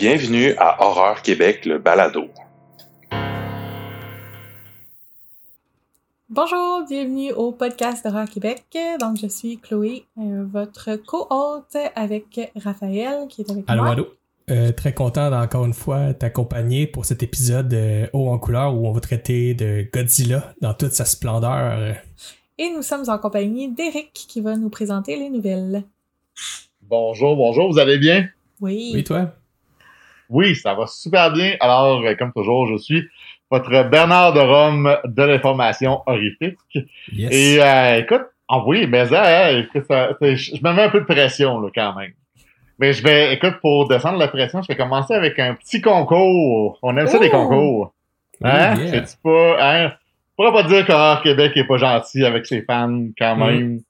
Bienvenue à Horreur Québec, le balado. Bonjour, bienvenue au podcast d'Horreur Québec. Donc, je suis Chloé, euh, votre co-hôte avec Raphaël qui est avec Allô, moi. allô. Euh, très content d'encore une fois t'accompagner pour cet épisode euh, haut en couleur où on va traiter de Godzilla dans toute sa splendeur. Et nous sommes en compagnie d'Éric qui va nous présenter les nouvelles. Bonjour, bonjour, vous allez bien? Oui. Oui, toi? Oui, ça va super bien. Alors, euh, comme toujours, je suis votre Bernard de Rome de l'information horrifique. Yes. Et euh, écoute, ah oui, mais ça, hein, écoute, ça- c'est- je me mets un peu de pression là, quand même. Mais je vais, écoute, pour descendre la pression, je vais commencer avec un petit concours. On aime ça des Oh! concours. Hein? Oh, yeah. C'est pas, hein? On pourra pas dire qu'Horreur Québec est pas gentil avec ses fans quand Mm. même.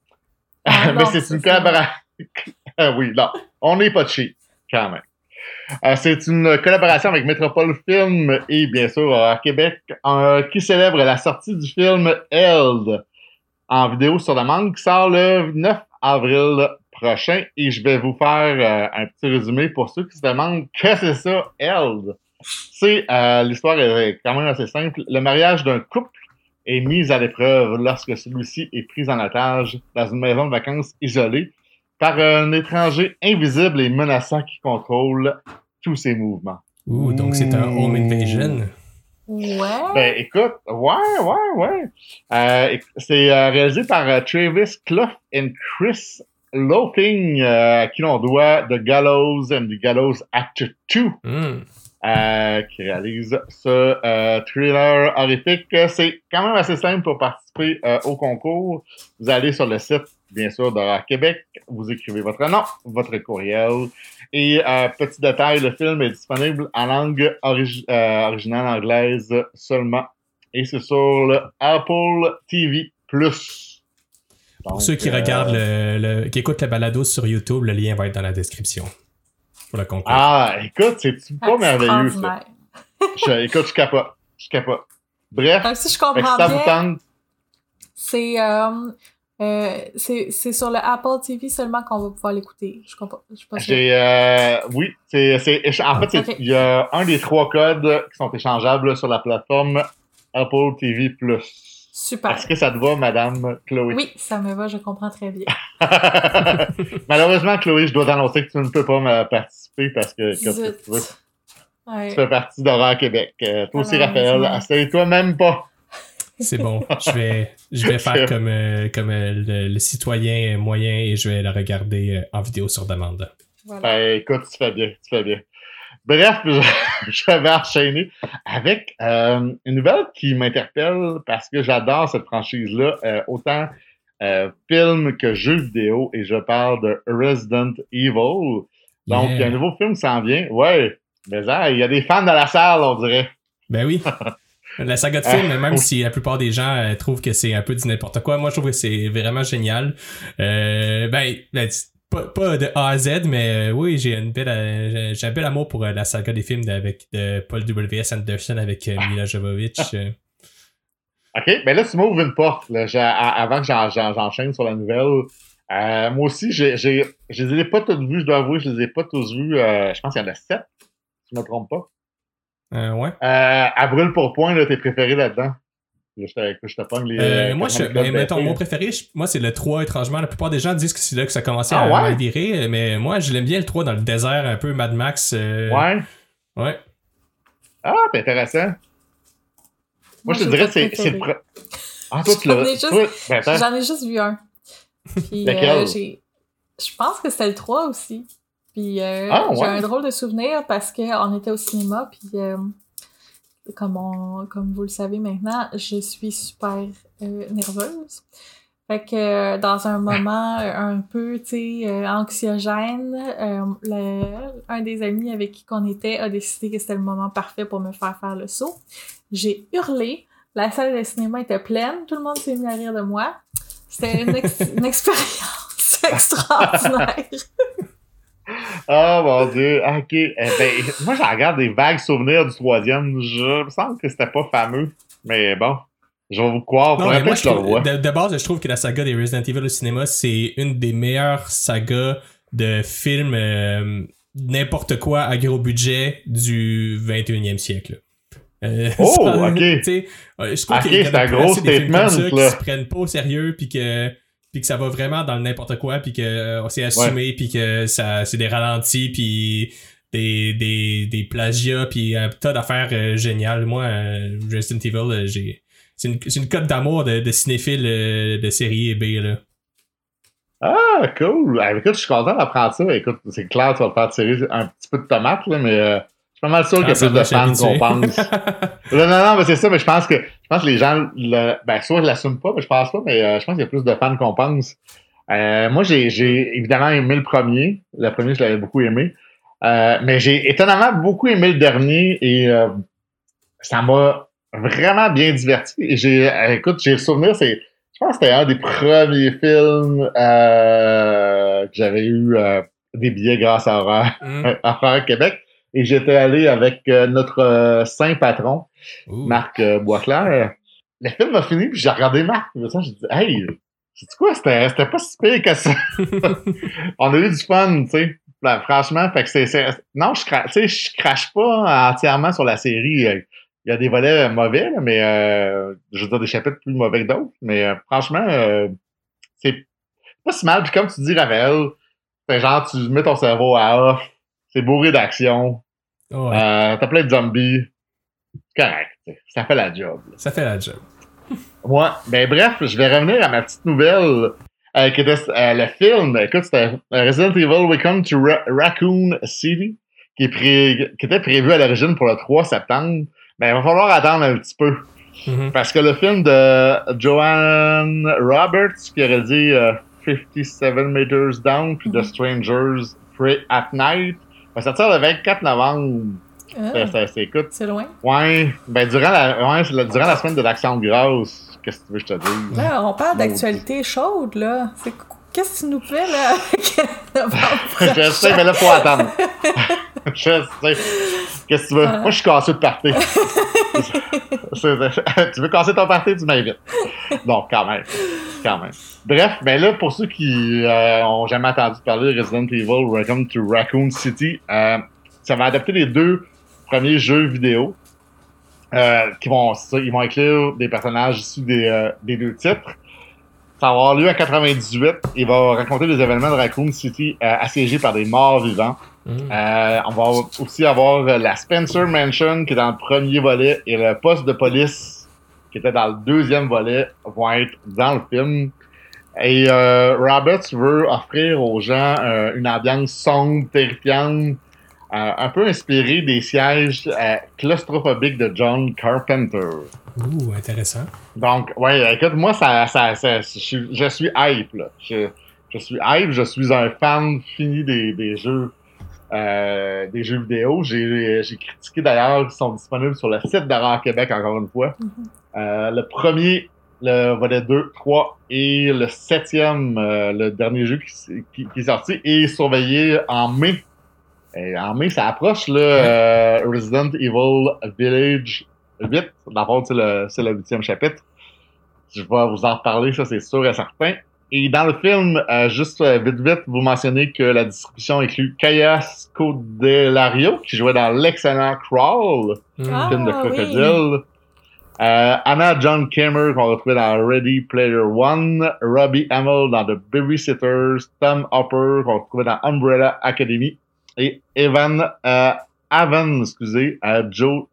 Ah, Mais c'est une collaboration. Ah oui, non, on n'est pas cheap quand même. Euh, c'est une collaboration avec Métropole Film et bien sûr Horreur Québec euh, qui célèbre la sortie du film Held en vidéo sur demande qui sort le 9 avril prochain et je vais vous faire euh, un petit résumé pour ceux qui se demandent que c'est ça Held. C'est euh, l'histoire est quand même assez simple. Le mariage d'un couple est mis à l'épreuve lorsque celui-ci est pris en otage dans une maison de vacances isolée par un étranger invisible et menaçant qui contrôle tous ses mouvements. Ouh, donc c'est un home invasion. Ouais. Ben écoute, ouais, ouais, ouais. Euh, c'est euh, réalisé par euh, Travis Clough et Chris Loping, euh, à qui l'on doit The Gallows and the Gallows Act 2. Hmm. euh, qui réalise ce euh, thriller horrifique. C'est quand même assez simple pour participer euh, au concours. Vous allez sur le site, bien sûr, d'Horreur Québec. Vous écrivez votre nom, votre courriel. Et euh, petit détail, le film est disponible en langue origi- euh, originale anglaise seulement. Et c'est sur le Apple TV+. Pour Donc, ceux qui euh, regardent le, le- qui écoutent le balado sur YouTube, le lien va être dans la description pour le concours. Ah, écoute, c'est pas merveilleux, ça? Je- écoute, je capote. Je capote. Bref, Donc, si je comprends si ça vous bien, tente, c'est euh, c'est sur le Apple TV seulement qu'on va pouvoir l'écouter. Je comprends. Je suis pas sûre. J'ai euh, oui, c'est en fait il y a un des trois codes qui sont échangeables sur la plateforme Apple TV+. Super. Est-ce que ça te va, Madame Chloé? Oui, ça me va, je comprends très bien. Malheureusement, Chloé, je dois t'annoncer que tu ne peux pas me participer parce que, Zut. tu, veux- Ouais. tu fais partie d'Horreur Québec. Euh, toi aussi, Malheureusement. Raphaël, essaye-toi même pas. C'est bon. Je vais, je vais faire comme, euh, comme euh, le, le citoyen moyen et je vais le regarder euh, en vidéo sur demande. Voilà. Ben, écoute, tu fais bien, tu fais bien. Bref, je, je vais enchaîner avec euh, une nouvelle qui m'interpelle parce que j'adore cette franchise-là, euh, autant euh, film que jeu vidéo, et je parle de Resident Evil. Donc, Yeah. il y a un nouveau film qui s'en vient. Ouais, mais il y a des fans dans la salle, on dirait. Ben oui. La saga de Ah, film, même si la plupart des gens euh, trouvent que c'est un peu du n'importe quoi, moi je trouve que c'est vraiment génial. Euh, ben, ben, pas, pas de A à Z, mais euh, oui, j'ai une belle, j'ai- j'ai un bel amour pour euh, la saga des films avec de Paul W.S. Anderson avec euh, Mila Jovovich. euh. OK, ben là, tu m'ouvres une porte. Là. Avant que j'en- j'en- j'enchaîne sur la nouvelle, moi aussi, j'ai, j'ai, je les ai pas toutes vues, je dois avouer, je les ai pas tous vues. euh, je pense qu'il y en a sept, si je me trompe pas. Euh, ouais. Euh, à brûle pour point, là, t'es préféré là-dedans. Là, je te, je te les. Euh, euh, moi, je, ben, codes mettons, baissés. mon préféré, je- moi, c'est le 3, étrangement. La plupart des gens disent que c'est là que ça commençait Ah, à ouais? mal virer, mais moi, je l'aime bien le 3 dans le désert, un peu Mad Max. euh, Ouais? Ouais. Ah, c'est intéressant. Moi, je te dirais c'est, c'est le. pre- Ah, toi. J'en ai juste- toi, ben, ai juste vu un. Puis, euh, je pense que c'était le 3 aussi. Puis euh, Ah, j'ai un drôle de souvenir parce qu'on était au cinéma, puis euh, comme, on- comme vous le savez maintenant, je suis super euh, nerveuse. Fait que dans un moment un peu, tu sais, anxiogène, le- un des amis avec qui qu'on était a décidé que c'était le moment parfait pour me faire faire le saut. J'ai hurlé, la salle de cinéma était pleine, tout le monde s'est mis à rire de moi. C'était une, ex- une expérience extraordinaire. Ah, mon Dieu. OK. Eh ben, moi, j'en regarde des vagues souvenirs du troisième. Je me semble que c'était pas fameux. Mais bon, je vais vous croire. Non, Faudrait mais moi, je trouve- de, de base, je trouve que la saga des Resident Evil au cinéma, c'est une des meilleures sagas de films euh, n'importe quoi à gros budget du 21e siècle. Euh, Oh, ça, ok. euh, je trouve Ok, qu'il y a un gros statement, qui se prennent pas au sérieux puis que puis que ça va vraiment dans le n'importe quoi puis que euh, c'est assumé puis que ça c'est des ralentis puis des, des, des plagiats puis un tas d'affaires euh, géniales. Moi, euh, Resident Evil, euh, j'ai c'est une, une cote d'amour de, de cinéphile de série B là. Ah, cool. Ah, écoute, je suis content d'apprendre ça. Écoute, c'est clair, tu vas te faire tirer un petit peu de tomate, là, mais euh, suis pas mal sûr qu'il y a plus de fans qu'on pense. non, non, non, mais c'est ça, mais je pense que je pense que les gens le, ben soit ils l'assument pas, mais je pense pas, mais euh, je pense qu'il y a plus de fans qu'on pense. Euh, moi, j'ai, j'ai évidemment aimé le premier. Le premier, je l'avais beaucoup aimé. Euh, mais j'ai étonnamment beaucoup aimé le dernier et ça m'a vraiment bien diverti. Et j'ai, écoute, j'ai le souvenir, c'est, je pense que c'était un des premiers films que j'avais eu des billets grâce à Horreur, Mm. Horreur Québec. Et j'étais allé avec euh, notre euh, saint patron, Ouh. Marc euh, Boisclair. Le film a fini, puis j'ai regardé Marc. Puis ça, j'ai dit, hey, c'est quoi, c'était, c'était pas si pire que ça. On a eu du fun, tu sais. Ben, franchement, fait que c'est, non, je crache, tu sais, je crache pas entièrement sur la série. Il y a des volets mauvais, mais euh, je veux dire des chapitres plus mauvais que d'autres. Mais euh, franchement, euh, c'est pas si mal. Puis comme tu dis, Ravel, c'est genre tu mets ton cerveau à off, c'est bourré d'action, Ouais, euh, t'as plein de zombies. C'est correct, ça fait la job. là. ça fait la job. Moi, ben bref, je vais revenir à ma petite nouvelle euh, qui était euh, le film. Écoute, c'était Resident Evil Welcome to Ra- Raccoon City, qui, est pré- qui était prévu à l'origine pour le 3 septembre. Ben, il va falloir attendre un petit peu. Mhm. Parce que le film de Joanne Roberts, qui aurait dit euh, 57 Meters Down, puis The Mhm. Strangers Pray at Night, va sortir le 24 novembre. Ah, Ça- ça- c'est- écoute, c'est loin. ouais, ben durant la, ouais, c'est la- durant la semaine de l'Action de grâce, qu'est-ce que tu veux que je te dise? Là, on parle d'actualité chaude, là. C'est- Qu'est-ce que tu nous fais, là? je sais, mais là, faut attendre. je sais. Qu'est-ce que tu veux? Ah. Moi, je suis cassé de party. Tu veux casser ton party, tu m'invites. Non, quand même. Quand même. Bref, ben là, pour ceux qui euh, ont jamais entendu parler de Resident Evil Welcome to Raccoon City, euh, ça va adapter les deux premiers jeux vidéo euh, qui vont, ils vont inclure des personnages issus des, euh, des deux titres. Ça va avoir lieu en 98. Il va raconter les événements de Raccoon City assiégés par des morts vivants. Mhm. Euh, on va aussi avoir euh, la Spencer Mansion qui est dans le premier volet et le poste de police qui était dans le deuxième volet vont être dans le film. Et euh, Roberts veut offrir aux gens euh, une ambiance sombre, terrifiante, un peu inspirée des sièges claustrophobiques de John Carpenter. Ouh, intéressant. Donc, ouais, écoute, moi, ça, ça, ça- je, suis- je suis hype, là. Je, je suis hype, je suis un fan fini des, des jeux, euh, des jeux vidéo. J'ai, j'ai critiqué d'ailleurs qui sont disponibles sur le site d'Horreur Québec, encore une fois. Mhm. Euh, le premier, le volet 2, 3 et le septième, euh, le dernier jeu qui, qui, qui est sorti et surveillé en mai. Et en mai, ça approche, là, euh, Resident Evil Village 8. Dans le fond, c'est le, c'est le huitième chapitre. Je vais vous en reparler, ça c'est sûr et certain. Et dans le film, euh, juste euh, vite vite, vous mentionnez que la distribution inclut Kaya Scodelario, qui jouait dans l'excellent Crawl. Ah, film de oui. crocodile. Euh, Anna John Kamer, qu'on retrouvait dans Ready Player One. Robbie Hamill dans The Babysitters. Tom Hopper, qu'on retrouvait dans Umbrella Academy. Et Evan euh, Avan, excusez, euh, Joe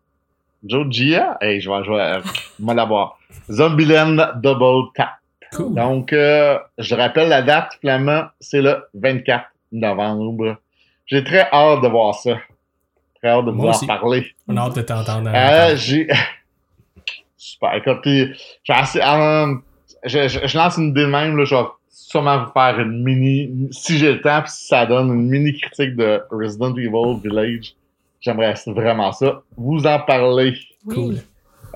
Joe Gia? Hey, je vais, je vais, euh, moi l'avoir. Zombieland Double Tap. Cool. Donc, euh, je rappelle la date, Flamand, c'est le 24 novembre. J'ai très hâte de voir ça. Très hâte de Moi vous en parler. On a hâte de t'entendre. Euh, j'ai. Super. Écoute, puis, j'ai assez- euh, je, je, je lance une idée de même, là, je vais sûrement vous faire une mini. Si j'ai le temps, puis si ça donne une mini critique de Resident Evil Village, j'aimerais vraiment ça. Vous en parler. Oui. Cool.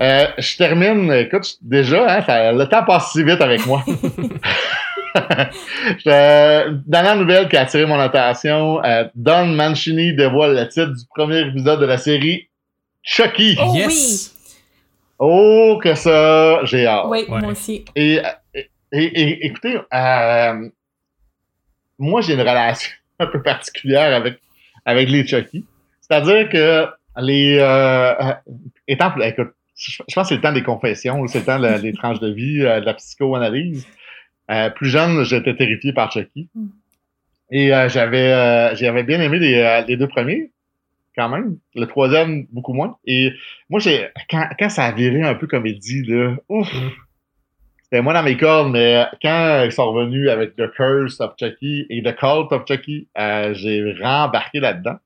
Euh, je termine, écoute, déjà, hein, ça- le temps passe si vite avec moi. Je- dernière nouvelle qui a attiré mon attention, euh, Don Mancini dévoile le titre du premier épisode de la série Chucky. Oh yes! Oh, que ça, j'ai hâte. Oui, Ouais. moi aussi. Et, et, et- et- écoutez, euh, moi j'ai une relation un peu particulière avec avec les Chucky. C'est-à-dire que les euh, euh, étant écoute, je je pense que c'est le temps des confessions, c'est le temps de des tranches de vie, euh, de la psychoanalyse. Euh, plus jeune, j'étais terrifié par Chucky. Mm. Et euh, j'avais euh, j'avais bien aimé les, les deux premiers, quand même. Le troisième, beaucoup moins. Et moi, j'ai quand, quand ça a viré un peu comédie, là, ouf! Mm. C'était moi dans mes cordes, mais quand ils sont revenus avec The Curse of Chucky et The Cult of Chucky, j'ai rembarqué là-dedans.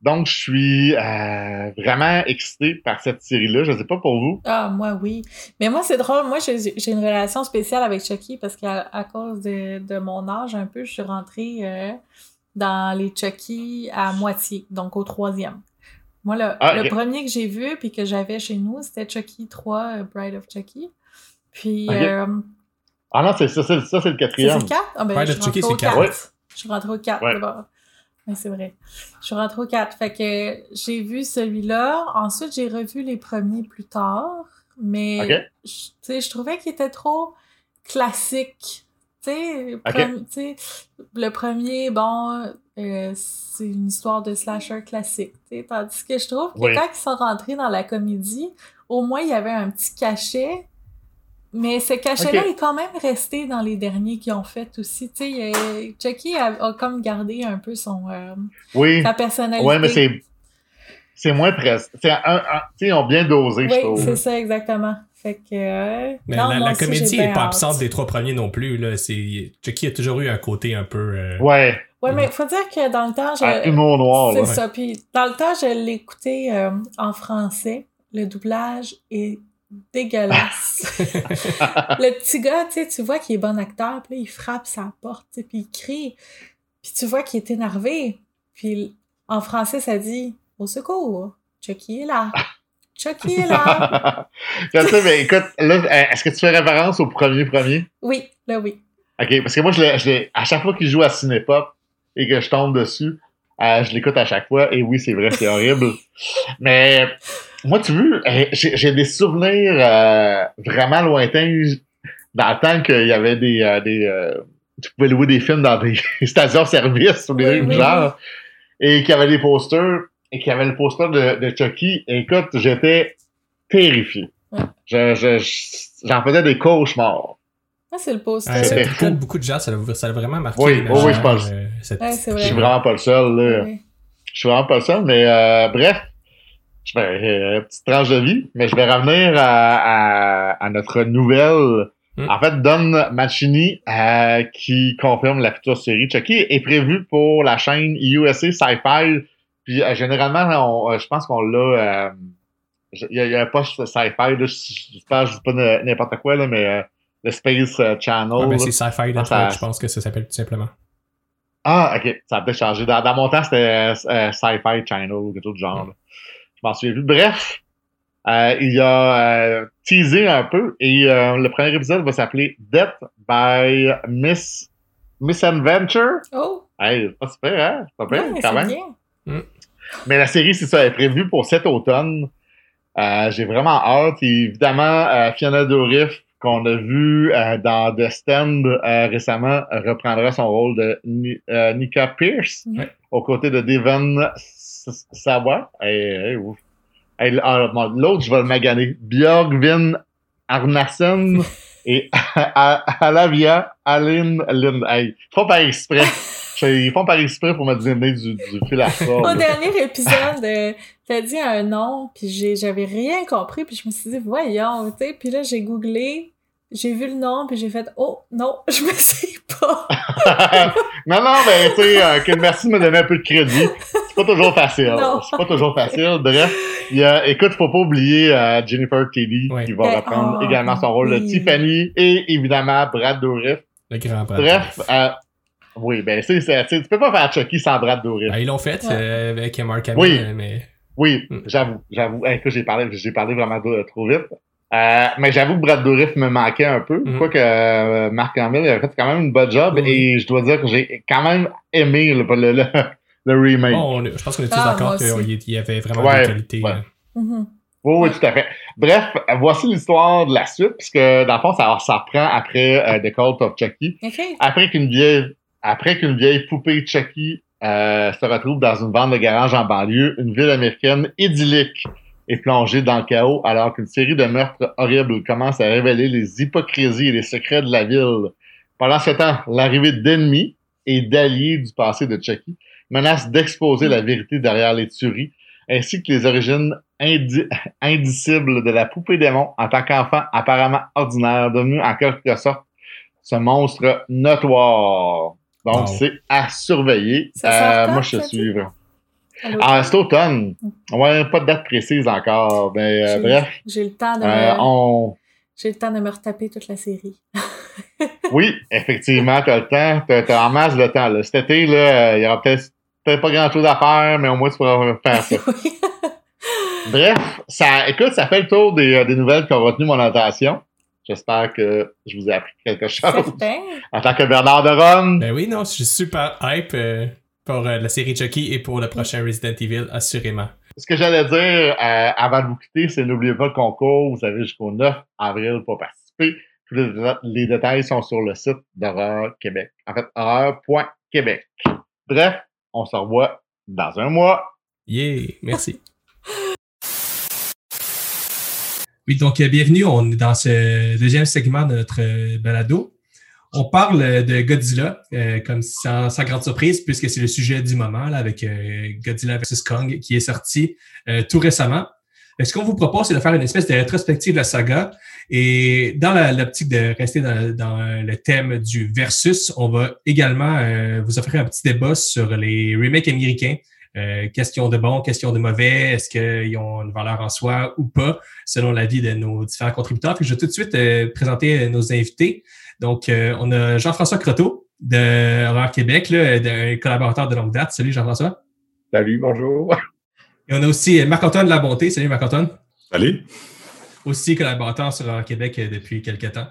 Donc, je suis euh, vraiment excité par cette série-là. Je sais pas pour vous. Ah, moi, oui. Mais moi, c'est drôle. Moi, j'ai une relation spéciale avec Chucky parce qu'à à cause de, de mon âge, un peu, je suis rentrée euh, dans les Chucky à moitié, donc au troisième. Moi, le, Ah, le premier que j'ai vu puis que j'avais chez nous, c'était Chucky 3, euh, Bride of Chucky. Puis, euh, Ah non, c'est ça, c'est ça, c'est le c'est quatrième. le 4? Ah, ben, Bride je of suis Chucky, rentrée c'est au le 4. quatre. Je suis rentrée au 4. Ouais. d'abord. C'est vrai. Je suis rentrée au 4. Fait que j'ai vu celui-là. Ensuite, j'ai revu les premiers plus tard. Mais, je- trouvais qu'il était trop classique. Sais, le premier, bon, euh, c'est une histoire de slasher classique. Tandis que je trouve que Oui. quand ils sont rentrés dans la comédie, au moins, il y avait un petit cachet. Mais ce cachet-là est quand même resté dans les derniers qu'ils ont fait aussi. Tu sais, a- Chucky a, a comme gardé un peu son, euh, Oui. sa personnalité. Ouais, mais c'est c'est moins presque. C'est un, un- tu sais, ils ont bien dosé, je Oui, trouve. c'est ça, exactement. Fait que. euh, Mais non, la, la aussi, comédie j'ai est bien pas hâte. absente des trois premiers non plus. Là. C'est... Chucky a toujours eu un côté un peu. euh, Ouais. Ouais, mais faut dire que dans le temps, je. Un humour noir, C'est ça. Puis dans le temps, je l'écoutais euh, en français. Le doublage est dégueulasse. le petit gars, tu sais, tu vois qu'il est bon acteur, puis là, il frappe sa porte, tu sais, puis il crie. Puis tu vois qu'il est énervé. Puis en français, ça dit Au secours, Chucky est là. Chucky est là. sais, mais écoute, là, euh, est-ce que tu fais référence au premier premier? Oui, là, oui. OK, parce que moi, je je à chaque fois qu'il joue à Cinépop et que je tombe dessus, euh, je l'écoute à chaque fois. Et oui, c'est vrai, c'est horrible. Mais moi, tu veux, euh, j'ai des souvenirs euh, vraiment lointains dans le temps qu'il y avait des... euh, des euh, tu pouvais louer des films dans des stations-service ou des Oui, trucs du oui, genre. Et qu'il y avait des posters et qu'il y avait le poster de, de Chucky. Écoute, j'étais terrifié. Ouais. Je- je- je- J'en faisais des cauchemars. Ah, c'est le poster. Ouais, ça C'était fou. beaucoup de gens, ça l'a, l'a vraiment marqué. Oui, oui, je pense. euh, Ouais, Je suis vraiment pas le seul, là. Je suis vraiment pas le seul, mais euh, bref, je fais euh, petite tranche de vie, mais je vais revenir à, à, à notre nouvelle. Hmm. En fait, Don Mancini, euh, qui confirme la future série Chucky, est prévue pour la chaîne USA Sci-Fi. Puis euh, généralement, on- euh, je pense qu'on l'a. Il y, a- il y a un poste Sci-Fi, j'espère je dis pas n'importe quoi, là, mais le Space Channel. Ouais, ben, là. c'est Sci-Fi Ah, ça- Network, je pense que ça s'appelle tout simplement. Ah, ok, ça a peut-être changé. Dans, dans mon temps, c'était Sci-Fi Channel ou quelque chose du genre. là. Je m'en souviens plus. Bref, euh, il a euh, teasé un peu et euh, le premier épisode va s'appeler Death by Miss Misadventure. Oh, Hey, c'est pas super, hein? C'est pas ouais, quand c'est même. bien. Mais la série, c'est ça, elle est prévue pour cet automne. Euh, J'ai vraiment hâte. Et évidemment, euh, Fiona Dourif, qu'on a vu euh, dans The Stand euh, récemment, reprendra son rôle de Ni- euh, Nika Pierce aux côtés de Devon Hey, hey. Hey, l- ah, L'autre, je vais le maganer. Björgvin Arnason et Alavia Aline Lind. Hey, ils font par exprès. Ils font par exprès pour me donner du, du fil à ça. Au là. dernier épisode, euh, t'as dit un nom, puis j'avais rien compris, puis je me suis dit, voyons, tu sais, puis là, j'ai googlé, j'ai vu le nom, puis j'ai fait, oh, non, je me sais pas. non, non, mais tu sais, euh, que merci de me donner un peu de crédit. C'est pas toujours facile. Non. C'est pas toujours facile. Bref, il y a, écoute, faut pas oublier euh, Jennifer Kelly Ouais. qui va Ben, reprendre oh, également son rôle de. Tiffany et évidemment Brad Dourif. Le grand Brad Bref, euh, oui, ben c'est, c'est- tu sais, tu peux pas faire Chucky sans Brad Dourif. Ben, ils l'ont fait Ouais. euh, avec Mark Hamill, Oui. mais Oui, Mm. j'avoue, j'avoue. Hey, écoute, j'ai parlé, j'ai parlé vraiment de- trop vite. Euh, mais j'avoue que Brad Dourif me manquait un peu. Mm. Quoique euh, Marc Hamill il a fait quand même une bonne job et je dois dire que j'ai quand même aimé le, le, le, le remake. bon, on- je pense qu'on est tous Ah, d'accord qu'il y avait vraiment Ouais, des qualités. ouais. euh. Mhm. Oui, oui, tout à fait. Bref, voici l'histoire de la suite, puisque dans le fond, ça, ça reprend après euh, The Cult of Chucky. Après qu'une vieille, après qu'une vieille poupée Chucky euh, se retrouve dans une vente de garage en banlieue, une ville américaine idyllique est plongée dans le chaos alors qu'une série de meurtres horribles commence à révéler les hypocrisies et les secrets de la ville. Pendant ce temps, l'arrivée d'ennemis et d'alliés du passé de Chucky menace d'exposer la vérité derrière les tueries, ainsi que les origines indicibles de la poupée démon en tant qu'enfant apparemment ordinaire, devenu en quelque sorte ce monstre notoire. Donc, c'est à surveiller. Ça euh, moi, je suis Ah, c'est automne. Ouais, pas de date précise encore. Mais euh, bref. J'ai le temps de euh, me... on... J'ai le temps de me retaper toute la série. oui, effectivement, t'as le temps. T'as en masse le temps. Là. Cet été, là, il y aura peut-être peut pas grand chose à faire, mais au moins tu pourras faire ça. Bref, ça, écoute, ça fait le tour des, des nouvelles qui ont retenu mon attention. J'espère que je vous ai appris quelque chose. Certain. En tant que Bernard de Rome. Ben oui, non, je suis super hype euh, pour euh, la série Chucky et pour le prochain Resident Evil, assurément. Ce que j'allais dire euh, avant de vous quitter, c'est n'oubliez pas le concours. Vous avez jusqu'au 9 avril pour participer. Tous les, les détails sont sur le site d'Horreur Québec. En fait, horreur.québec. Bref, on se revoit dans un mois. Yeah, merci. Oui, donc bienvenue. On est dans ce deuxième segment de notre balado. On parle euh, de Godzilla, comme sans, grande surprise, puisque c'est le sujet du moment là, avec Godzilla vs. Kong qui est sorti tout récemment. Ce qu'on vous propose, c'est de faire une espèce de rétrospective de la saga. Et dans l'optique de rester dans, dans, le thème du versus, on va également vous offrir un petit débat sur les remakes américains, euh, question de bon, question de mauvais, est-ce qu'ils ont une valeur en soi ou pas, selon l'avis de nos différents contributeurs. Puis je vais tout de suite euh, présenter nos invités. Donc, euh, on a Jean-François Croteau de Horreur Québec, un collaborateur de longue date. Salut Jean-François. Salut, bonjour. Et on a aussi Marc-Antoine Labonté. Salut Marc-Antoine. Salut. Aussi collaborateur sur Horreur Québec depuis quelques temps.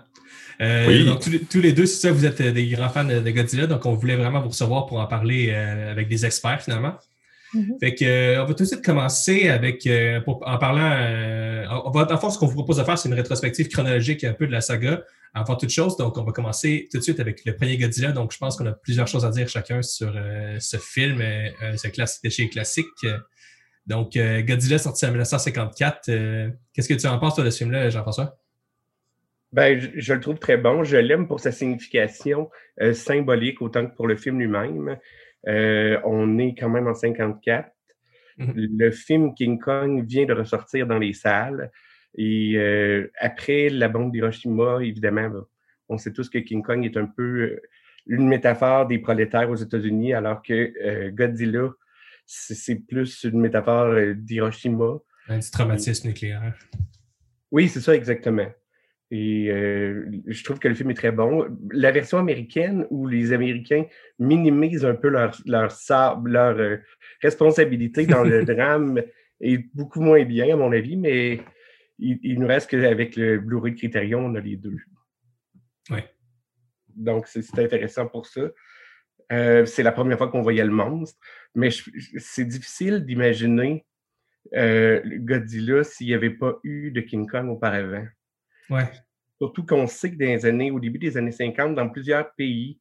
oui. Donc, tous les, deux, c'est ça, vous êtes des grands fans de Godzilla, donc on voulait vraiment vous recevoir pour en parler avec des experts finalement. Mm-hmm. Fait que, euh, on va tout de suite commencer avec, euh, en parlant, euh, on va, en fait, ce qu'on vous propose de faire, c'est une rétrospective chronologique un peu de la saga avant toute chose. Donc, on va commencer tout de suite avec le premier Godzilla. Donc, je pense qu'on a plusieurs choses à dire chacun sur ce film, ce classique déchet classique. Donc, Godzilla sorti en 1954. Qu'est-ce que tu en penses, toi, de ce film-là, Jean-François? Ben, je, je, le trouve très bon. Je l'aime pour sa signification symbolique autant que pour le film lui-même. Euh, on est quand même en 54. Mhm. Le film King Kong vient de ressortir dans les salles. Et euh, après la bombe d'Hiroshima, évidemment, on sait tous que King Kong est un peu euh, une métaphore des prolétaires aux États-Unis, alors que Godzilla, c'est plus une métaphore d'Hiroshima. Un traumatisme nucléaire. Oui, c'est ça exactement. Et euh, je trouve que le film est très bon. La version américaine où les Américains minimisent un peu leur, leur, leur euh, responsabilité dans le drame est beaucoup moins bien, à mon avis, mais il, il nous reste qu'avec le Blu-ray Criterion, on a les deux. Oui. Donc, c'est intéressant pour ça. Euh, c'est la première fois qu'on voyait le monstre, mais c'est difficile d'imaginer Godzilla s'il n'y avait pas eu de King Kong auparavant. Ouais. Surtout qu'on sait que dans les années, au début des années 50, dans plusieurs pays,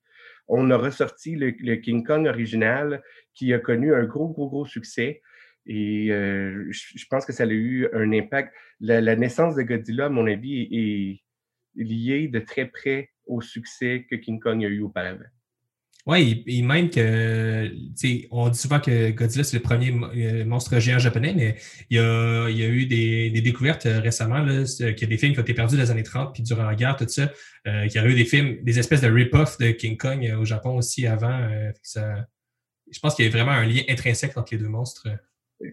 on a ressorti le, King Kong original qui a connu un gros, gros, gros succès. Et euh, je, pense que ça a eu un impact. La, naissance de Godzilla, à mon avis, est, liée de très près au succès que King Kong a eu auparavant. Oui, et, même que, on dit souvent que Godzilla, c'est le premier euh, monstre géant japonais, mais il y a, il y a eu des, des découvertes euh, récemment, là, qu'il y a des films qui ont été perdus dans les années 30, puis durant la guerre, tout ça, euh, qu'il y a eu des films, des espèces de rip-off de King Kong au Japon aussi avant. ça, je pense qu'il y a vraiment un lien intrinsèque entre les deux monstres.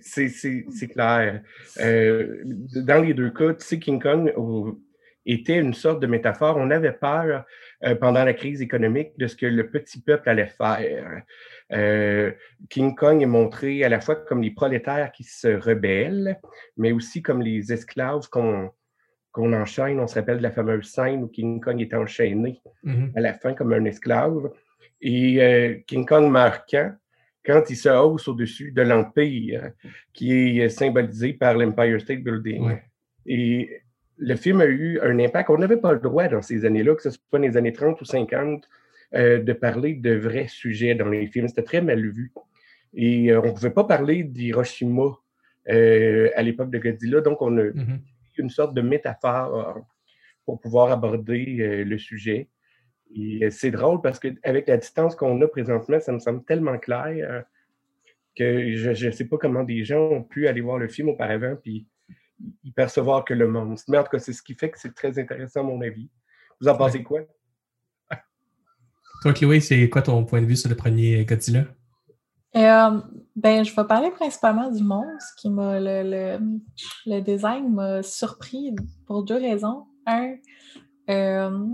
C'est clair. dans les deux cas, tu sais, King Kong était une sorte de métaphore. On avait peur euh, pendant la crise économique de ce que le petit peuple allait faire. Euh, King Kong est montré à la fois comme les prolétaires qui se rebellent, mais aussi comme les esclaves qu'on qu'on enchaîne. On se rappelle de la fameuse scène où King Kong est enchaîné mm-hmm. à la fin comme un esclave. Et euh, King Kong meurt quand? Quand il se hausse au-dessus de l'Empire, qui est symbolisé par l'Empire State Building. Et le film a eu un impact. On n'avait pas le droit dans ces années-là, que ce soit dans les années 30 ou 50, euh, de parler de vrais sujets dans les films. C'était très mal vu. Et euh, on ne pouvait pas parler d'Hiroshima à l'époque de Godzilla, donc on a mm-hmm. une sorte de métaphore pour pouvoir aborder le sujet. Et c'est drôle parce qu'avec la distance qu'on a présentement, ça me semble tellement clair que je ne sais pas comment des gens ont pu aller voir le film auparavant puis y percevoir que le monstre. Mais en tout cas, c'est ce qui fait que c'est très intéressant à mon avis. Vous en pensez quoi? Toi, Chloé, c'est quoi ton point de vue sur le premier Godzilla? Euh, ben, je vais parler principalement du monstre qui m'a le, le, design m'a surpris pour deux raisons. Un, euh,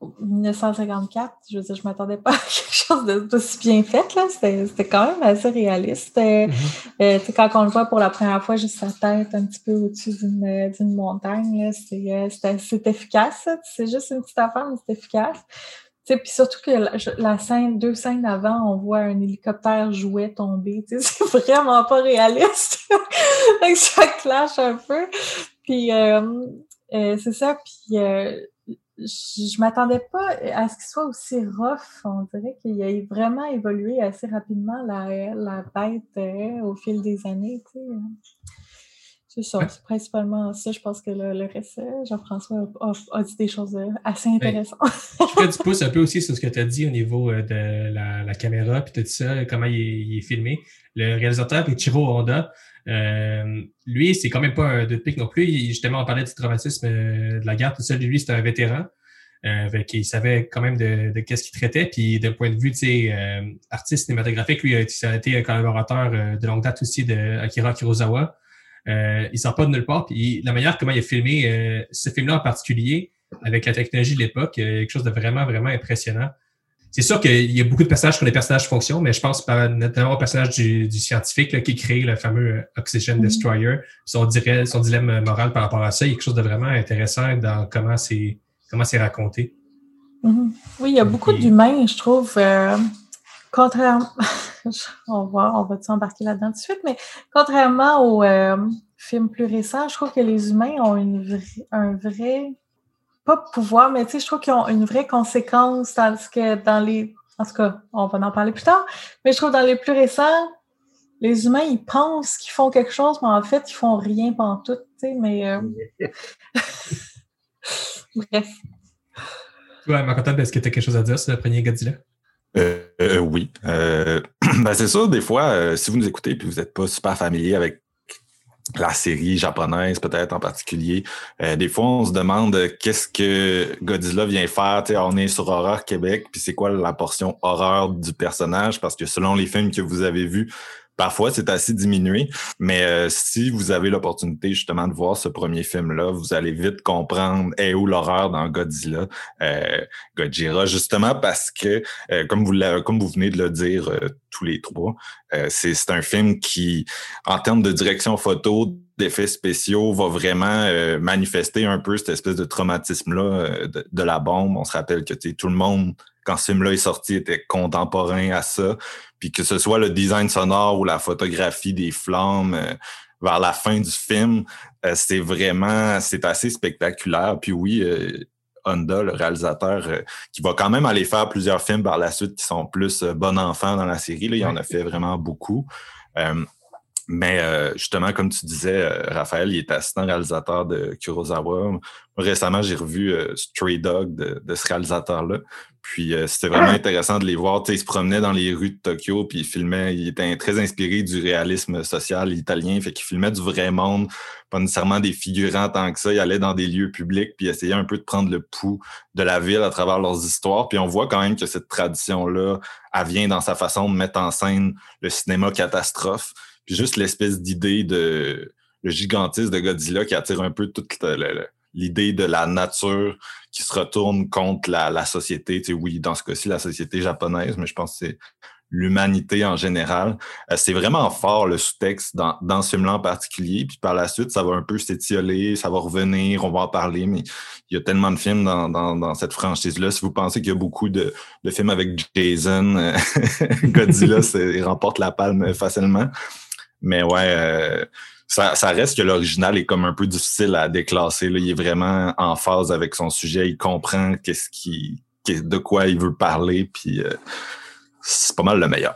1954, je veux dire, je m'attendais pas à quelque chose d'aussi bien fait, là. C'était quand même assez réaliste. Euh, mm-hmm. euh, quand on le voit pour la première fois, juste sa tête un petit peu au-dessus d'une montagne, euh, c'est efficace. C'est juste une petite affaire, mais c'est efficace. Puis surtout que la, scène, deux scènes avant, on voit un hélicoptère jouet tomber. C'est vraiment pas réaliste. ça clash un peu. Puis c'est ça. Puis je m'attendais pas à ce qu'il soit aussi rough. On dirait qu'il a vraiment évolué assez rapidement la, la bête euh, au fil des années. Tu sais. C'est ça, c'est principalement ça. Je pense que le, reste, euh, Jean-François a, dit des choses euh, assez intéressantes. je fais du pouce un peu aussi sur ce que tu as dit au niveau de la, caméra puis tout ça, comment il est, filmé. Le réalisateur Ichiro Honda, euh, lui, c'est quand même pas un de pique non plus. justement, on parlait du traumatisme euh, de la guerre, tout ça. Lui, c'est un vétéran. Euh, il savait quand même de, de qu'est-ce qu'il traitait. Puis d'un point de vue euh, artiste cinématographique, lui, ça a été un collaborateur euh, de longue date aussi de Akira Kurosawa. Euh, il sort pas de nulle part. Puis la manière comment il a filmé ce film-là en particulier, avec la technologie de l'époque, quelque chose de vraiment, vraiment impressionnant c'est sûr qu'il y a beaucoup de personnages qui ont des personnages fonction, mais je pense notamment au personnage du, scientifique qui crée le fameux Oxygen mm-hmm. Destroyer. Son, son dilemme moral par rapport à ça, il y a quelque chose de vraiment intéressant dans comment c'est comment c'est raconté. Mm-hmm. Oui, il y a beaucoup d'humains, je trouve. Euh, contrairement, on va, on va s'embarquer là-dedans tout de suite, mais contrairement aux euh, films plus récents, je trouve que les humains ont une un vrai pas pouvoir, mais tu sais, je trouve qu'ils ont une vraie conséquence, tandis que dans les. En tout cas, on va en parler plus tard, mais je trouve dans les plus récents, les humains, ils pensent qu'ils font quelque chose, mais en fait, ils font rien pendant tout, tu sais, mais. Euh... Bref. Ouais, ma contente, est-ce que tu as quelque chose à dire sur le premier Godzilla? Euh, euh, oui. Euh, ben c'est ça, des fois, si vous nous écoutez et vous n'êtes pas super familier avec la série japonaise peut-être en particulier. Euh, des fois, on se demande qu'est-ce que Godzilla vient faire? on est sur Horreur Québec, puis c'est quoi la portion horreur du personnage? Parce que selon les films que vous avez vus, Parfois, c'est assez diminué, mais euh, si vous avez l'opportunité justement de voir ce premier film-là, vous allez vite comprendre est où l'horreur dans Godzilla, euh, Godzilla, justement parce que, euh, comme, vous comme vous venez de le dire euh, tous les trois, c'est un film qui, en termes de direction photo, d'effets spéciaux, va vraiment manifester un peu cette espèce de traumatisme-là de, de, la bombe. On se rappelle que tout le monde quand ce film-là est sorti, était contemporain à ça. Puis que ce soit le design sonore ou la photographie des flammes euh, vers la fin du film, euh, c'est vraiment, c'est assez spectaculaire. Puis oui, euh, Honda, le réalisateur, qui va quand même aller faire plusieurs films par la suite qui sont plus bon enfant dans la série. Là, il en a fait vraiment beaucoup. Mais justement, comme tu disais, Raphaël, il est assistant réalisateur de Kurosawa. Récemment, j'ai revu Stray Dog de, de ce réalisateur-là. Puis euh, c'était vraiment intéressant de les voir. Tu sais, ils se promenaient dans les rues de Tokyo, puis ils filmaient. Ils étaient très inspirés du réalisme social italien. Fait qu'ils filmaient du vrai monde, pas nécessairement des figurants tant que ça. Ils allaient dans des lieux publics, puis essayaient un peu de prendre le pouls de la ville à travers leurs histoires. Puis on voit quand même que cette tradition-là, elle vient dans sa façon de mettre en scène le cinéma catastrophe. Puis juste l'espèce d'idée de le gigantisme de Godzilla qui attire un peu toute le l'idée de la nature qui se retourne contre la, société. Tu sais, oui, dans ce cas-ci, la société japonaise, mais je pense que c'est l'humanité en général. Euh, c'est vraiment fort le sous-texte dans, dans ce film-là en particulier. Puis par la suite, ça va un peu s'étioler, ça va revenir, on va en parler, mais il y a tellement de films dans, dans, dans cette franchise-là. Si vous pensez qu'il y a beaucoup de, de films avec Jason, euh, Godzilla, il remporte la palme facilement. Mais ouais, euh, ça, ça reste que l'original est comme un peu difficile à déclasser. Là. Il est vraiment en phase avec son sujet. Il comprend qu'est-ce qui de quoi il veut parler, puis euh, c'est pas mal le meilleur.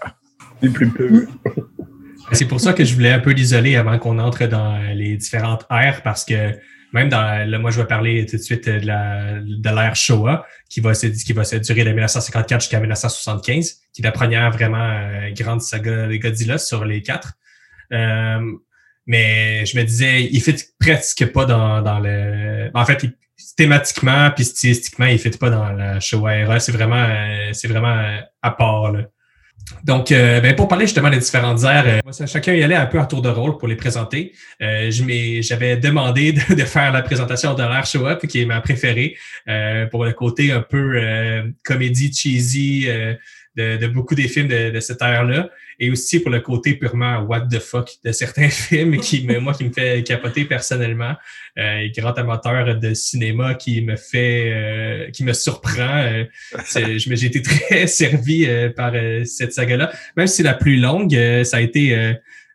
Peu. C'est pour ça que je voulais un peu l'isoler avant qu'on entre dans les différentes ères, parce que même dans là, moi je vais parler tout de suite de la de l'ère Showa qui va se qui va se durer de 1954 jusqu'à 1975 qui est la première vraiment euh, grande saga de Godzilla sur les quatre euh, mais je me disais il fait presque pas dans dans le en fait thématiquement puis stylistiquement il fait pas dans la Showa era c'est vraiment euh, c'est vraiment à part là. Donc, euh, ben pour parler justement des différentes aires, euh, chacun y allait un peu à tour de rôle pour les présenter. Euh, J'avais demandé de, faire la présentation de l'ère Show Up, qui est ma préférée, euh, pour le côté un peu euh, comédie cheesy de, de, beaucoup des films de, de cette ère-là et aussi pour le côté purement what the fuck de certains films qui me, moi qui me fait capoter personnellement. Euh, grand amateur de cinéma qui me fait euh, qui me surprend. Euh, j'ai été très servi euh, par euh, cette saga là même si c'est la plus longue ça a été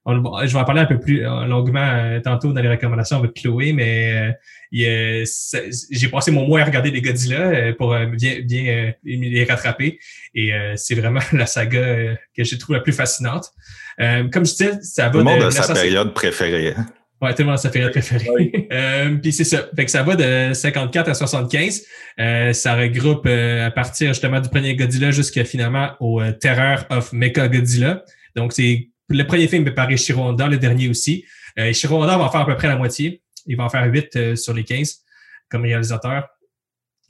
je vais en parler un peu plus longuement tantôt dans les recommandations avec Chloé mais j'ai passé mon mois à regarder les Godzilla euh, pour euh, bien, bien euh, les rattraper. Et c'est vraiment la saga que je trouve la plus fascinante. comme je disais, ça va Tout le monde a sa période préférée. Hein. Ouais, tout le monde a sa période préférée. Puis c'est ça. Fait que ça va de 54 à 75. ça regroupe à partir justement du premier Godzilla jusqu'à finalement au Terror of Mecha Godzilla. Donc c'est le premier film par Ishiro Honda, le dernier aussi. Ishiro Honda va en faire à peu près la moitié. Il va en faire 8 euh, sur les 15 comme réalisateur.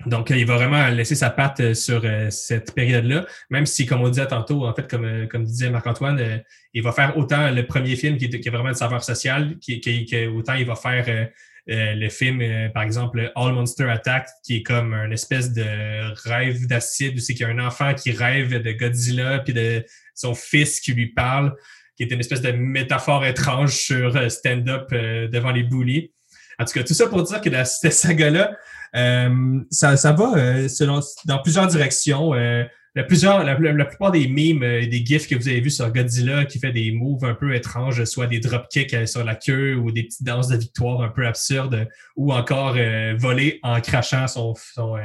Donc, il va vraiment laisser sa patte euh, sur euh, cette période-là, même si, comme on disait tantôt, en fait, comme, comme disait Marc-Antoine, il va faire autant le premier film qui, a vraiment une saveur sociale, qui, qui, autant il va faire le film, par exemple, All Monster Attack, qui est comme une espèce de rêve d'acide, où c'est qu'il y a un enfant qui rêve de Godzilla, puis de son fils qui lui parle, qui est une espèce de métaphore étrange sur stand-up devant les bullies. En tout cas, tout ça pour dire que la, cette saga-là, euh, ça, ça va euh, selon, dans plusieurs directions. Euh, la, la, plupart des memes et des gifs que vous avez vus sur Godzilla qui fait des moves un peu étranges, soit des dropkicks sur la queue ou des petites danses de victoire un peu absurdes, ou encore voler en crachant son, son,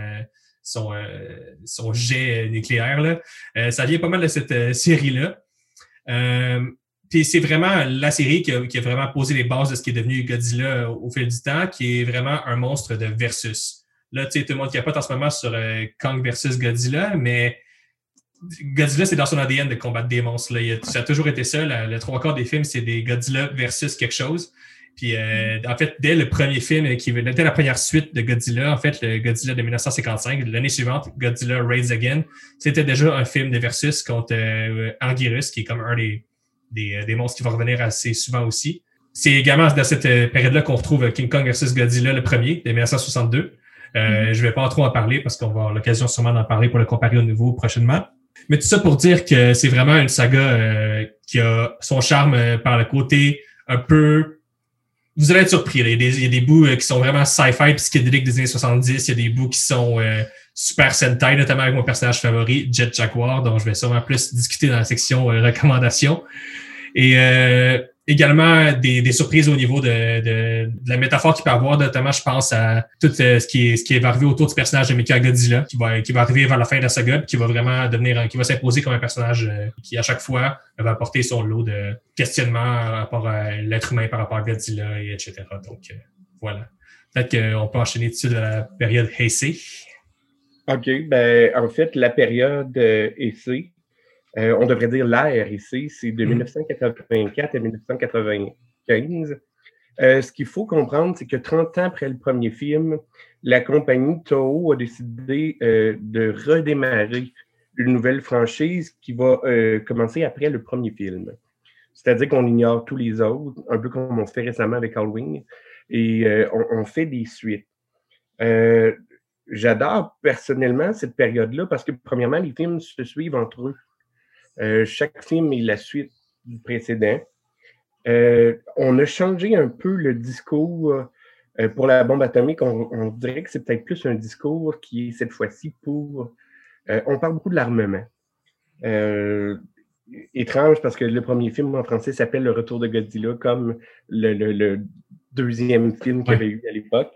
son, son jet nucléaire. Là. ça vient pas mal de cette série-là. Puis c'est vraiment la série qui a, vraiment posé les bases de ce qui est devenu Godzilla au fil du temps, qui est vraiment un monstre de versus. Là, tu sais, tout le monde qui capote en ce moment sur euh, Kong versus Godzilla, mais Godzilla, c'est dans son ADN de combattre des monstres. Là. ça a toujours été ça. le trois quarts des films, c'est des Godzilla versus quelque chose. Puis, euh, en fait, dès le premier film, qui dès la première suite de Godzilla, en fait, le Godzilla de 1955, l'année suivante, Godzilla Raids Again, c'était déjà un film de versus contre euh, Anguirus, qui est comme un des euh, des, monstres qui vont revenir assez souvent aussi. C'est également dans cette euh, période-là qu'on retrouve King Kong versus Godzilla, le premier, de 1962. Euh, mm-hmm. Je vais pas trop en parler parce qu'on va avoir l'occasion sûrement d'en parler pour le comparer au nouveau prochainement. Mais tout ça pour dire que c'est vraiment une saga euh, qui a son charme par le côté un peu... Vous allez être surpris. Il, y a des, il y a des bouts qui sont vraiment sci-fi psychédéliques des années 70. Il y a des bouts qui sont Super Sentai, notamment avec mon personnage favori, Jet Jaguar, dont je vais sûrement plus discuter dans la section recommandations. Et euh, également des, des, surprises au niveau de, de, de, la métaphore qu'il peut avoir, notamment je pense à tout euh, ce qui est ce qui est arrivé autour du personnage de Mecha Godzilla, qui va qui va arriver vers la fin de la saga, qui va vraiment devenir qui va s'imposer comme un personnage euh, qui à chaque fois va apporter son lot de questionnements par rapport à l'être humain par rapport à Godzilla et etc. Donc voilà. Peut-être qu'on peut enchaîner dessus de la période Heisei. OK. Ben, en fait, la période euh, euh, on devrait dire l'ère ici, c'est de 1984 mm. à 1995. Euh, ce qu'il faut comprendre, c'est que 30 ans après le premier film, la compagnie Toho a décidé euh, de redémarrer une nouvelle franchise qui va commencer après le premier film. C'est-à-dire qu'on ignore tous les autres, un peu comme on fait récemment avec Halloween, et on, on, fait des suites. J'adore personnellement cette période-là parce que, premièrement, les films se suivent entre eux. Euh, chaque film est la suite du précédent. Euh, on a changé un peu le discours euh, pour la bombe atomique. On, dirait que c'est peut-être plus un discours qui est cette fois-ci pour. on parle beaucoup de l'armement. étrange parce que le premier film en français s'appelle Le Retour de Godzilla, comme le, deuxième film qu'il y avait eu à l'époque.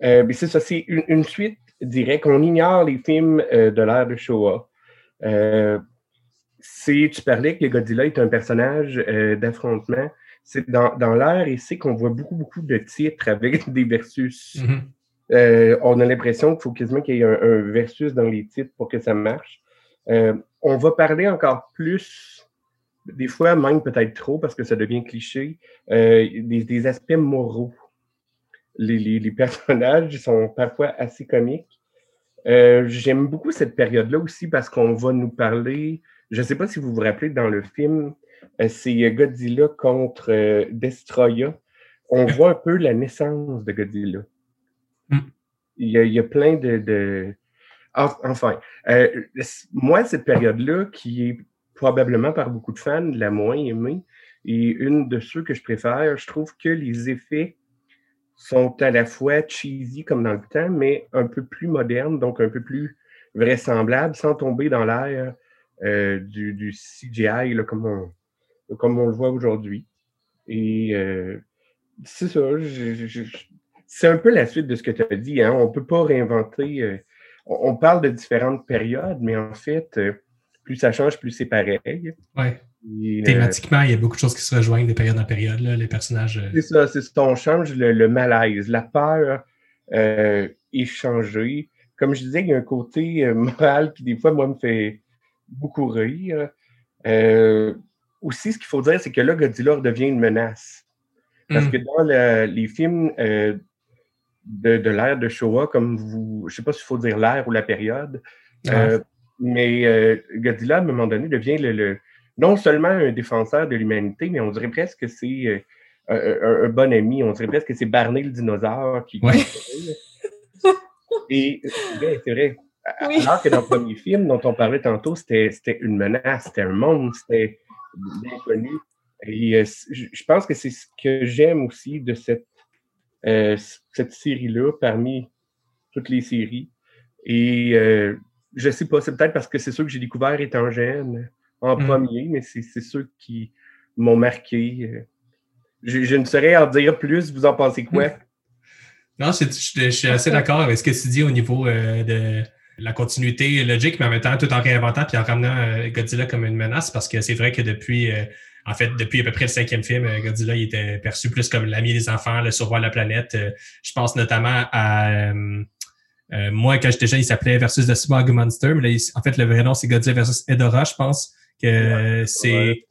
mais c'est ça, c'est une, suite direct. On ignore les films de l'ère de Showa. C'est, tu parlais que Godzilla est un personnage d'affrontement. C'est dans, dans l'ère ici qu'on voit beaucoup, beaucoup de titres avec des versus. Mm-hmm. on a l'impression qu'il faut quasiment qu'il y ait un, versus dans les titres pour que ça marche. on va parler encore plus des fois même peut-être trop parce que ça devient cliché, euh, des, aspects moraux. Les, personnages sont parfois assez comiques. Euh, j'aime beaucoup cette période-là aussi parce qu'on va nous parler, je ne sais pas si vous vous rappelez dans le film, euh, c'est Godzilla contre Destroya. On voit un peu la naissance de Godzilla. Mm. Il, y a, plein de... Enfin, moi, cette période-là qui est probablement par beaucoup de fans, la moins aimée. Et une de ceux que je préfère, je trouve que les effets sont à la fois cheesy comme dans le temps, mais un peu plus modernes, donc un peu plus vraisemblables, sans tomber dans l'air euh, du, CGI comme, on, comme on le voit aujourd'hui. Et euh, c'est ça, c'est un peu la suite de ce que tu as dit. Hein? On ne peut pas réinventer. Euh, on, parle de différentes périodes, mais en fait, plus ça change, plus c'est pareil. Ouais. Thématiquement, il y a beaucoup de choses qui se rejoignent de période en période, là, les personnages. C'est ça, c'est ça. On change le, malaise, la peur est changée. Comme je disais, il y a un côté moral qui, des fois, moi, me fait beaucoup rire. aussi, ce qu'il faut dire, c'est que là, Godzilla devient une menace. Parce hmm. que dans les films de, de l'ère de Showa, comme vous, je ne sais pas s'il faut dire l'ère ou la période, mais euh, Godzilla, à un moment donné, devient le, non seulement un défenseur de l'humanité, mais on dirait presque que c'est euh, un, bon ami. On dirait presque que c'est Barney le dinosaure qui. Et c'est vrai. Alors que dans le premier film dont on parlait tantôt, c'était une menace, c'était un monde, c'était l'inconnu. Et euh, je pense que c'est ce que j'aime aussi de cette, cette série-là parmi toutes les séries. Et je sais pas, c'est peut-être parce que c'est ceux que j'ai découvert étant jeune en hmm. premier, mais c'est ceux qui m'ont marqué. Euh. Je, ne saurais en dire plus. Vous en pensez quoi? Non, je, suis assez d'accord avec ce que tu dis au niveau euh, de la continuité logique, mais en même temps, tout en réinventant puis en ramenant euh, Godzilla comme une menace, parce que c'est vrai que depuis, en fait, depuis à peu près le cinquième film, Godzilla il était perçu plus comme l'ami des enfants, le surroi de la planète. je pense notamment à euh, moi, quand j'étais jeune, il s'appelait Versus the Smog Monster, mais là, en fait, le vrai nom, c'est Godzilla versus Edora, je pense. que c'est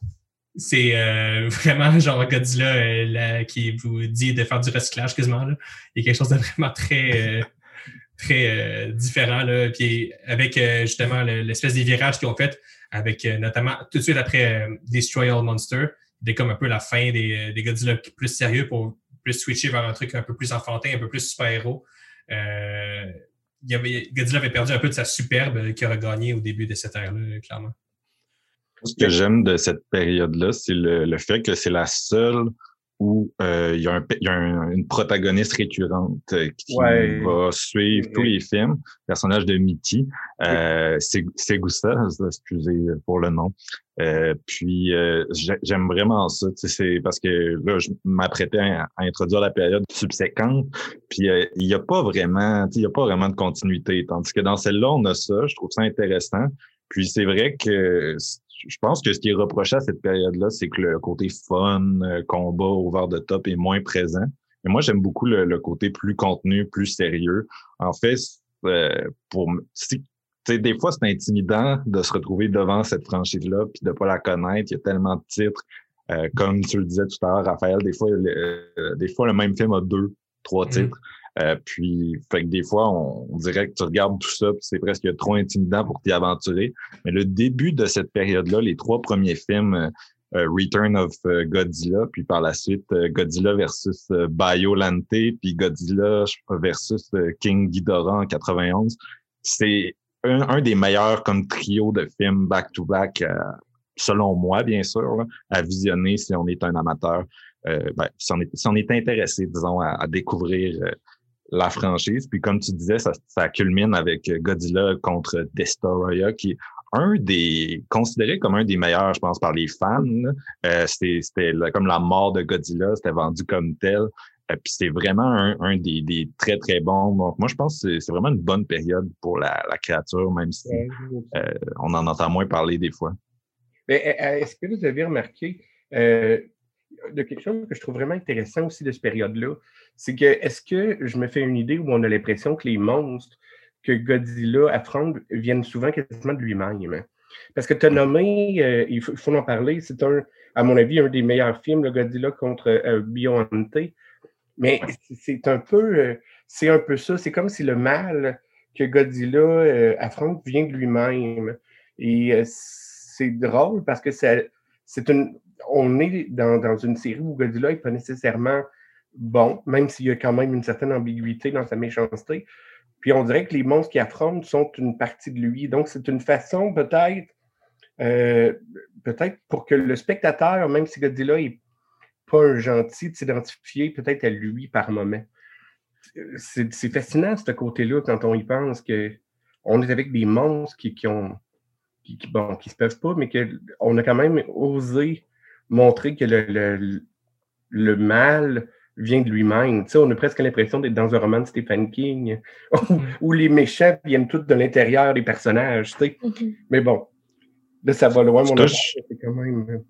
c'est euh, vraiment genre Godzilla euh, qui vous dit de faire du recyclage quasiment. Là. Il y a quelque chose de vraiment très, très différent. Là. Puis avec justement l'espèce des virages qu'ils ont fait, avec notamment tout de suite après Destroy All Monster, dès comme un peu la fin des, des Godzilla plus sérieux pour plus switcher vers un truc un peu plus enfantin, un peu plus super-héros. Euh, Godzilla avait perdu un peu de sa superbe qu'il aurait gagné au début de cette ère-là, clairement. Ce que j'aime de cette période-là, c'est le, fait que c'est la seule où euh, il y a, une protagoniste récurrente euh, qui va suivre tous les films. Le personnage de Mitty, euh, Gustave, excusez pour le nom. Euh, puis euh, j'aime vraiment ça, c'est parce que là, je m'apprêtais à, introduire la période subséquente, puis il n'y a pas vraiment, il y a pas vraiment de continuité. Tandis que dans celle-là, on a ça, je trouve ça intéressant. Puis c'est vrai que je pense que ce qui est reproché à cette période-là, c'est que le côté fun, euh, combat, over the top est moins présent. Mais moi, j'aime beaucoup le, côté plus contenu, plus sérieux. En fait, euh, pour si, des fois, c'est intimidant de se retrouver devant cette franchise-là puis de pas la connaître. Il y a tellement de titres. Euh, comme tu le disais tout à l'heure, Raphaël, des fois, des fois, le même film a deux, trois mm-hmm. titres. Euh, puis, fait que des fois, on, dirait que tu regardes tout ça, puis c'est presque trop intimidant pour t'y aventurer. Mais le début de cette période-là, les trois premiers films, euh, euh, Return of Godzilla, puis par la suite Godzilla versus Biolante, puis Godzilla versus King Ghidorah en 91, c'est un, des meilleurs comme trio de films back-to-back, selon moi, bien sûr, à visionner si on est un amateur. Ben, si, on est, si, on est, intéressé, disons, à, à découvrir la franchise. Puis comme tu disais, ça, ça culmine avec Godzilla contre Destoroyah, qui est un des considéré comme un des meilleurs, je pense, par les fans. Euh, c'était comme la mort de Godzilla, c'était vendu comme tel. puis c'est vraiment un, des, très, très bons. Donc, moi, je pense que c'est vraiment une bonne période pour la, créature, même si on en entend moins parler des fois. Est-ce que vous avez remarqué de quelque chose que je trouve vraiment intéressant aussi de cette période-là, c'est que est-ce que je me fais une idée où on a l'impression que les monstres que Godzilla affronte viennent souvent quasiment de lui-même? Parce que tu as nommé, euh, il, faut, en parler, c'est un, à mon avis, un des meilleurs films, le Godzilla contre euh. Mais c'est un peu, euh, c'est un peu ça. C'est comme si le mal que Godzilla affronte vient de lui-même. Et c'est drôle parce que c'est une, on est dans, une série où Godzilla n'est pas nécessairement bon, même s'il y a quand même une certaine ambiguïté dans sa méchanceté. Puis on dirait que les monstres qui affrontent sont une partie de lui. Donc c'est une façon peut-être, euh, peut-être pour que le spectateur, même si Godzilla n'est pas un gentil, de s'identifier peut-être à lui par moment. C'est fascinant ce côté-là quand on y pense que on est avec des monstres qui, qui ont qui, bon, qui se peuvent pas, mais qu'on a quand même osé montrer que le, le, mal vient de lui-même. Tu sais, on a presque l'impression d'être dans un roman de Stephen King où, les méchants viennent tous de l'intérieur des personnages. Tu sais. Mm-hmm. Mais bon, là, ça va loin, mon. C'est quand même.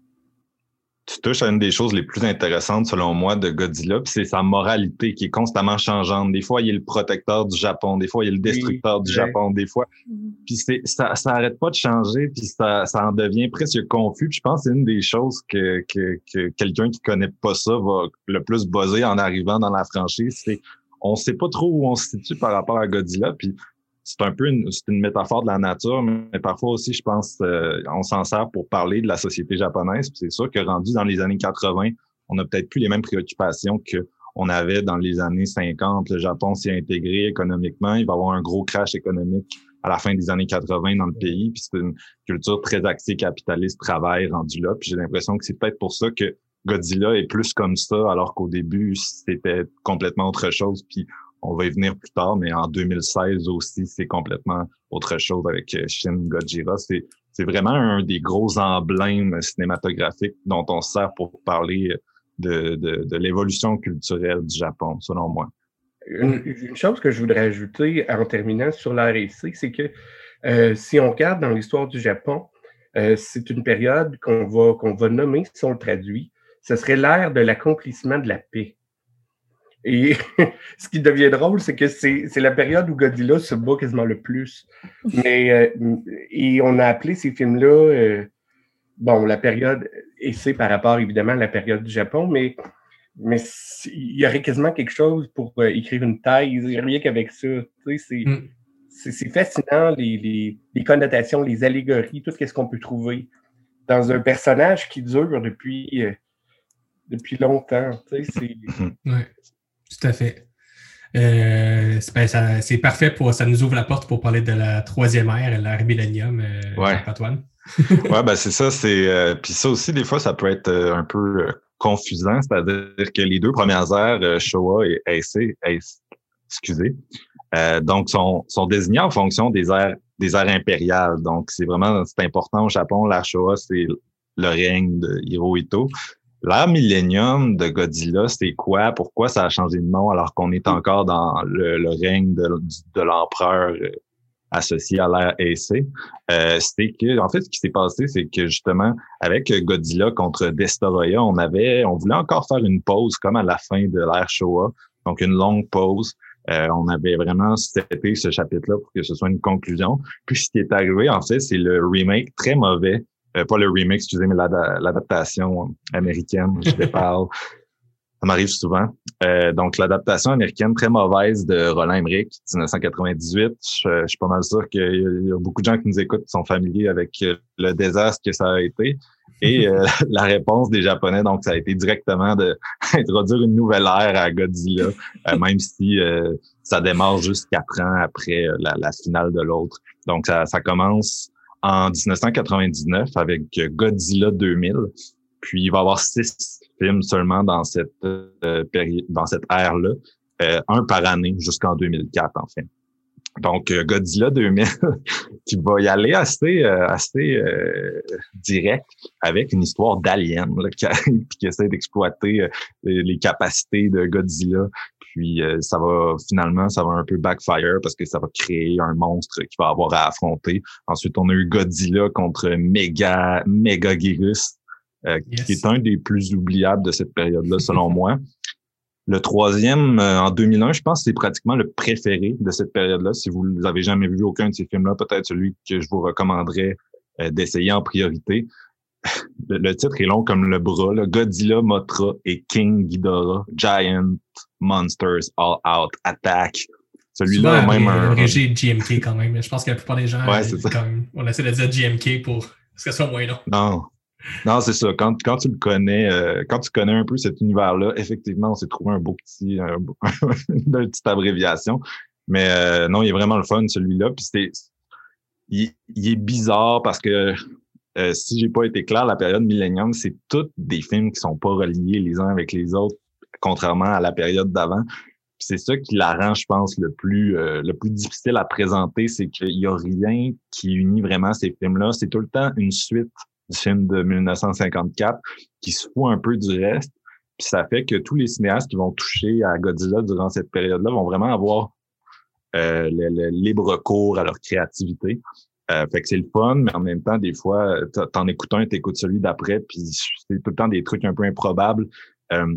Tu touches à une des choses les plus intéressantes, selon moi, de Godzilla, c'est sa moralité qui est constamment changeante. Des fois, il est le protecteur du Japon, des fois, il est le destructeur du Japon, des fois. Mm-hmm. Puis c'est, ça, ça arrête pas de changer, puis ça, ça en devient presque confus. je pense que c'est une des choses que, que, que quelqu'un qui connaît pas ça va le plus buzzer en arrivant dans la franchise. C'est on sait pas trop où on se situe par rapport à Godzilla. Puis c'est un peu une, une métaphore de la nature, mais parfois aussi, je pense, euh, on s'en sert pour parler de la société japonaise. C'est sûr que rendu dans les années 80, on n'a peut-être plus les mêmes préoccupations que on avait dans les années 50. Le Japon a intégré économiquement. Il va y avoir un gros crash économique à la fin des années 80 dans le pays. Puis c'est une culture très axée capitaliste, travail rendu là. Puis j'ai l'impression que c'est peut-être pour ça que Godzilla est plus comme ça, alors qu'au début, c'était complètement autre chose. Puis on va y venir plus tard, mais en 2016 aussi, c'est complètement autre chose avec euh, Shin Godzilla. C'est, vraiment un des gros emblèmes cinématographiques dont on sert pour parler de, de, l'évolution culturelle du Japon, selon moi. Une, chose que je voudrais ajouter en terminant sur l'ARC, c'est que euh, si on regarde dans l'histoire du Japon, euh, c'est une période qu'on va, qu'on va nommer, si on le traduit, ce serait l'ère de l'accomplissement de la paix. Et ce qui devient drôle, c'est que c'est la période où Godzilla se bat quasiment le plus. Mais, euh, et on a appelé ces films-là, euh, bon, la période, et c'est par rapport évidemment à la période du Japon, mais, mais il y aurait quasiment quelque chose pour euh, écrire une thèse, rien qu'avec ça. Mm. C'est fascinant, les, les, les, connotations, les allégories, tout ce qu'on peut trouver dans un personnage qui dure depuis, depuis longtemps. Ouais. Tout à fait. Euh, ben, c'est parfait pour ça nous ouvre la porte pour parler de la troisième ère, l'ère millénium, euh, ouais. Antoine. ouais, ben c'est ça, c'est euh, puis ça aussi des fois ça peut être un peu confusant, c'est-à-dire que les deux premières ères, Showa et AC, excusez, donc sont, sont désignées en fonction des ères des impériales. Donc c'est vraiment c'est important au Japon, l'ère Showa c'est le règne de Hirohito. L'ère Millennium de Godzilla, c'est quoi? Pourquoi ça a changé de nom alors qu'on est encore dans le, règne de, l'empereur euh, associé à l'ère AC? Euh, c'était que, en fait, ce qui s'est passé, c'est que justement, avec Godzilla contre Destoroyah, on avait, on voulait encore faire une pause comme à la fin de l'ère Showa. Donc, une longue pause. Euh, on avait vraiment steppé ce chapitre-là pour que ce soit une conclusion. Puis, ce qui est arrivé, en fait, c'est le remake très mauvais euh, pas le remake, excusez, mais l'adaptation américaine, je te parle. Ça m'arrive souvent. Euh, donc, l'adaptation américaine très mauvaise de Roland Emmerich, 1998. Je, suis pas mal sûr qu'il y a beaucoup de gens qui nous écoutent qui sont familiers avec euh, le désastre que ça a été. Et la réponse des Japonais, donc, ça a été directement d'introduire une nouvelle ère à Godzilla, même si ça démarre juste quatre ans après la, la finale de l'autre. Donc, ça, ça commence en 1999 avec Godzilla 2000. Puis il va y avoir six films seulement dans cette euh, période, dans cette ère-là, euh, un par année jusqu'en 2004 en fait. Donc, euh, Godzilla 2000, qui va y aller assez, euh, assez euh, direct avec une histoire d'alien qui, qui essaie d'exploiter les capacités de Godzilla. Puis ça va finalement, ça va un peu backfire parce que ça va créer un monstre qui va avoir à affronter. Ensuite, on a eu Godzilla contre Mega Megaguirus, qui est un des plus oubliables de cette période-là, selon moi. Le troisième, euh, en 2001, je pense que c'est pratiquement le préféré de cette période-là. Si vous n'avez jamais vu aucun de ces films-là, peut-être celui que je vous recommanderais euh, d'essayer en priorité. Le, titre est long comme le bras. Godzilla, Mothra et King Ghidorah, Giant Monsters All Out Attack. Celui-là même un... Régé GMK quand même. Je pense que la plupart des gens, ouais, on essaie de dire GMK pour que ce soit moins long. Non, non, c'est ça. Quand, quand tu le connais, euh, quand tu connais un peu cet univers-là, effectivement, on s'est trouvé un beau petit, une petite abréviation. Mais euh, non, il est vraiment le fun, celui-là. Puis c'est, il, est bizarre parce que euh, si j'ai pas été clair, la période Millennium, c'est tous des films qui sont pas reliés les uns avec les autres, contrairement à la période d'avant. C'est ça qui l'arrange, je pense, le plus le plus difficile à présenter, c'est qu'il y a rien qui unit vraiment ces films-là. C'est tout le temps une suite du film de 1954 qui se fout un peu du reste. Puis ça fait que tous les cinéastes qui vont toucher à Godzilla durant cette période-là vont vraiment avoir euh, le, libre cours à leur créativité. Euh, fait que c'est le fun, mais en même temps, des fois, t'en écoutes un, t'écoutes celui d'après, puis c'est tout le temps des trucs un peu improbables. Euh,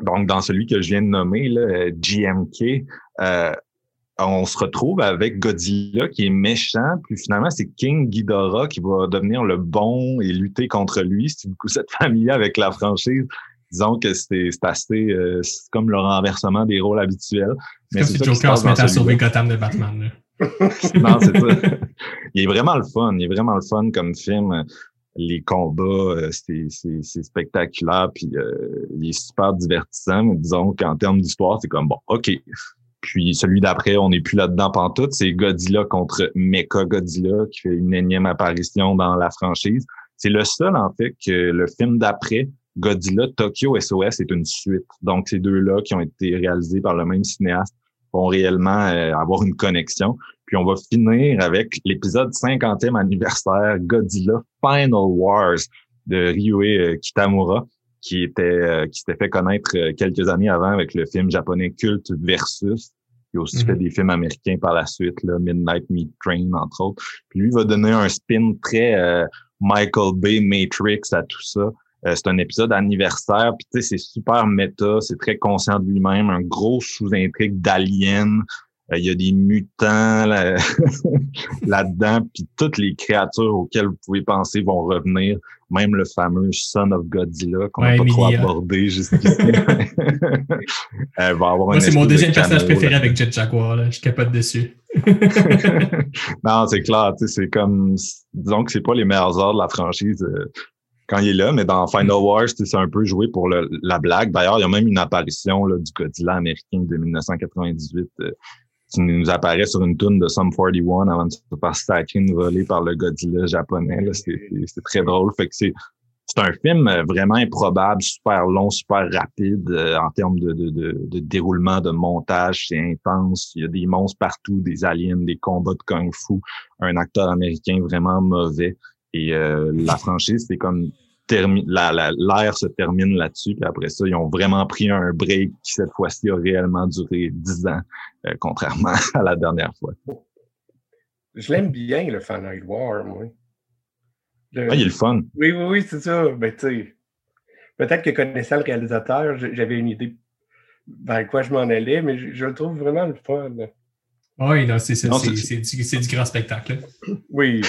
donc, dans celui que je viens de nommer, là, GMK, euh, on se retrouve avec Godzilla qui est méchant, puis finalement c'est King Ghidorah qui va devenir le bon et lutter contre lui. C'est du coup cette famille avec la franchise. Disons que c'est assez euh, comme le renversement des rôles habituels. C'est comme si Joker se mettait à sauver Gotham de Batman. non, c'est ça. Il est vraiment le fun. Il est vraiment le fun comme film. Les combats, euh, c'est spectaculaire, puis euh, il est super divertissant. Mais disons qu'en termes d'histoire, c'est comme bon, OK, puis celui d'après, on n'est plus là-dedans pantoute. C'est Godzilla contre Mecha Godzilla qui fait une énième apparition dans la franchise. C'est le seul, en fait, que le film d'après, Godzilla Tokyo SOS, est une suite. Donc, ces deux-là qui ont été réalisés par le même cinéaste vont réellement euh, avoir une connexion. Puis on va finir avec l'épisode 50e anniversaire Godzilla Final Wars de Ryue euh, Kitamura, qui était euh, qui s'était fait connaître euh, quelques années avant avec le film japonais culte Versus. Il a aussi fait mhm. des films américains par la suite, là, Midnight Meat Train, entre autres. Puis lui va donner un spin très euh, Michael Bay Matrix à tout ça. c'est un épisode anniversaire, puis tu sais, c'est super méta, c'est très conscient de lui-même, un gros sous-intrigue d'Alien. Il y a des mutants là-dedans, puis toutes les créatures auxquelles vous pouvez penser vont revenir même le fameux Son of Godzilla qu'on n'a pas trop abordé jusqu'ici. Elle va avoir Moi, c'est mon deuxième personnage préféré avec Jet Jaguar, là. je capote dessus. non, c'est clair, c'est comme, disons que c'est pas les meilleures heures de la franchise euh, quand il est là, mais dans Final Wars, c'est un peu joué pour la blague. D'ailleurs, il y a même une apparition là, du Godzilla américain de 1998 qui nous apparaît sur une toune de Sum 41 avant de se faire sacrer volée par le Godzilla japonais. C'est très drôle. Fait que c'est c'est un film vraiment improbable, super long, super rapide euh, en termes de, de, de, de, déroulement, de montage. C'est intense. Il y a des monstres partout, des aliens, des combats de kung-fu. Un acteur américain vraiment mauvais. Et euh, la franchise, c'est comme l'ère se termine là-dessus. Puis après ça, ils ont vraiment pris un break qui, cette fois-ci, a réellement duré dix ans, euh, contrairement à la dernière fois. Je l'aime bien, le Final War, moi. Ah, il est le fun. Oui, oui, oui, c'est ça. Ben, peut-être que connaissant le réalisateur, j'avais une idée vers quoi je m'en allais, mais je, je, le trouve vraiment le fun. Oui, c'est du, du, grand spectacle. Oui.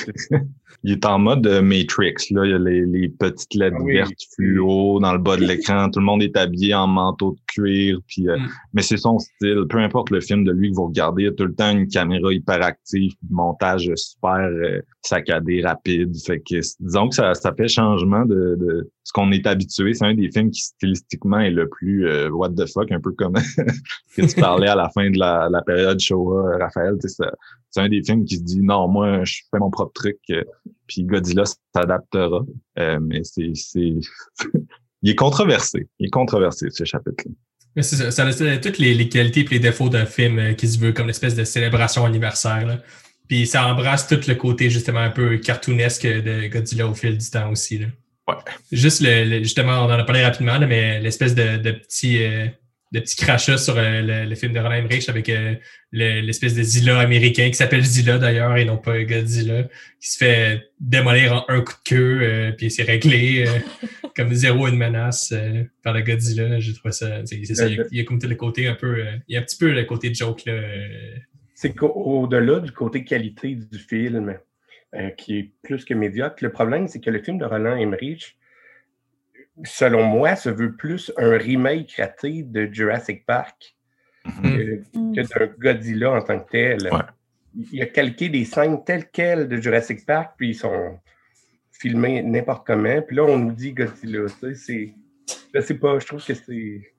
il est en mode euh, Matrix. Là. Il y a les, les petites lettres ah vertes fluo dans le bas de l'écran. Tout le monde est habillé en manteau de cuir. Puis, euh, mm. Mais c'est son style. Peu importe le film de lui que vous regardez, il y a tout le temps une caméra hyper active, montage super euh, saccadé, rapide. Fait que disons que ça, ça fait changement de, de ce qu'on est habitué. C'est un des films qui stylistiquement est le plus what the fuck, un peu comme que tu parlais à la fin de la, période Showa, Raphaël. C'est un des films qui se dit non, moi, je fais mon propre truc puis Godzilla s'adaptera. Euh, mais c'est, il est controversé. Il est controversé, ce chapitre-là. Mais c'est ça, ça a toutes les, qualités et les défauts d'un film euh, qui se veut comme une espèce de célébration anniversaire. Puis ça embrasse tout le côté justement un peu cartoonesque de Godzilla au fil du temps aussi. Ouais. Juste le, justement, on en a parlé rapidement, mais l'espèce de, de petit euh, de petits crachats sur euh, le, film de Roland Emmerich avec euh, l'espèce de Zilla américain qui s'appelle Zilla d'ailleurs et non pas Godzilla, qui se fait démolir en un coup de queue, euh, puis c'est réglé comme zéro une menace par le Godzilla. J'ai trouvé ça. C'est ça, il y, a, comme tout le côté un peu. il y a un petit peu le côté joke là. C'est qu'au-delà du côté qualité du film, qui est plus que médiocre, le problème, c'est que le film de Roland Emmerich selon moi, se veut plus un remake raté de Jurassic Park mhm. que, d'un Godzilla en tant que tel. Il a calqué des scènes telles quelles de Jurassic Park, puis ils sont filmés n'importe comment. Puis là, on nous dit Godzilla. C'est, je sais pas, je trouve que c'est,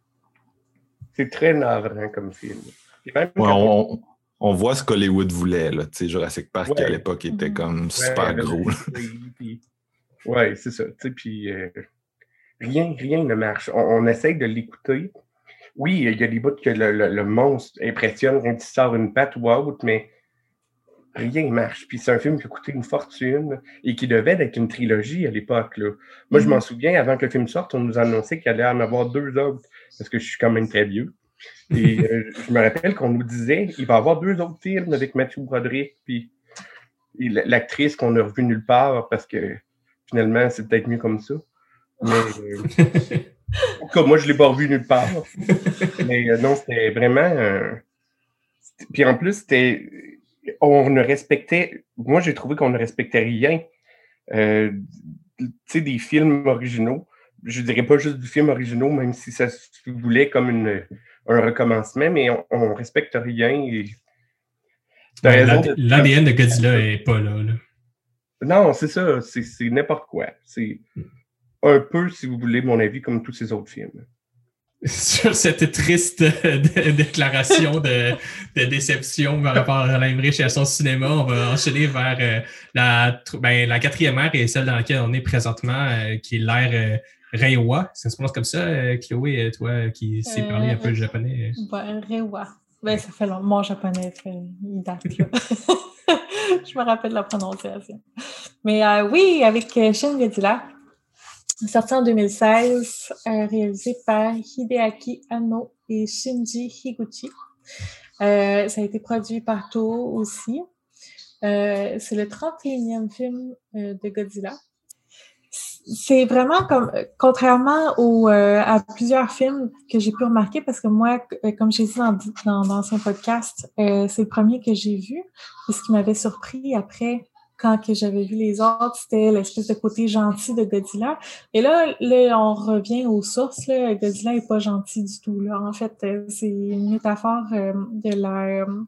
c'est très navrant comme film. On, voit ce qu'Hollywood voulait. Là. Jurassic Park, à l'époque, était comme super gros. Oui, c'est ça. Puis, euh, rien, rien ne marche. On, essaye de l'écouter. Oui, il y a des bouts que le, monstre impressionne quand il sort une patte ou autre, mais rien ne marche. Puis c'est un film qui a coûté une fortune et qui devait être une trilogie à l'époque. Moi, je m'en mm-hmm. souviens, avant que le film sorte, on nous annonçait qu'il allait en avoir deux autres, parce que je suis quand même très vieux. Et euh, je me rappelle qu'on nous disait il va y avoir deux autres films avec Matthew Broderick, puis l'actrice qu'on a revue nulle part, parce que finalement, c'est peut-être mieux comme ça. Mais, euh, moi, je ne l'ai pas revu nulle part. Mais euh, non, c'était vraiment. Puis en plus, c'était. On ne respectait. Moi, j'ai trouvé qu'on ne respectait rien. tu sais, des films originaux. Je dirais pas juste du film originaux, même si ça se voulait comme une, un recommencement, mais on, ne respecte rien. L'ADN de... Godzilla n'est pas là. là. Non, c'est ça. C'est n'importe quoi. C'est. Hmm un peu, si vous voulez, mon avis, comme tous ces autres films. Sur cette triste déclaration de, déception par rapport à Emmerich et à son cinéma, on va enchaîner vers euh, la, ben, la quatrième ère et celle dans laquelle on est présentement, euh, qui est l'ère euh, Reiwa. Ça se prononce comme ça, Chloé, toi qui sais parler un peu le japonais? Ben, Reiwa. Ben, ça fait longtemps. Mon japonais, il date. Je me rappelle la prononciation. Mais oui, avec Shin Godzilla sorti en 2016, euh, réalisé par Hideaki Anno et Shinji Higuchi. Euh, ça a été produit par Toho aussi. Euh, c'est le 31e film de Godzilla. C'est vraiment comme, contrairement au, à plusieurs films que j'ai pu remarquer, parce que moi, comme j'ai dit dans, dans, dans son podcast, c'est le premier que j'ai vu. Et ce qui m'avait surpris après, quand que j'avais vu les autres, c'était l'espèce de côté gentil de Godzilla. Et là, là on revient aux sources. Là. Godzilla est pas gentil du tout. Là. En fait, euh, c'est une métaphore euh, de la, euh,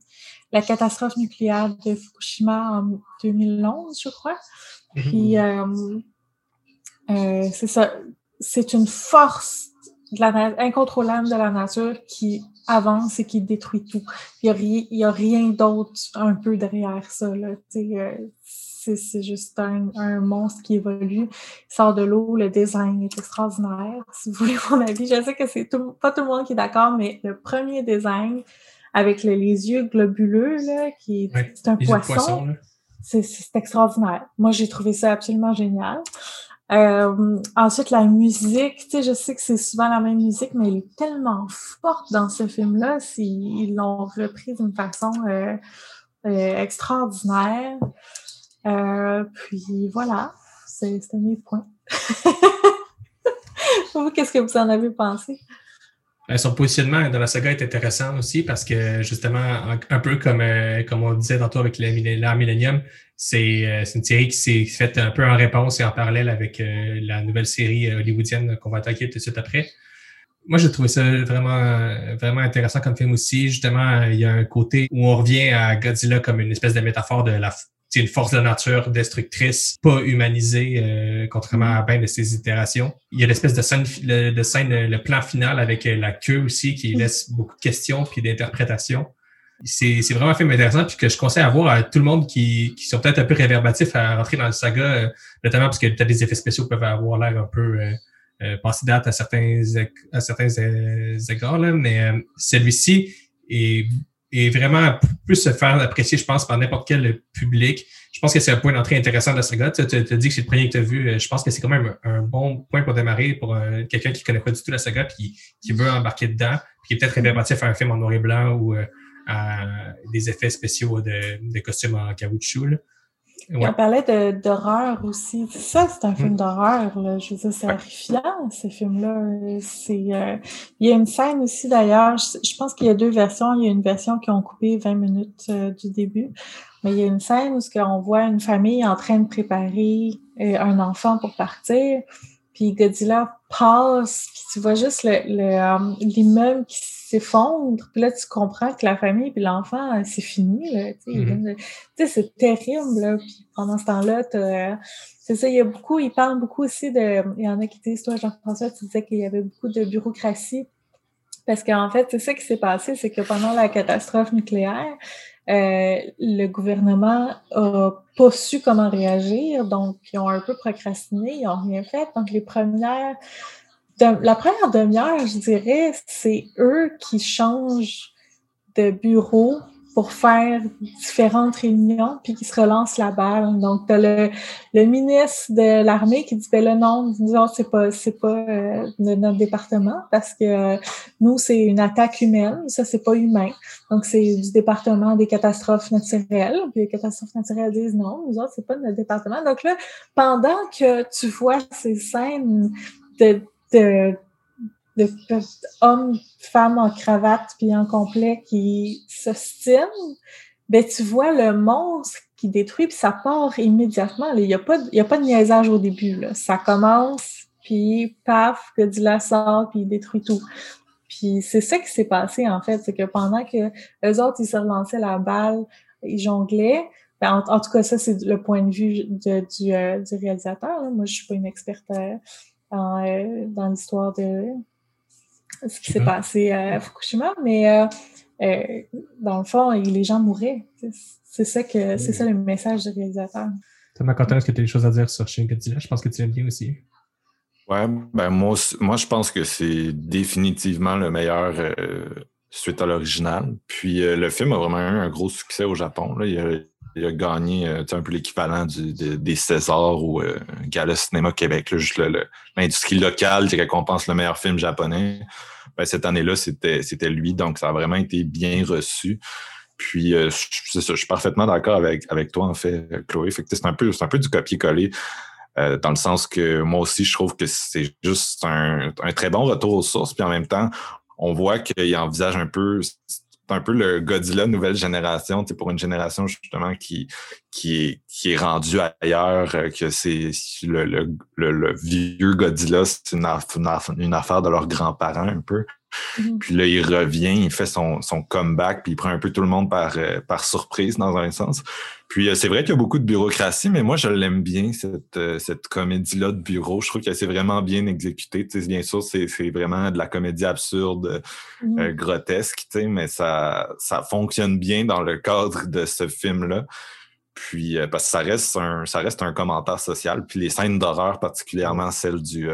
la catastrophe nucléaire de Fukushima en 2011, je crois. Mhm. Puis, c'est ça. C'est une force de la, incontrôlable de la nature qui avance et qui détruit tout. Il n'y a, a, rien d'autre un peu derrière ça. Là. Euh, c'est juste un, un, monstre qui évolue, il sort de l'eau, le design est extraordinaire. Si vous voulez mon avis, je sais que c'est pas tout le monde qui est d'accord, mais le premier design avec les yeux globuleux, là, qui est un poisson, c'est extraordinaire. Moi, j'ai trouvé ça absolument génial. Euh, ensuite, la musique, tu sais, je sais que c'est souvent la même musique, mais elle est tellement forte dans ce film-là, ils l'ont repris d'une façon euh, euh, extraordinaire. puis voilà, c'était mes points. qu'est-ce que vous en avez pensé? Son positionnement dans la saga est intéressant aussi parce que justement, un peu comme, comme on disait tantôt avec l'art Millennium, euh, c'est une série qui s'est faite un peu en réponse et en parallèle avec euh, la nouvelle série euh, hollywoodienne qu'on va attaquer tout de suite après. Moi, j'ai trouvé ça vraiment, vraiment intéressant comme film aussi. Justement, il y a un côté où on revient à Godzilla comme une espèce de métaphore de la une force de nature destructrice, pas humanisée, contrairement à bien de ses itérations. Il y a l'espèce de scène, de scène, le plan final avec la queue aussi qui laisse beaucoup de questions puis d'interprétations c'est vraiment un film intéressant puis que je conseille à voir à tout le monde qui, qui sont peut-être un peu réverbatifs à rentrer dans le saga, euh, notamment parce que peut-être des effets spéciaux peuvent avoir l'air un peu euh, euh, passer date à certains, à certains égards, là, mais celui-ci est, est vraiment plus se faire apprécier, je pense, par n'importe quel public. Je pense que c'est un point d'entrée intéressant de la saga. Tu as dit que c'est le premier que tu as vu. Je pense que c'est quand même un, bon point pour démarrer pour quelqu'un qui connaît pas du tout la saga puis qui veut embarquer dedans, puis qui est peut-être révélatif à un film en noir et blanc ou des effets spéciaux de, de costumes en caoutchouc. Là. On parlait d'horreur aussi. Ça, c'est un film mm. d'horreur. Je veux dire, c'est horrifiant, ces films-là. C'est, euh, Il y a une scène aussi, d'ailleurs, je, pense qu'il y a deux versions. Il y a une version qui ont coupé 20 minutes euh, du début. Mais il y a une scène où on voit une famille en train de préparer euh, un enfant pour partir. Puis Godzilla passe, puis tu vois juste l'immeuble qui s'effondre. Puis là, tu comprends que la famille puis l'enfant, c'est fini. Mm-hmm. Tu sais, c'est terrible. Là. Puis pendant ce temps-là, c'est ça, il y a beaucoup, il parle beaucoup aussi de. Il y en a qui disent, toi, Jean-François, tu disais qu'il y avait beaucoup de bureaucratie. Parce qu'en fait, c'est ça qui s'est passé, c'est que pendant la catastrophe nucléaire, euh, le gouvernement a pas su comment réagir, donc ils ont un peu procrastiné, ils ont rien fait. Donc les premières la première demi-heure, je dirais, c'est eux qui changent de bureau pour faire différentes réunions, puis qui se relancent la balle. Donc, t'as le, le ministre de l'armée qui dit, ben le non, disons, c'est pas, c'est pas euh, de notre département, parce que euh, nous, c'est une attaque humaine, ça, c'est pas humain. Donc, c'est du département des catastrophes naturelles. Puis les catastrophes naturelles disent, non, nous autres, c'est pas notre département. Donc là, pendant que tu vois ces scènes de de, de, hommes, femmes en cravate puis en complet qui s'ostinent, ben tu vois le monstre qui détruit puis ça part immédiatement. Il n'y a, pas, y a pas de niaisage au début. Là. Ça commence, puis paf, Godzilla sort puis il détruit tout. Puis c'est ça qui s'est passé en fait, c'est que pendant que les autres ils se relançaient la balle, ils jonglaient, ben, en, tout cas ça c'est le point de vue de, du, euh, du réalisateur. Moi je suis pas une experte euh, euh, dans l'histoire de ce qui s'est passé à Fukushima, mais euh, euh, dans le fond, les gens mouraient. C'est ça que c'est ça le message du réalisateur. Thomas Quentin, est-ce que tu as des choses à dire sur Shin Godzilla? Je pense que tu aimes bien aussi. Ouais, ben moi, moi je pense que c'est définitivement le meilleur suite à l'original. Puis le film a vraiment eu un gros succès au Japon. Là. Il, a, il a gagné euh, un peu l'équivalent des Césars ou euh, Gala Cinéma Québec, là, juste l'industrie locale qui récompense le meilleur film japonais. Ben, cette année-là, c'était, lui, donc ça a vraiment été bien reçu. Puis euh, je, je suis parfaitement d'accord avec, avec toi, en fait, Chloé. C'est un peu, un peu du copier-coller. Euh, dans le sens que moi aussi, je trouve que c'est juste un, un, très bon retour aux sources. Puis en même temps, on voit qu'il envisage un peu un peu le Godzilla nouvelle génération, pour une génération justement qui, qui, est, qui est rendue ailleurs, euh, que c'est le, le, le, vieux Godzilla, c'est une, une, affaire de leurs grands-parents un peu. Mm-hmm. Puis là, il revient, il fait son, son comeback, puis il prend un peu tout le monde par, euh, par surprise dans un sens. Puis euh, c'est vrai qu'il y a beaucoup de bureaucratie, mais moi, je l'aime bien, cette, euh, cette comédie-là de bureau. Je trouve que c'est vraiment bien exécuté. bien sûr, c'est vraiment de la comédie absurde, mmh. grotesque, mais ça, ça fonctionne bien dans le cadre de ce film-là. Puis, parce que ça reste, un, ça reste un commentaire social. Puis les scènes d'horreur, particulièrement celles du,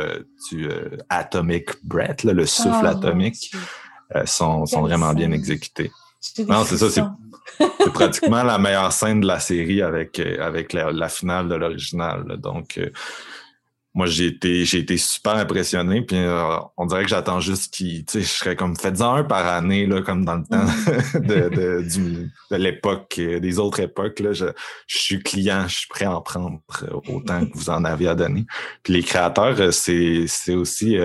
du Atomic Breath, le souffle ah, atomique, sont, sont vraiment bien exécutées. Non, c'est ça, c'est pratiquement la meilleure scène de la série avec, euh, avec la, finale de l'original. Donc, euh, moi, j'ai été, j'ai été super impressionné. Puis, euh, on dirait que j'attends juste qu'il, tu sais, je serais comme, faites-en un par année, là, comme dans le temps mm. de, de, l'époque, des autres époques. Là, je, suis client, je suis prêt à en prendre autant que vous en avez à donner. Puis, les créateurs, c'est, c'est aussi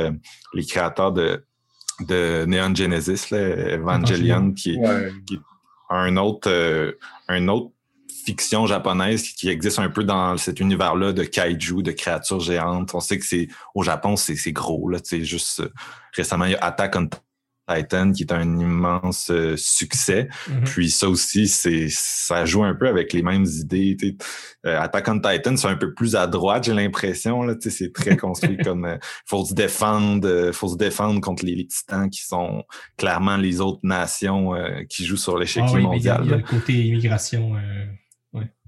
les créateurs de, de Neon Genesis, là, Evangelion, qui, qui est un autre, euh, un autre fiction japonaise qui existe un peu dans cet univers-là de kaiju, de créatures géantes. On sait que c'est au Japon, c'est gros. Là, juste euh, récemment, il y a Attack on Titan, qui est un immense euh, succès. Mm-hmm. Puis ça aussi, c'est ça joue un peu avec les mêmes idées. Euh, Attack on Titan, c'est un peu plus à droite, j'ai l'impression. C'est très construit comme euh, faut se défendre, euh, faut se défendre contre les, titans qui sont clairement les autres nations qui jouent sur l'échec ah mondial. Il y, a, le côté immigration.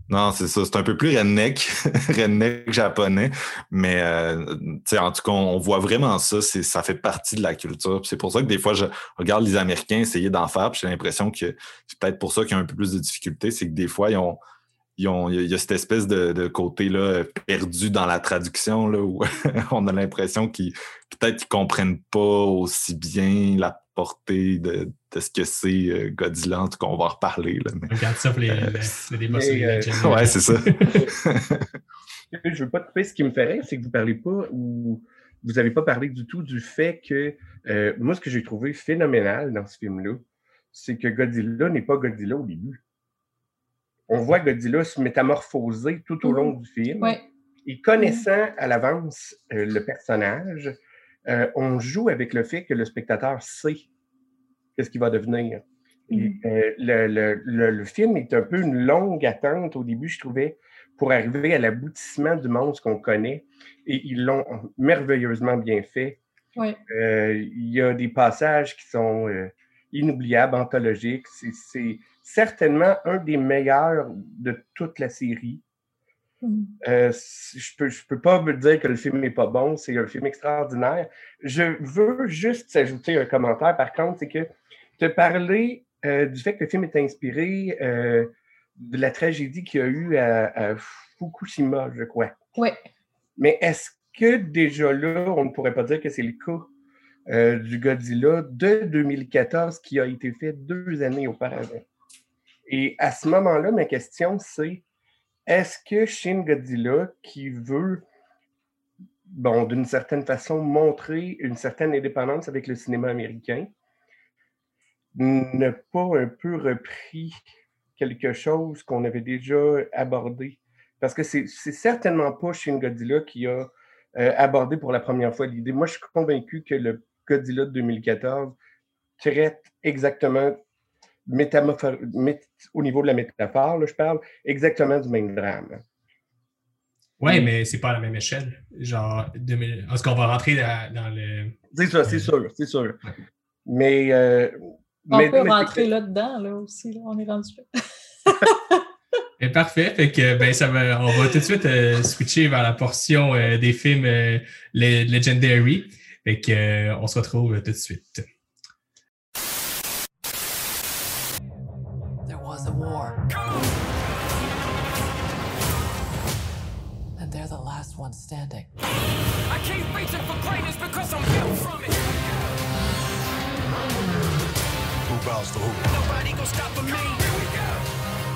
Non, c'est ça. C'est un peu plus redneck, redneck japonais. Mais euh, en tout cas, on voit vraiment ça. Ça fait partie de la culture. C'est pour ça que des fois, je regarde les Américains essayer d'en faire. J'ai l'impression que c'est peut-être pour ça qu'ils ont un peu plus de difficultés. C'est que des fois, ils ont, il y a cette espèce de, côté là, perdu dans la traduction là, où on a l'impression qu'ils peut-être qu'ils comprennent pas aussi bien la portée de, ce que c'est euh, Godzilla, en tout cas, on va en reparler. Là, Regarde ça pour les, euh, débats sur les Ouais, c'est ça. je veux pas te couper. Ce qui me ferait, c'est que vous parlez pas ou vous n'avez pas parlé du tout du fait que euh, moi, ce que j'ai trouvé phénoménal dans ce film-là, c'est que Godzilla n'est pas Godzilla au début on voit Godzilla se métamorphoser tout au long mhm. du film. Et connaissant à l'avance euh, le personnage, euh, on joue avec le fait que le spectateur sait qu'est-ce qu'il va devenir. Mhm. Euh, le, film est un peu une longue attente au début, je trouvais, pour arriver à l'aboutissement du monstre qu'on connaît. Et ils l'ont merveilleusement bien fait. Il y a des passages qui sont inoubliables, anthologiques. C'est certainement un des meilleurs de toute la série. Mm. Euh, je peux, je peux pas me dire que le film n'est pas bon, c'est un film extraordinaire. Je veux juste ajouter un commentaire, par contre, c'est que te parler euh, du fait que le film est inspiré euh, de la tragédie qu'il y a eu à, Fukushima, je crois. Oui. Mais est-ce que déjà là, on ne pourrait pas dire que c'est le cas du Godzilla de 2014 qui a été fait deux années auparavant? Et à ce moment-là, ma question, c'est est-ce que Shin Godzilla, qui veut, bon, d'une certaine façon, montrer une certaine indépendance avec le cinéma américain, n'a pas un peu repris quelque chose qu'on avait déjà abordé? Parce que c'est certainement pas Shin Godzilla qui a euh, abordé pour la première fois l'idée. Moi, je suis convaincu que le Godzilla de 2014 traite exactement au niveau de la métaphore, je parle exactement du même drame. Oui, mais c'est pas à la même échelle. Genre, 2000... est-ce qu'on va rentrer dans le. C'est ça, c'est sûr, c'est sûr. Mais. Euh, on peut rentrer là-dedans, là aussi, là, on est rendu là. parfait. Fait que, ben, ça va, on va tout de suite euh, switcher vers la portion euh, des films Legendary. Fait que, on se retrouve tout de suite. Standing. I keep reaching for greatness because I'm built from it. Who bows to who? Nobody gonna stop me. Here we go.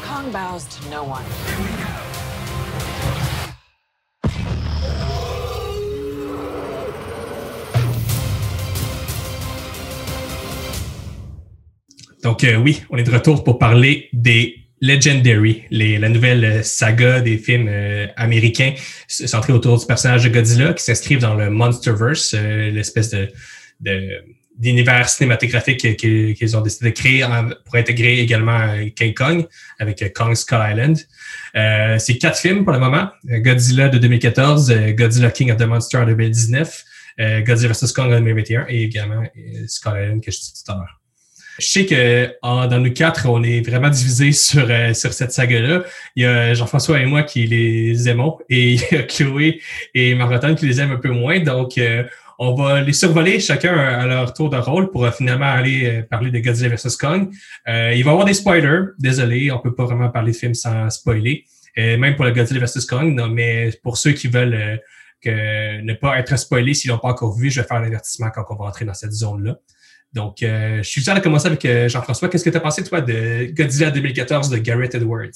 Kong bows to no one. Here we go. Donc euh, oui, on est de retour pour parler des Legendary, la nouvelle saga des films euh, américains centrés autour du personnage de Godzilla qui s'inscrivent dans le Monsterverse, euh, l'espèce de, d'univers cinématographique qu'ils ont décidé de créer pour intégrer également euh, King Kong avec Kong Skull Island. c'est quatre films pour le moment. Godzilla de 2014, Godzilla King of the Monster en 2019, Godzilla vs. Kong en 2021 et également Skull Island que je disais tout à l'heure. Je sais que dans nous quatre, on est vraiment divisés sur, euh, sur cette saga-là. Il y a Jean-François et moi qui les aimons et il y a Chloé et Margoton qui les aiment un peu moins. Donc, euh, on va les survoler chacun à leur tour de rôle pour euh, finalement aller parler de Godzilla vs. Kong. il va y avoir des spoilers. Désolé, on peut pas vraiment parler de film sans spoiler. même pour le Godzilla vs. Kong, mais pour ceux qui veulent que ne pas être spoilés s'ils l'ont pas encore vu, je vais faire l'avertissement quand on va entrer dans cette zone-là. Donc, euh, je suis fier de commencer avec euh, Jean-François. Qu'est-ce que tu as pensé, toi, de Godzilla 2014 de Garrett Edwards?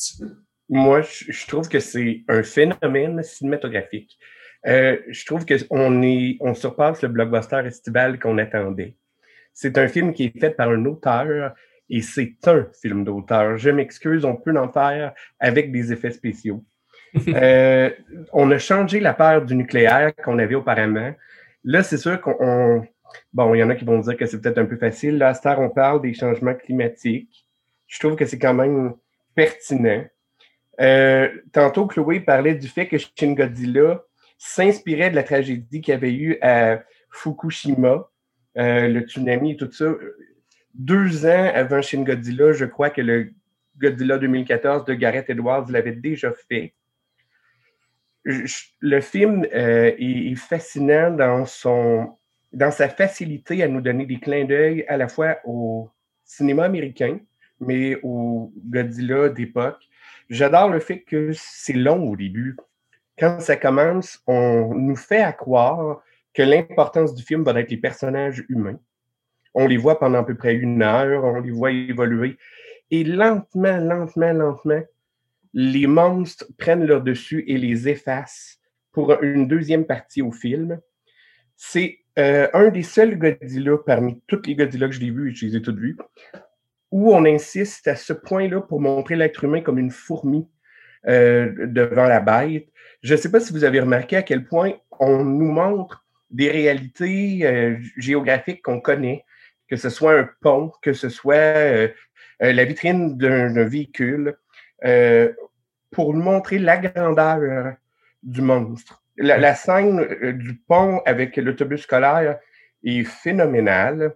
Moi, je trouve que c'est un phénomène cinématographique. Euh, je trouve qu'on on surpasse le blockbuster estival qu'on attendait. C'est un film qui est fait par un auteur et c'est un film d'auteur. Je m'excuse, on peut en faire avec des effets spéciaux. on a changé la paire du nucléaire qu'on avait auparavant. Là, c'est sûr qu'on Bon, il y en a qui vont dire que c'est peut-être un peu facile. Là, Star, on parle des changements climatiques. Je trouve que c'est quand même pertinent. Euh, tantôt, Chloé parlait du fait que Shin Godzilla s'inspirait de la tragédie qu'il y avait eu à Fukushima, euh, le tsunami et tout ça. Deux ans avant Shin Godzilla, je crois que le Godzilla 2014 de Gareth Edwards l'avait déjà fait. le film euh, est, fascinant dans, son, dans sa facilité à nous donner des clins d'œil à la fois au cinéma américain, mais au Godzilla d'époque. J'adore le fait que c'est long au début. Quand ça commence, on nous fait à croire que l'importance du film va être les personnages humains. On les voit pendant à peu près une heure, on les voit évoluer. Et lentement, lentement, lentement, les monstres prennent leur dessus et les effacent pour une deuxième partie au film. C'est euh, un des seuls Godzilla parmi toutes les Godzilla que j'ai vus, et je les ai toutes vues, où on insiste à ce point-là pour montrer l'être humain comme une fourmi euh, devant la bête. Je ne sais pas si vous avez remarqué à quel point on nous montre des réalités euh, géographiques qu'on connaît, que ce soit un pont, que ce soit la vitrine d'un véhicule, pour nous montrer la grandeur du monstre. La, scène du pont avec l'autobus scolaire est phénoménale.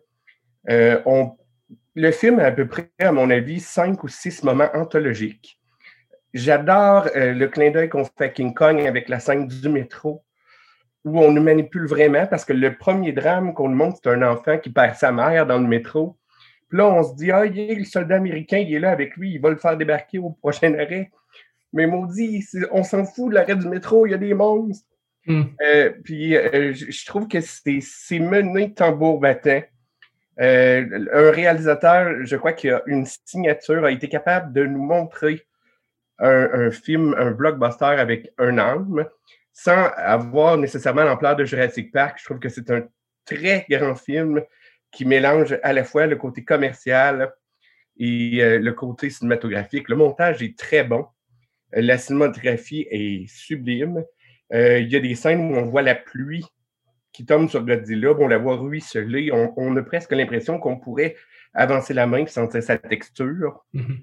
le film a à peu près, à mon avis, cinq ou six moments anthologiques. J'adore le clin d'œil qu'on fait à King Kong avec la scène du métro où on nous manipule vraiment parce que le premier drame qu'on nous montre, c'est un enfant qui perd sa mère dans le métro. Puis là, on se dit, ah, il est le soldat américain, il est là avec lui, il va le faire débarquer au prochain arrêt. Mais maudit, on s'en fout de l'arrêt du métro, il y a des monstres. Hmm. Euh, puis euh, je trouve que c'est mené tambour battant. Euh, un réalisateur, je crois qu'il a une signature, a été capable de nous montrer un, film, un blockbuster avec un âme sans avoir nécessairement l'ampleur de Jurassic Park. Je trouve que c'est un très grand film qui mélange à la fois le côté commercial et le côté cinématographique. Le montage est très bon. La cinématographie est sublime. Euh, il y a des scènes où on voit la pluie qui tombe sur Godzilla, on la voit ruisseler. On, on a presque l'impression qu'on pourrait avancer la main et sentir sa texture. Mm-hmm.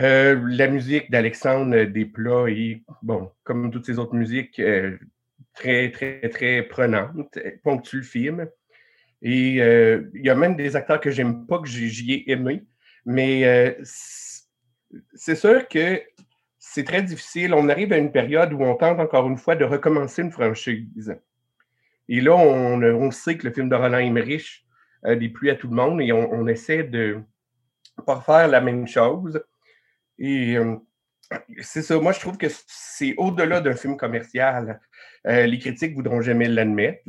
Euh, la musique d'Alexandre Desplat est, bon, comme toutes ces autres musiques, euh, très, très, très prenante, ponctue le film. Et euh, il y a même des acteurs que j'aime pas, que j'y ai aimé. Mais c'est sûr que c'est très difficile. On arrive à une période où on tente encore une fois de recommencer une franchise. Et là, on, sait que le film de Roland Emmerich dépluie à tout le monde et on, on essaie de pas faire la même chose. Et euh, c'est ça, moi je trouve que c'est au-delà d'un film commercial. Euh, les critiques voudront jamais l'admettre,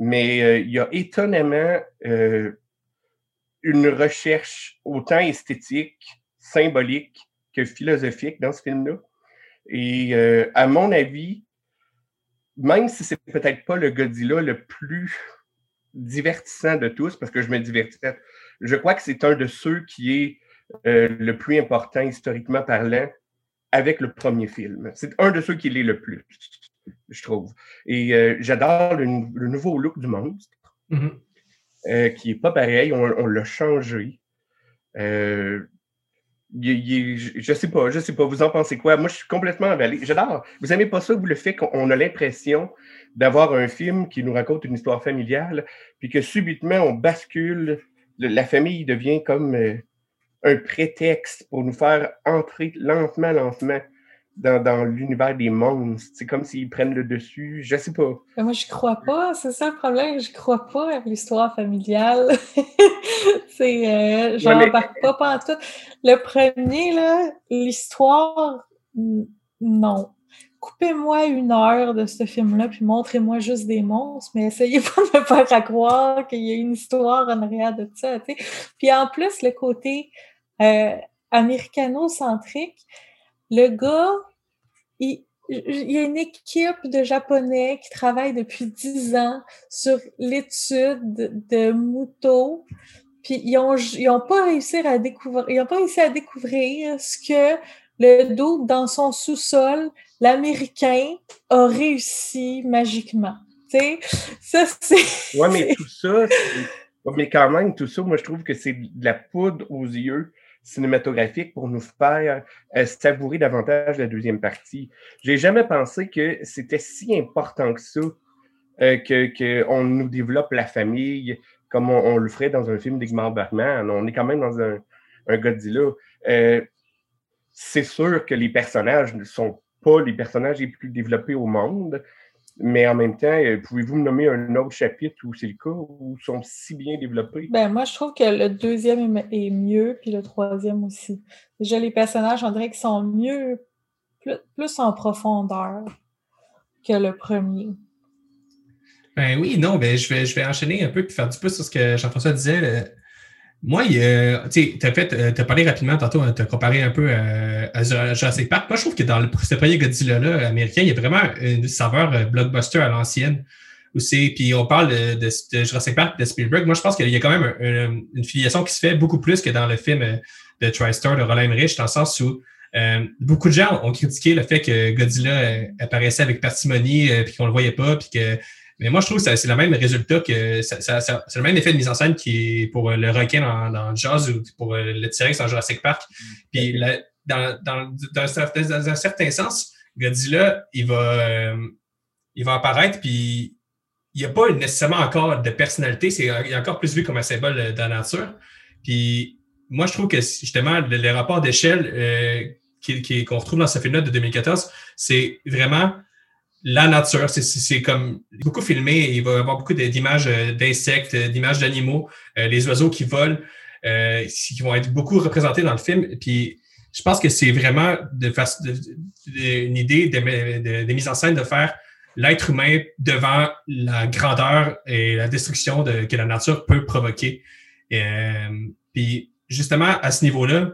mais euh, il y a étonnamment une recherche autant esthétique, symbolique que philosophique dans ce film-là. Et à mon avis, même si c'est peut-être pas le Godzilla le plus divertissant de tous, parce que je me divertissais, je crois que c'est un de ceux qui est euh, le plus important historiquement parlant avec le premier film. C'est un de ceux qui l'est le plus, je trouve. Et euh, j'adore le, nouveau look du monstre, mm-hmm. euh, qui n'est pas pareil, on, l'a changé. Je sais pas, je sais pas, vous en pensez quoi? Moi, je suis complètement emballé. J'adore. Vous n'aimez pas ça, vous, le fait qu'on a l'impression d'avoir un film qui nous raconte une histoire familiale, puis que subitement, on bascule, la famille devient comme un prétexte pour nous faire entrer lentement, lentement dans, l'univers des monstres. C'est comme s'ils prennent le dessus. Je sais pas. moi, je crois pas. C'est ça le problème. Je crois pas à l'histoire familiale. c'est, euh, j'en embarque pas pas tout. Le premier, là, l'histoire, non. Coupez-moi une heure de ce film-là, puis montrez-moi juste des monstres, mais essayez pas de me faire croire qu'il y a une histoire en arrière de ça. Puis en plus, le côté euh, américano-centrique, le gars, il, y a une équipe de Japonais qui travaille depuis dix ans sur l'étude de Muto, puis ils ont, ils ont pas réussi à découvrir, ils ont pas réussi à découvrir ce que le doute dans son sous-sol, l'Américain a réussi magiquement. Tu ça c'est. Ouais, mais tout ça, mais quand même, tout ça, moi je trouve que c'est de la poudre aux yeux cinématographique pour nous faire euh, savourer davantage la deuxième partie. J'ai jamais pensé que c'était si important que ça euh, qu'on nous développe la famille comme on, le ferait dans un film d'Igmar Bergman. On est quand même dans un, un Godzilla. Euh, c'est sûr que les personnages ne sont pas les personnages les plus développés au monde, mais en même temps, euh, pouvez-vous me nommer un autre chapitre où c'est le cas, où ils sont si bien développés? Ben, moi, je trouve que le deuxième est mieux, puis le troisième aussi. Déjà, les personnages, on dirait qu'ils sont mieux, plus, en profondeur que le premier. Ben oui, non, ben je vais, je vais enchaîner un peu et faire du plus sur ce que Jean-François disait. Moi, tu as, euh, parlé rapidement tantôt, hein, tu as comparé un peu euh, à, Jurassic Park. Moi, je trouve que dans le, ce premier Godzilla-là américain, il y a vraiment une saveur euh, blockbuster à l'ancienne. Puis on parle de, Jurassic Park, de Spielberg. Moi, je pense qu'il y a quand même une filiation qui se fait beaucoup plus que dans le film de TriStar de Roland Emmerich, dans le sens où beaucoup de gens ont critiqué le fait que Godzilla apparaissait avec parcimonie, puis qu'on le voyait pas, puis que mais moi, je trouve que c'est le même résultat que c'est le même effet de mise en scène qui est pour le requin dans, Jaws ou pour le T-Rex dans Jurassic Park. Puis dans, dans, dans, un certain sens, Godzilla, il va, euh, il va apparaître, puis il n'y a pas nécessairement encore de personnalité, c'est, il est encore plus vu comme un symbole de la nature. Puis moi, je trouve que justement, les rapports d'échelle euh, qu'on retrouve dans ce film-là de 2014, c'est vraiment la nature. C'est comme beaucoup filmé. Il va y avoir beaucoup d'images euh, d'insectes, euh, d'images d'animaux, euh, les oiseaux qui volent, qui vont être beaucoup représentés dans le film. Puis je pense que c'est vraiment de, une idée de, mise en scène de faire l'être humain devant la grandeur et la destruction de, que la nature peut provoquer. puis justement, à ce niveau-là,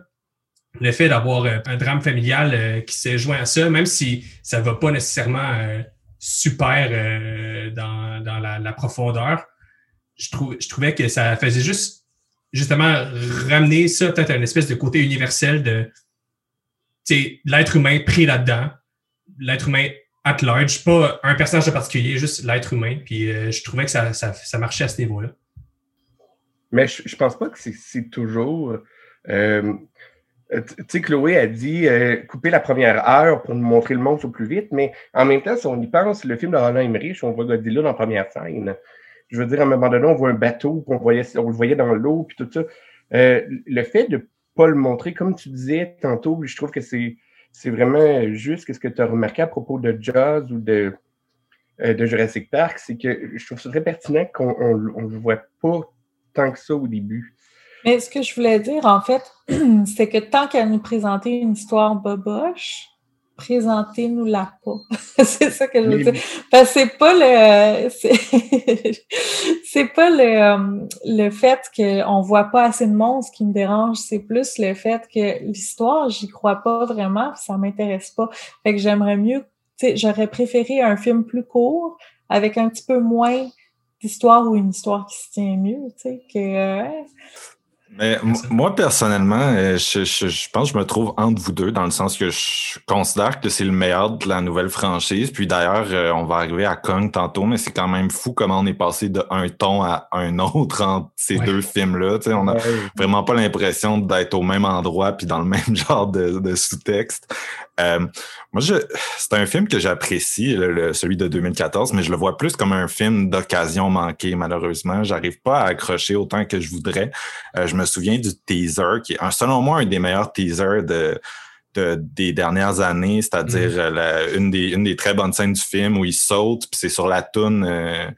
le fait d'avoir euh, un drame familial euh, qui s'est joint à ça, même si ça ne va pas nécessairement euh, super dans, dans la, profondeur, je, je trouvais que ça faisait juste justement ramener ça peut-être à une espèce de côté universel de l'être humain pris là-dedans, l'être humain at large, pas un personnage en particulier, juste l'être humain. Puis je trouvais que ça, ça, ça, marchait à ce niveau-là. Mais je, je pense pas que c'est toujours. Tu sais, Chloé a dit euh, couper la première heure pour nous montrer le monde au plus vite, mais en même temps, si on y pense, le film de Roland Emmerich, on voit Godzilla dans la première scène. Je veux dire, à un moment donné, on voit un bateau, on, voyait, on le voyait dans l'eau, puis tout ça. Euh, le fait de ne pas le montrer, comme tu disais tantôt, je trouve que c'est, c'est vraiment juste ce que tu as remarqué à propos de Jaws ou de, de Jurassic Park, c'est que je trouve ça très pertinent qu'on ne le voit pas tant que ça au début. Mais ce que je voulais dire, en fait, c'est que tant qu'elle nous présentait une histoire boboche, présentez-nous-la pas. c'est ça que je veux dire. Parce que c'est pas le, c'est pas le, euh, le fait qu'on voit pas assez de monstres qui me dérange, c'est plus le fait que l'histoire, j'y crois pas vraiment, ça m'intéresse pas. Fait que j'aimerais mieux, tu sais, j'aurais préféré un film plus court, avec un petit peu moins d'histoire ou une histoire qui se tient mieux, tu sais, que... Mais moi, personnellement, euh, je, je, pense que je me trouve entre vous deux, dans le sens que je considère que c'est le meilleur de la nouvelle franchise. Puis d'ailleurs, euh, on va arriver à Kong tantôt, mais c'est quand même fou comment on est passé de un ton à un autre entre ces deux films-là. on n'a vraiment pas l'impression d'être au même endroit puis dans le même genre de, de sous-texte. Euh, moi, c'est un film que j'apprécie, celui de 2014, mais je le vois plus comme un film d'occasion manquée, malheureusement. J'arrive pas à accrocher autant que je voudrais. Euh, je me souviens du teaser, qui est, selon moi, un des meilleurs teasers de, des dernières années, c'est-à-dire mm. euh, une, des, une des très bonnes scènes du film où il saute, puis c'est sur la toune, euh,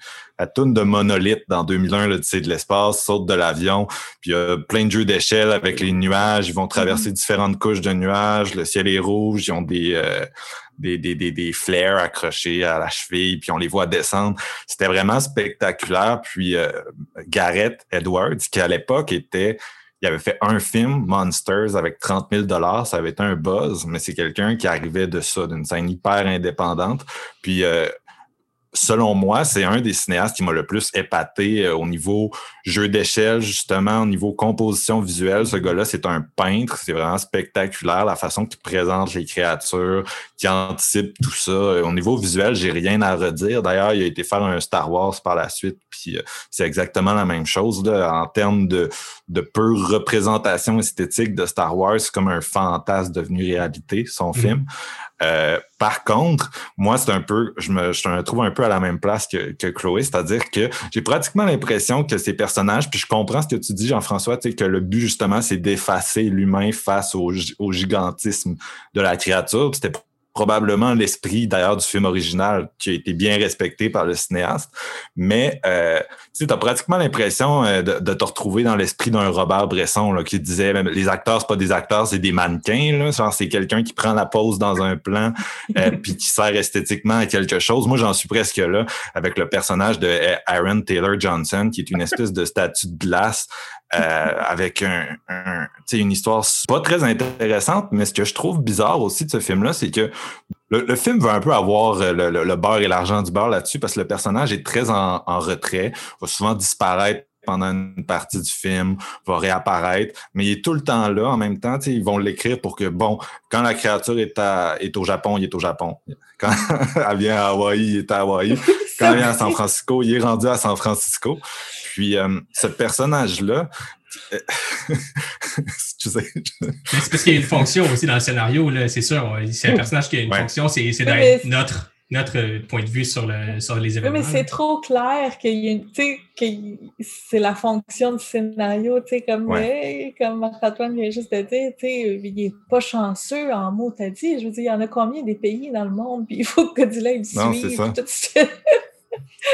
la toune de Monolith dans 2001, l'Odyssée de l'espace, saute de l'avion, puis il y a plein de jeux d'échelle avec les nuages, ils vont traverser mm-hmm. différentes couches de nuages, le ciel est rouge, ils ont des, euh, des, des, des, des, flares accrochés à la cheville, puis on les voit descendre. C'était vraiment spectaculaire. Puis Gareth Edwards, qui à l'époque était il avait fait un film, Monsters, avec 30 000 Ça avait été un buzz, mais c'est quelqu'un qui arrivait de ça, d'une scène hyper indépendante. Puis, euh, selon moi, c'est un des cinéastes qui m'a le plus épaté euh, au niveau jeu d'échelle, justement, au niveau composition visuelle. Ce gars-là, c'est un peintre. C'est vraiment spectaculaire, la façon qu'il présente les créatures, qui anticipe tout ça. Euh, au niveau visuel, j'ai rien à redire. D'ailleurs, il a été faire un Star Wars par la suite, puis puis euh, c'est exactement la même chose là, en termes de, de pure représentation esthétique de Star Wars, c'est comme un fantasme devenu réalité, son Mhm. film. Euh, par contre, moi, c'est un peu, je me, je me trouve un peu à la même place que, que Chloé, c'est-à-dire que j'ai pratiquement l'impression que ces personnages, puis je comprends ce que tu dis, Jean-François, tu sais, que le but justement, c'est d'effacer l'humain face au, gi- au gigantisme de la créature. Probablement l'esprit d'ailleurs du film original qui a été bien respecté par le cinéaste. Mais euh, tu as pratiquement l'impression euh, de, de te retrouver dans l'esprit d'un Robert Bresson là, qui disait même, les acteurs, c'est pas des acteurs, c'est des mannequins. Là. Genre, c'est quelqu'un qui prend la pose dans un plan euh, puis qui sert esthétiquement à quelque chose. Moi, j'en suis presque là avec le personnage de euh, Aaron Taylor Johnson, qui est une espèce de statue de glace euh, avec un, un une histoire pas très intéressante, mais ce que je trouve bizarre aussi de ce film-là, c'est que le, le film veut un peu avoir euh, le, le- le beurre et l'argent du beurre là-dessus parce que le personnage est très en, en retrait, va souvent disparaître pendant une partie du film, va réapparaître, mais il est tout le temps là en même temps. tu sais, Ils vont l'écrire pour que, bon, quand la créature est, à, est au Japon, il est au Japon. Quand elle vient à Hawaï, il est à Hawaï. Quand elle vient à San Francisco, il est rendu à San Francisco. Puis euh, ce personnage-là, excusez, Mais c'est parce qu'il y a une fonction aussi dans le scénario, là, c'est sûr. C'est un personnage qui a une Ouais. fonction, c'est Oui, d'être notre, notre euh, point de vue sur, le, sur les Oui, événements. mais c'est trop clair qu'il y a une, tu sais, que c'est la fonction du scénario, tu sais, comme, Ouais. hey, comme Marc-Antoine vient juste de dire, tu sais, il est pas chanceux en mots, t'as dit. Je veux dire, il y en a combien des pays dans le monde, puis il faut que Godzilla il Non, suive, tout ça.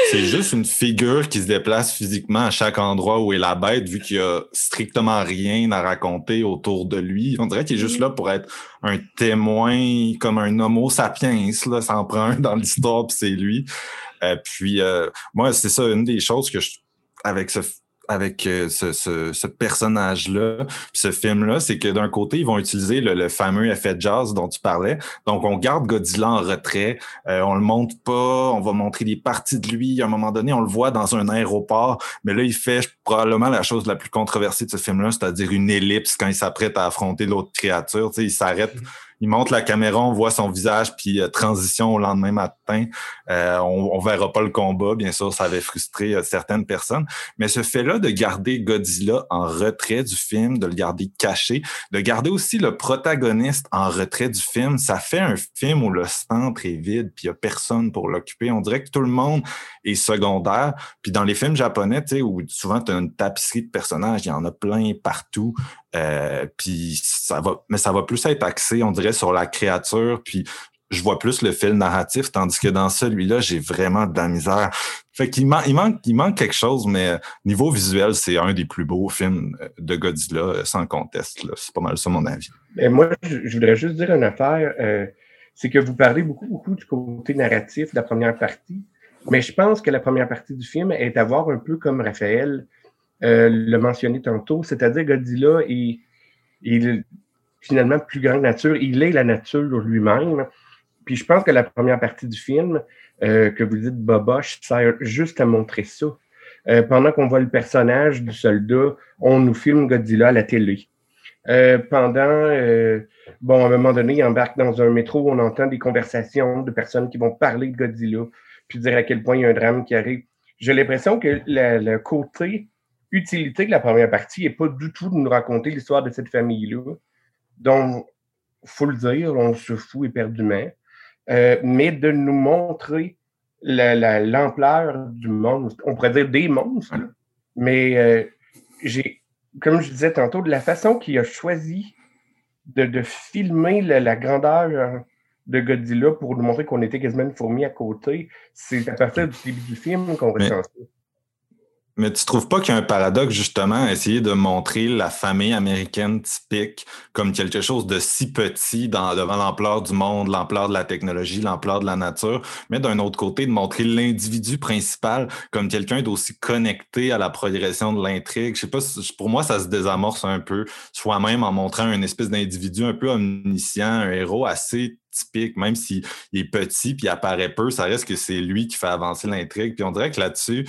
c'est juste une figure qui se déplace physiquement à chaque endroit où est la bête, vu qu'il y a strictement rien à raconter autour de lui. On dirait qu'il est juste là pour être un témoin, comme un homo sapiens, là, ça en prend un dans l'histoire, puis c'est lui. Euh, puis euh, moi, c'est ça, une des choses que je avec ce avec euh, ce, personnage-là, ce film-là, c'est que d'un côté, ils vont utiliser le, fameux effet jazz dont tu parlais. Donc, on garde Godzilla en retrait, euh, on le montre pas, on va montrer des parties de lui. À un moment donné, on le voit dans un aéroport, mais là, il fait probablement la chose la plus controversée de ce film-là, c'est-à-dire une ellipse quand il s'apprête à affronter l'autre créature. Il s'arrête, il monte la caméra, on voit son visage, puis euh, transition au lendemain matin. Euh, on, on verra pas le combat, bien sûr, ça avait frustré euh, certaines personnes. Mais ce fait-là de garder Godzilla en retrait du film, de le garder caché, de garder aussi le protagoniste en retrait du film, ça fait un film où le centre est vide, puis il y a personne pour l'occuper. On dirait que tout le monde est secondaire. Puis dans les films japonais, tu sais, où souvent tu as une tapisserie de personnages, il y en a plein partout. Euh, puis ça va, mais ça va plus être axé, on dirait, sur la créature. Puis je vois plus le fil narratif, tandis que dans celui-là, j'ai vraiment de la misère. Fait qu'il man- il manque, il manque quelque chose, mais niveau visuel, c'est un des plus beaux films euh, de Godzilla, euh, sans conteste. C'est pas mal ça mon avis. Et moi, je voudrais juste dire une affaire. euh, c'est que vous parlez beaucoup, beaucoup du côté narratif de la première partie. Mais je pense que la première partie du film est à voir un peu comme Raphaël euh, l'a mentionné tantôt, c'est-à-dire Godzilla est, est finalement plus grande nature. Il est la nature lui-même. Puis je pense que la première partie du film, euh, que vous dites Boboche, sert juste à montrer ça. Euh, pendant qu'on voit le personnage du soldat, on nous filme Godzilla à la télé. Euh, pendant, euh, bon, à un moment donné, il embarque dans un métro, on entend des conversations de personnes qui vont parler de Godzilla, puis dire à quel point il y a un drame qui arrive. J'ai l'impression que la- le côté utilité de la première partie n'est pas du tout de nous raconter l'histoire de cette famille-là, dont, faut le dire, on se fout éperdument, euh, mais de nous montrer la- la- l'ampleur du monstre, on pourrait dire des monstres, là. mais euh, j'ai, comme je disais tantôt, de la façon qu'il a choisi de, de filmer la, la grandeur de Godzilla pour nous montrer qu'on était quasiment une fourmi à côté, c'est à partir du début du film qu'on ressent ça. Mais tu trouves pas qu'il y a un paradoxe, justement, à essayer de montrer la famille américaine typique comme quelque chose de si petit devant l'ampleur du monde, l'ampleur de la technologie, l'ampleur de la nature, mais d'un autre côté, de montrer l'individu principal comme quelqu'un d'aussi connecté à la progression de l'intrigue. Je sais pas, pour moi, ça se désamorce un peu soi-même en montrant une espèce d'individu un peu omniscient, un héros assez typique, même s'il est petit puis apparaît peu, ça reste que c'est lui qui fait avancer l'intrigue. Puis on dirait que là-dessus,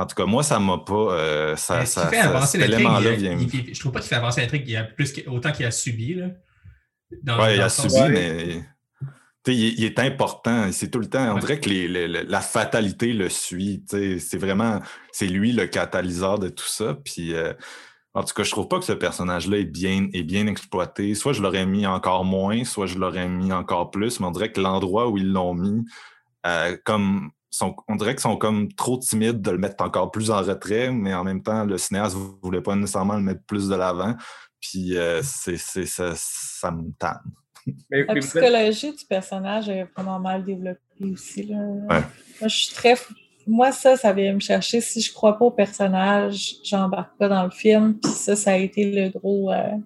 en tout cas, moi, ça m'a pas. euh, ça, ça, fait ça- avancer cet élément-là il- vient. il- il- je trouve pas qu'il fait avancer l'intrigue il y a plus autant qu'il a subi. Là, dans, Ouais, il a subi, Ouais. mais. Tu il, est important. C'est tout le temps. On dirait que la fatalité le suit. C'est vraiment, c'est lui le catalyseur de tout ça. Puis, euh, en tout cas, je trouve pas que ce personnage-là est bien, est bien exploité. Soit je l'aurais mis encore moins, soit je l'aurais mis encore plus. Mais on dirait que l'endroit où ils l'ont mis, euh, comme on dirait qu'ils sont comme trop timides de le mettre encore plus en retrait, mais en même temps, le cinéaste ne voulait pas nécessairement le mettre plus de l'avant. Puis euh, c'est, ça, ça me tanne. La psychologie du personnage est vraiment mal développée aussi. Là. Moi, je suis très. Moi, ça, ça vient me chercher. Si je crois pas au personnage, j'embarque pas dans le film. Puis ça, ça a été le gros, euh,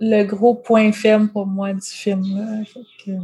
le gros point ferme pour moi du film. Là.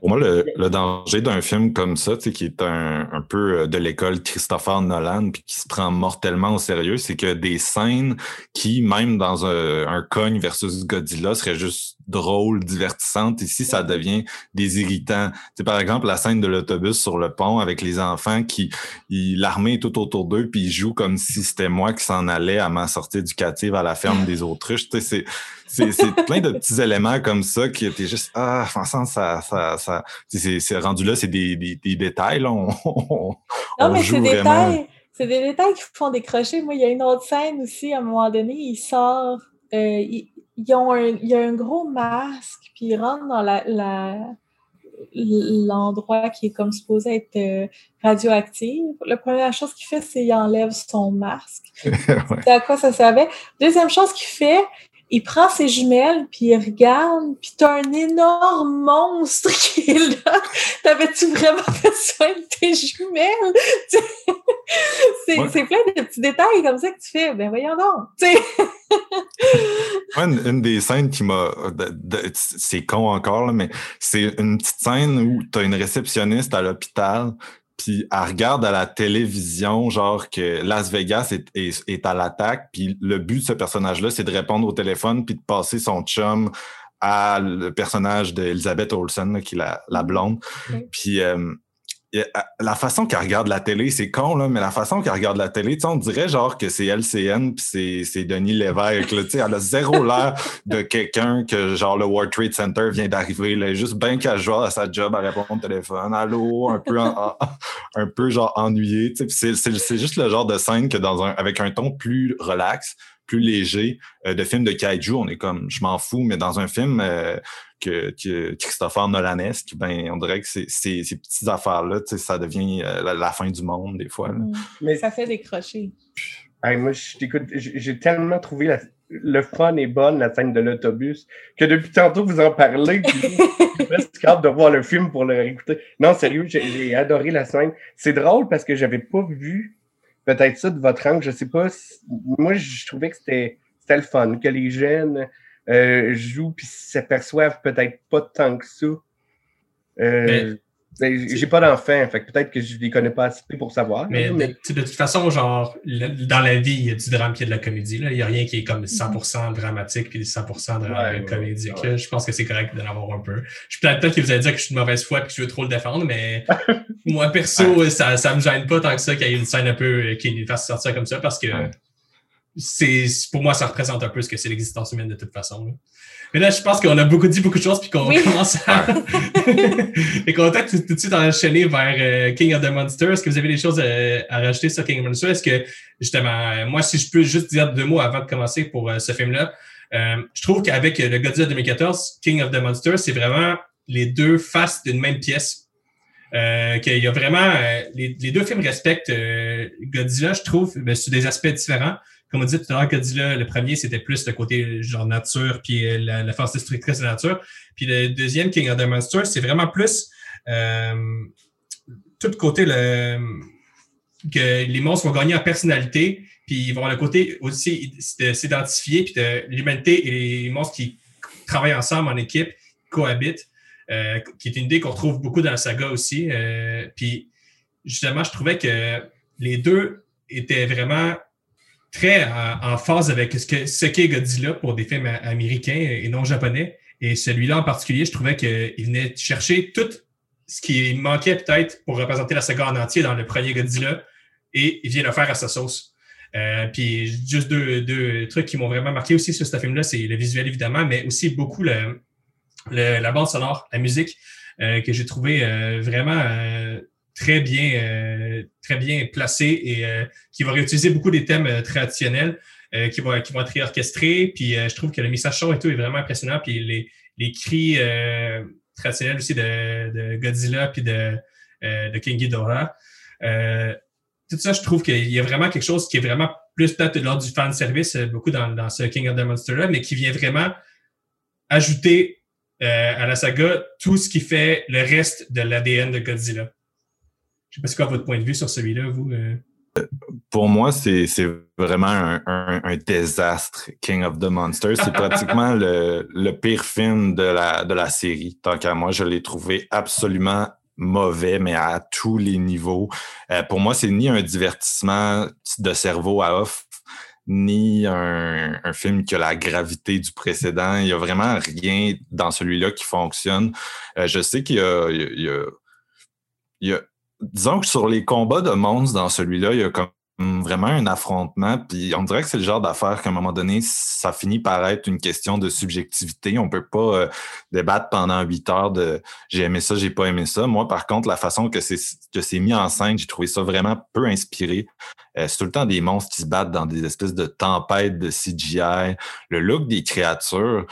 Pour moi, le, danger d'un film comme ça, qui est un, peu euh, de l'école Christopher Nolan, puis qui se prend mortellement au sérieux, c'est que des scènes qui, même dans un, un Cogne versus Godzilla, seraient juste drôles, divertissantes, ici, ça devient des irritants. C'est par exemple, la scène de l'autobus sur le pont avec les enfants qui, l'armée est tout autour d'eux, puis ils jouent comme si c'était moi qui s'en allais à ma sortie éducative à la ferme des autruches. C'est c'est plein de petits éléments comme ça qui étaient juste ah franchement ça ça ça c'est rendu là c'est des, des, des, détails là. On, non mais c'est des détails. C'est des détails qui font décrocher. Moi il y a une autre scène aussi à un moment donné il sort euh, ils, ont un, il y a un gros masque puis il rentre dans la, la l'endroit qui est comme supposé être euh, radioactif. La première chose qu'il fait, c'est qu'il enlève son masque. C'est à quoi ça servait? Deuxième chose qu'il fait, il prend ses jumelles, puis il regarde, puis t'as un énorme monstre qui est là. T'avais-tu vraiment besoin de tes jumelles? c'est plein de petits détails comme ça que tu fais. Ben voyons donc. une, une, des scènes qui m'a... C'est con encore, mais c'est une petite scène où t'as une réceptionniste à l'hôpital puis elle regarde à la télévision, genre que Las Vegas est, à l'attaque, puis le but de ce personnage-là, c'est de répondre au téléphone puis de passer son chum à le personnage d'Elizabeth Olsen, qui est la, la blonde. Puis euh, la façon qu'elle regarde la télé, c'est con, là, mais la façon qu'elle regarde la télé, on dirait genre que c'est LCN puis c'est Denis Lévesque. Là, elle a zéro l'air de quelqu'un que genre le World Trade Center vient d'arriver. Elle est juste bien casual à sa job à répondre au téléphone. Allô, un peu, un peu genre ennuyé. C'est juste le genre de scène que dans un avec un ton plus relax, plus léger euh, de film de kaiju, on est comme je m'en fous, mais dans un film euh, que, Christopher Nolanesque, ben, on dirait que ces, ces petites affaires-là, ça devient euh, la, fin du monde des fois. Mm. Mais ça fait décrocher. moi, je t'écoute, j'ai tellement trouvé le fun et bonne, la scène de l'autobus, que depuis tantôt vous en parlez, j'ai presque hâte de voir le film pour le réécouter. Non, sérieux, j'ai adoré la scène. C'est drôle parce que j'avais pas vu peut-être ça de votre angle, je sais pas. moi, je trouvais que c'était le fun, que les jeunes euh, jouent puis s'aperçoivent peut-être pas tant que ça. Euh, ben, j'ai pas d'enfants, fait peut-être que je les connais pas assez pour savoir. Mais, De, toute façon, genre, dans la vie, il y a du drame qui est de la comédie. Là. Il n'y a rien qui est comme 100% dramatique puis 100% drame comédique. Je pense que c'est correct d'en avoir un peu. Je peut-être peut que vous allez dire que je suis de mauvaise foi et que je veux trop le défendre, mais moi, perso, ça, ça me gêne pas tant que ça qu'il y ait une scène un peu euh, qui fasse sortir comme ça parce que c'est pour moi, ça représente un peu ce que c'est l'existence humaine de toute façon. Mais là, je pense qu'on a beaucoup dit beaucoup de choses puis qu'on commence à. Et qu'on va tout, tout, de suite enchaîner vers euh, King of the Monsters. Est-ce que vous avez des choses à, rajouter sur King of the Monsters? Est-ce que, justement, moi, si je peux juste dire deux mots avant de commencer pour euh, ce film-là, euh, je trouve qu'avec le Godzilla 2014, King of the Monsters, c'est vraiment les deux faces d'une même pièce. qu'il y a vraiment les, les, deux films respectent Godzilla, je trouve, mais sur des aspects différents comme on dit tout à l'heure, Godzilla, le premier, c'était plus le côté genre nature, puis euh, la, force destructrice de la nature. Puis le deuxième, King of the Monsters, c'est vraiment plus euh, tout côté le, que les monstres vont gagner en personnalité, puis ils vont avoir le côté aussi de s'identifier, puis de l'humanité et les monstres qui travaillent ensemble en équipe, cohabitent, euh, qui est une idée qu'on retrouve beaucoup dans la saga aussi. Euh, puis justement, je trouvais que les deux étaient vraiment très en, phase avec ce qu'est ce qu'est Godzilla pour des films américains et non japonais. Et celui-là en particulier, je trouvais qu'il venait chercher tout ce qui manquait peut-être pour représenter la saga en entier dans le premier Godzilla et il vient le faire à sa sauce. Euh, puis juste deux, deux trucs qui m'ont vraiment marqué aussi sur ce film-là, c'est le visuel évidemment, mais aussi beaucoup le, la bande sonore, la musique. que j'ai trouvé vraiment très bien, très bien placé et qui va réutiliser beaucoup des thèmes traditionnels qui, vont, qui vont être réorchestrés. Puis je trouve que le message son et tout est vraiment impressionnant. Puis les, les cris traditionnels aussi de, de Godzilla puis de, de King Ghidorah tout ça, je trouve qu'il y a vraiment quelque chose qui est vraiment plus peut-être lors du fan service, euh, beaucoup dans, dans ce King of the Monster mais qui vient vraiment ajouter euh, à la saga tout ce qui fait le reste de l'ADN de Godzilla. Je sais pas c'est quoi votre point de vue sur celui-là, vous. Euh? Pour moi, c'est vraiment un, un, désastre, King of the Monsters. C'est pratiquement le, le, pire film de la, de la série. Tant qu'à moi, je l'ai trouvé absolument mauvais, mais à tous les niveaux. Euh, pour moi, c'est ni un divertissement de cerveau à off, ni un, film qui a la gravité du précédent. Il n'y a vraiment rien dans celui-là qui fonctionne. Euh, je sais qu'il y a, il y a, Disons que sur les combats de monstres dans celui-là, il y a comme vraiment un affrontement. Puis on dirait que c'est le genre d'affaire qu'à un moment donné, ça finit par être une question de subjectivité. On peut pas euh, débattre pendant huit heures de j'ai aimé ça, j'ai pas aimé ça. Moi, par contre, la façon que c'est mis en scène, j'ai trouvé ça vraiment peu inspiré. Euh, c'est tout le temps des monstres qui se battent dans des espèces de tempêtes de CGI. Le look des créatures,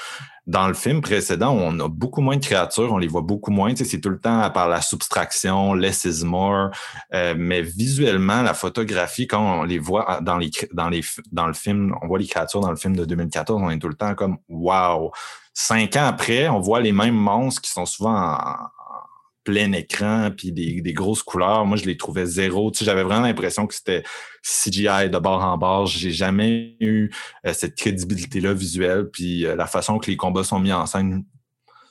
dans le film précédent, on a beaucoup moins de créatures, on les voit beaucoup moins. c'est tout le temps par la subtraction, less is more. Euh, mais visuellement, la photographie, quand on les voit dans, les, dans, les, dans le film, on voit les créatures dans le film de 2014, on est tout le temps comme wow. Cinq ans après, on voit les mêmes monstres qui sont souvent en, plein écran, puis des, grosses couleurs. Moi, je les trouvais zéro. Tu j'avais vraiment l'impression que c'était CGI de bord en bord. J'ai jamais eu euh, cette crédibilité-là visuelle. Puis euh, la façon que les combats sont mis en scène,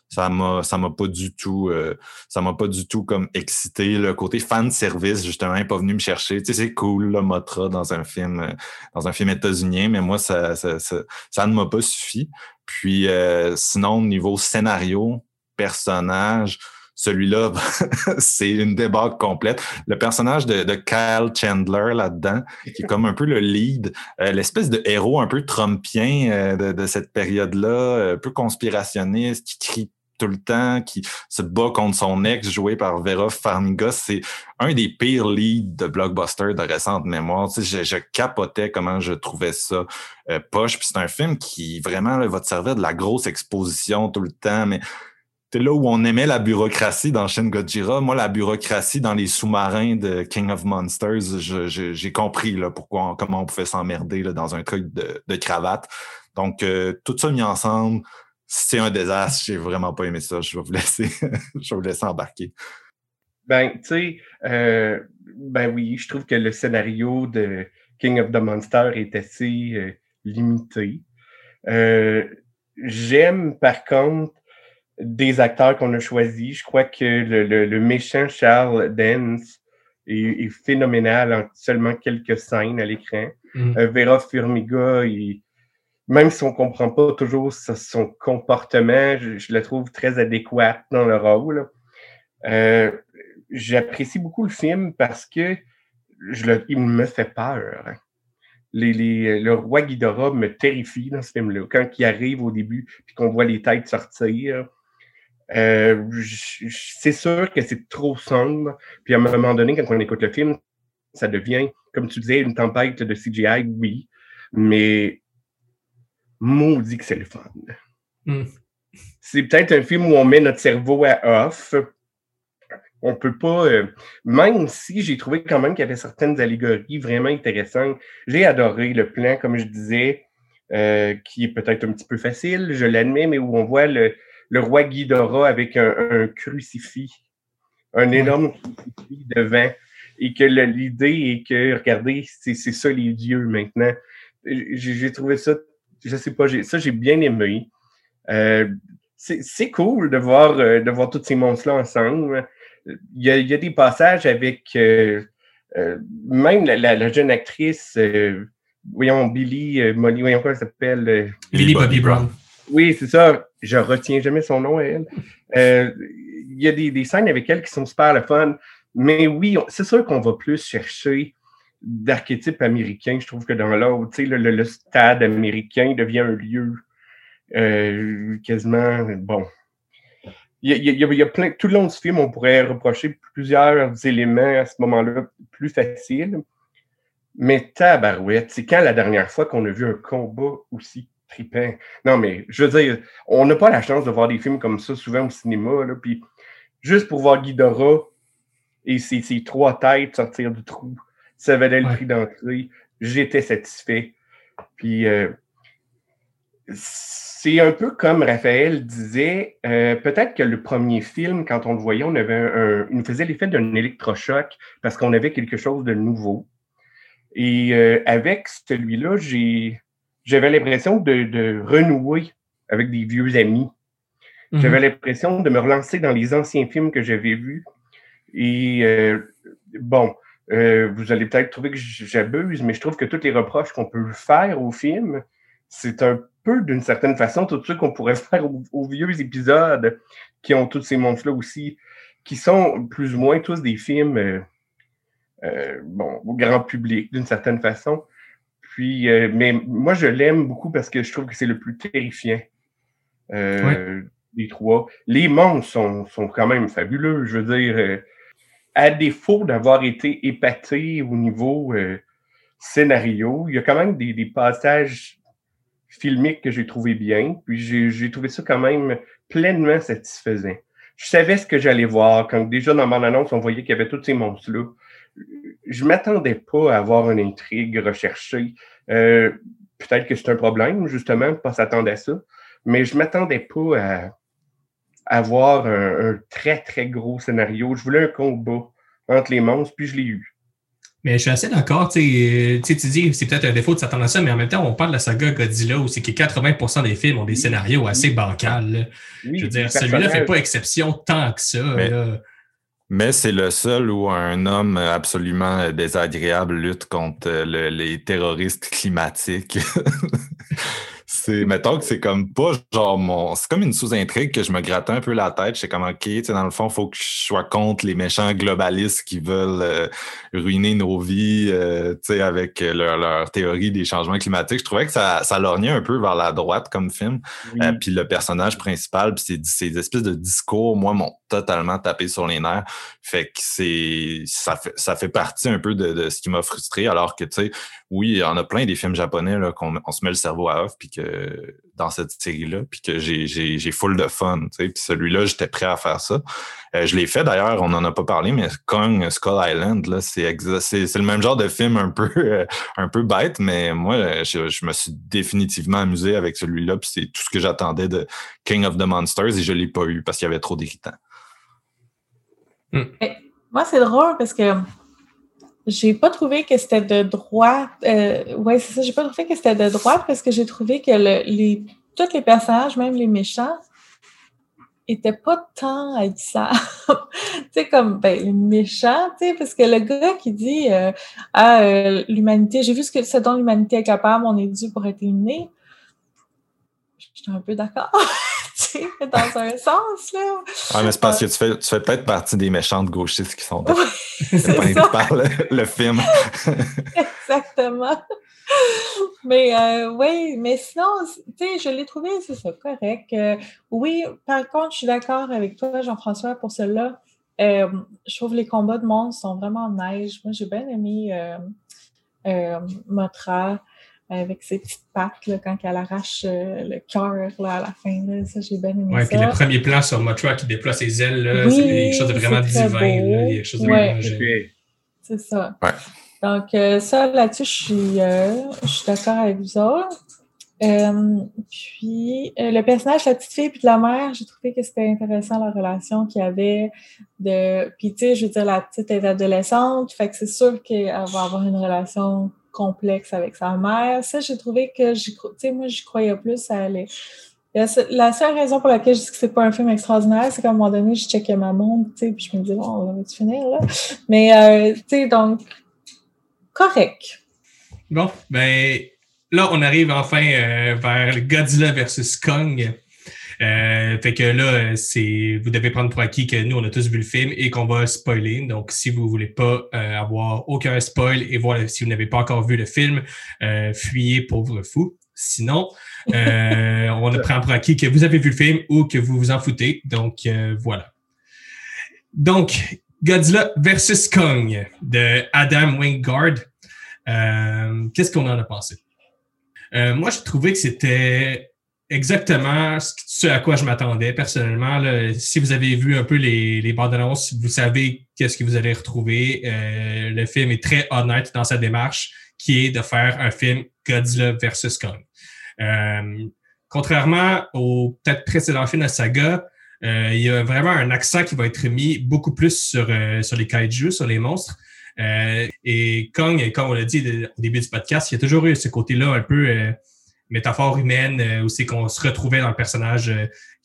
ça m'a ça m'a pas du tout euh, ça m'a pas du tout comme excité le côté fan service justement n'est pas venu me chercher tu sais c'est cool le Motra dans un film dans un film états-unien mais moi ça ça, ça, ne m'a pas suffi puis sinon niveau scénario personnage celui-là, c'est une débâcle complète. Le personnage de, Kyle Chandler là-dedans, qui est comme un peu le lead, euh, l'espèce de héros un peu trumpien euh, de, cette période-là, un peu conspirationniste, qui crie tout le temps, qui se bat contre son ex, joué par Vera Farmiga. C'est un des pires leads de blockbuster de récente mémoire. je, capotais comment je trouvais ça euh, poche. Puis c'est un film qui vraiment va te servir de la grosse exposition tout le temps, mais c'est là où on aimait la bureaucratie dans Shin Godzilla. Moi, la bureaucratie dans les sous-marins de King of Monsters, j'ai compris là, pourquoi, comment on pouvait s'emmerder dans un truc de, cravate. Donc, euh, tout ça mis ensemble, c'est un désastre. J'ai vraiment pas aimé ça. Je vais vous laisser, je vais vous laisser embarquer. Ben, tu sais, euh, ben oui, je trouve que le scénario de King of the Monsters est assez euh, limité. J'aime, par contre, des acteurs qu'on a choisis. Je crois que le, le, méchant Charles Dance est, phénoménal en seulement quelques scènes à l'écran. Mm. Euh, Vera Furmiga, même si on comprend pas toujours son comportement, je, le trouve très adéquat dans le rôle. Euh, j'apprécie beaucoup le film parce que je le, il me fait peur. Les, les, le roi Ghidorah me terrifie dans ce film-là. Quand il arrive au début, puis qu'on voit les têtes sortir, euh, c'est sûr que c'est trop sombre. Puis à un moment donné, quand on écoute le film, ça devient, comme tu disais, une tempête de CGI, oui, mais maudit que c'est le fun. Hmm. C'est peut-être un film où on met notre cerveau à off. On peut pas, euh, même si j'ai trouvé quand même qu'il y avait certaines allégories vraiment intéressantes. J'ai adoré le plan, comme je disais, euh, qui est peut-être un petit peu facile, je l'admets, mais où on voit le, le roi Ghidorah avec un, crucifix, un énorme crucifix devant, et que l'idée est que, regardez, c'est ça les dieux maintenant. J'ai trouvé ça, je sais pas, ça j'ai bien aimé. Euh, c'est cool de voir, euh, de voir tous ces monstres-là ensemble. Il y, a, des passages avec euh, même la, jeune actrice, voyons, Billy, Molly, voyons quoi elle s'appelle. Billy Bobby Brown. Oui, c'est ça. Je retiens jamais son nom à elle. Euh, il y a des, scènes avec elle qui sont super le fun. Mais oui, c'est sûr qu'on va plus chercher d'archétypes américains. Je trouve que dans l'autre, tu sais, le, stade américain devient un lieu euh, quasiment bon. il y, a, il y a plein, tout le long du film, on pourrait reprocher plusieurs éléments à ce moment-là plus faciles. Mais tabarouette, c'est quand la dernière fois qu'on a vu un combat aussi trippant? Non, mais je veux dire, on n'a pas la chance de voir des films comme ça souvent au cinéma. Là, puis juste pour voir Guidora et ses, ses trois têtes sortir du trou, ça valait le prix d'entrée. J'étais satisfait. Puis euh, c'est un peu comme Raphaël disait, euh, peut-être que le premier film, quand on le voyait, on avait un, il nous faisait l'effet d'un électrochoc parce qu'on avait quelque chose de nouveau. Et euh, avec celui-là, j'ai, j'avais l'impression de, de, renouer avec des vieux amis. Mm-hmm. J'avais l'impression de me relancer dans les anciens films que j'avais vus. Et euh, bon, euh, vous allez peut-être trouver que j'abuse, mais je trouve que tous les reproches qu'on peut faire au film, c'est un peu d'une certaine façon tout ce qu'on pourrait faire aux, vieux épisodes qui ont tous ces monstres-là aussi, qui sont plus ou moins tous des films euh, bon, au grand public d'une certaine façon. Puis, mais moi, je l'aime beaucoup parce que je trouve que c'est le plus terrifiant des trois. Les monstres sont, sont, quand même fabuleux. Je veux dire, à défaut d'avoir été épaté au niveau euh, scénario, il y a quand même des, passages filmiques que j'ai trouvé bien, puis j'ai trouvé ça quand même pleinement satisfaisant. Je savais ce que j'allais voir quand déjà dans mon annonce, on voyait qu'il y avait tous ces monstres-là. Je m'attendais pas à avoir une intrigue recherchée. Euh, peut-être que c'est un problème, justement, de pas s'attendre à ça, mais je m'attendais pas à avoir un, très, très gros scénario. Je voulais un combat entre les monstres, puis je l'ai eu. Mais je suis assez d'accord. Tu dis, c'est peut-être un défaut de s'attendre à ça, mais en même temps, on parle de la saga Godzilla où c'est que 80% des films ont des scénarios assez bancals. je veux dire, celui-là ne fait pas exception tant que ça. Mais, c'est le seul où un homme absolument désagréable lutte contre les terroristes climatiques. c'est, mettons que c'est comme pas genre mon. C'est comme une sous-intrigue que je me grattais un peu la tête. Je sais comme, OK, tu sais, dans le fond, il faut que je sois contre les méchants globalistes qui veulent euh, ruiner nos vies, euh, tu sais, avec leur, leur, théorie des changements climatiques. Je trouvais que ça, ça lorgnait un peu vers la droite comme film. Euh, puis le personnage principal, puis ces, espèces de discours, moi, m'ont totalement tapé sur les nerfs. Fait que c'est. Ça fait, ça fait partie un peu de, de ce qui m'a frustré, alors que, tu sais, oui, il y en a plein des films japonais qu'on on se met le cerveau à off puis que dans cette série-là, puis que j'ai full de fun. Tu sais. Puis celui-là, j'étais prêt à faire ça. Euh, je l'ai fait d'ailleurs, on n'en a pas parlé, mais Kong Skull Island, là, c'est le même genre de film un peu euh, un peu bête, mais moi, je, me suis définitivement amusé avec celui-là, puis c'est tout ce que j'attendais de King of the Monsters et je l'ai pas eu parce qu'il y avait trop d'irritants. Hmm. Moi, c'est drôle parce que j'ai pas trouvé que c'était de droite. Euh, ouais, c'est ça. J'ai pas trouvé que c'était de droite parce que j'ai trouvé que le, les, tous les personnages, même les méchants, étaient pas tant haïssables. tu sais, comme ben, les méchants, tu sais, parce que le gars qui dit euh, Ah, euh, l'humanité, j'ai vu ce, que, ce dont l'humanité est capable, on est dû pour être éliminé. J'étais un peu d'accord. dans un sens, là. Ah, mais c'est parce que tu fais, tu fais peut-être partie des méchantes gauchistes qui sont oui, par le, le, film. Exactement. Mais euh, oui, mais sinon, tu sais, je l'ai trouvé, c'est ça, correct. Euh, oui, par contre, je suis d'accord avec toi, Jean-François, pour cela. Euh, je trouve les combats de monstres sont vraiment neige. Moi, j'ai bien aimé Motra avec ses petites pattes là, quand elle arrache euh, le cœur à la fin. Là. Ça, j'ai bien aimé ouais, ça. puis le premier plan sur Motra qui déploie ses ailes, là, c'est quelque chose de vraiment divin. Là. Il y a quelque chose de ouais. vraiment C'est ça. Ouais. Donc, euh, ça, là-dessus, je suis, euh, je suis d'accord avec vous autres. Euh, puis, le personnage de la petite fille puis de la mère, j'ai trouvé que c'était intéressant la relation qu'il y avait. De... Puis, tu sais, je veux dire, la petite est adolescente, fait que c'est sûr qu'elle va avoir une relation complexe avec sa mère. Ça, j'ai trouvé que, tu moi, j'y croyais plus à aller. La seule raison pour laquelle je dis que c'est pas un film extraordinaire, c'est qu'à un moment donné, je checkais ma montre, tu puis je me disais, bon, on va finir, là? Mais, euh, tu sais, donc, correct. Bon, ben, là, on arrive enfin euh, vers Godzilla versus Kong. Euh, fait que là, c'est vous devez prendre pour acquis que nous, on a tous vu le film et qu'on va spoiler. Donc, si vous voulez pas euh, avoir aucun spoil et voir si vous n'avez pas encore vu le film, euh, fuyez pauvre fou. Sinon, euh, on prend pour acquis que vous avez vu le film ou que vous vous en foutez. Donc, euh, voilà. Donc, Godzilla versus Kong de Adam Wingard. Euh, Qu'est-ce qu'on en a pensé? Euh, moi, je trouvais que c'était exactement ce à quoi je m'attendais personnellement. Si vous avez vu un peu les, les bandes annonces, vous savez qu'est-ce que vous allez retrouver. Euh, le film est très honnête dans sa démarche, qui est de faire un film Godzilla versus Kong. Euh, contrairement au peut-être précédent film de saga, euh, il y a vraiment un accent qui va être mis beaucoup plus sur, euh, sur les kaiju, sur les monstres. Euh, et Kong, comme on l'a dit au début du podcast, il y a toujours eu ce côté-là un peu métaphore humaine, où c'est qu'on se retrouvait dans le personnage.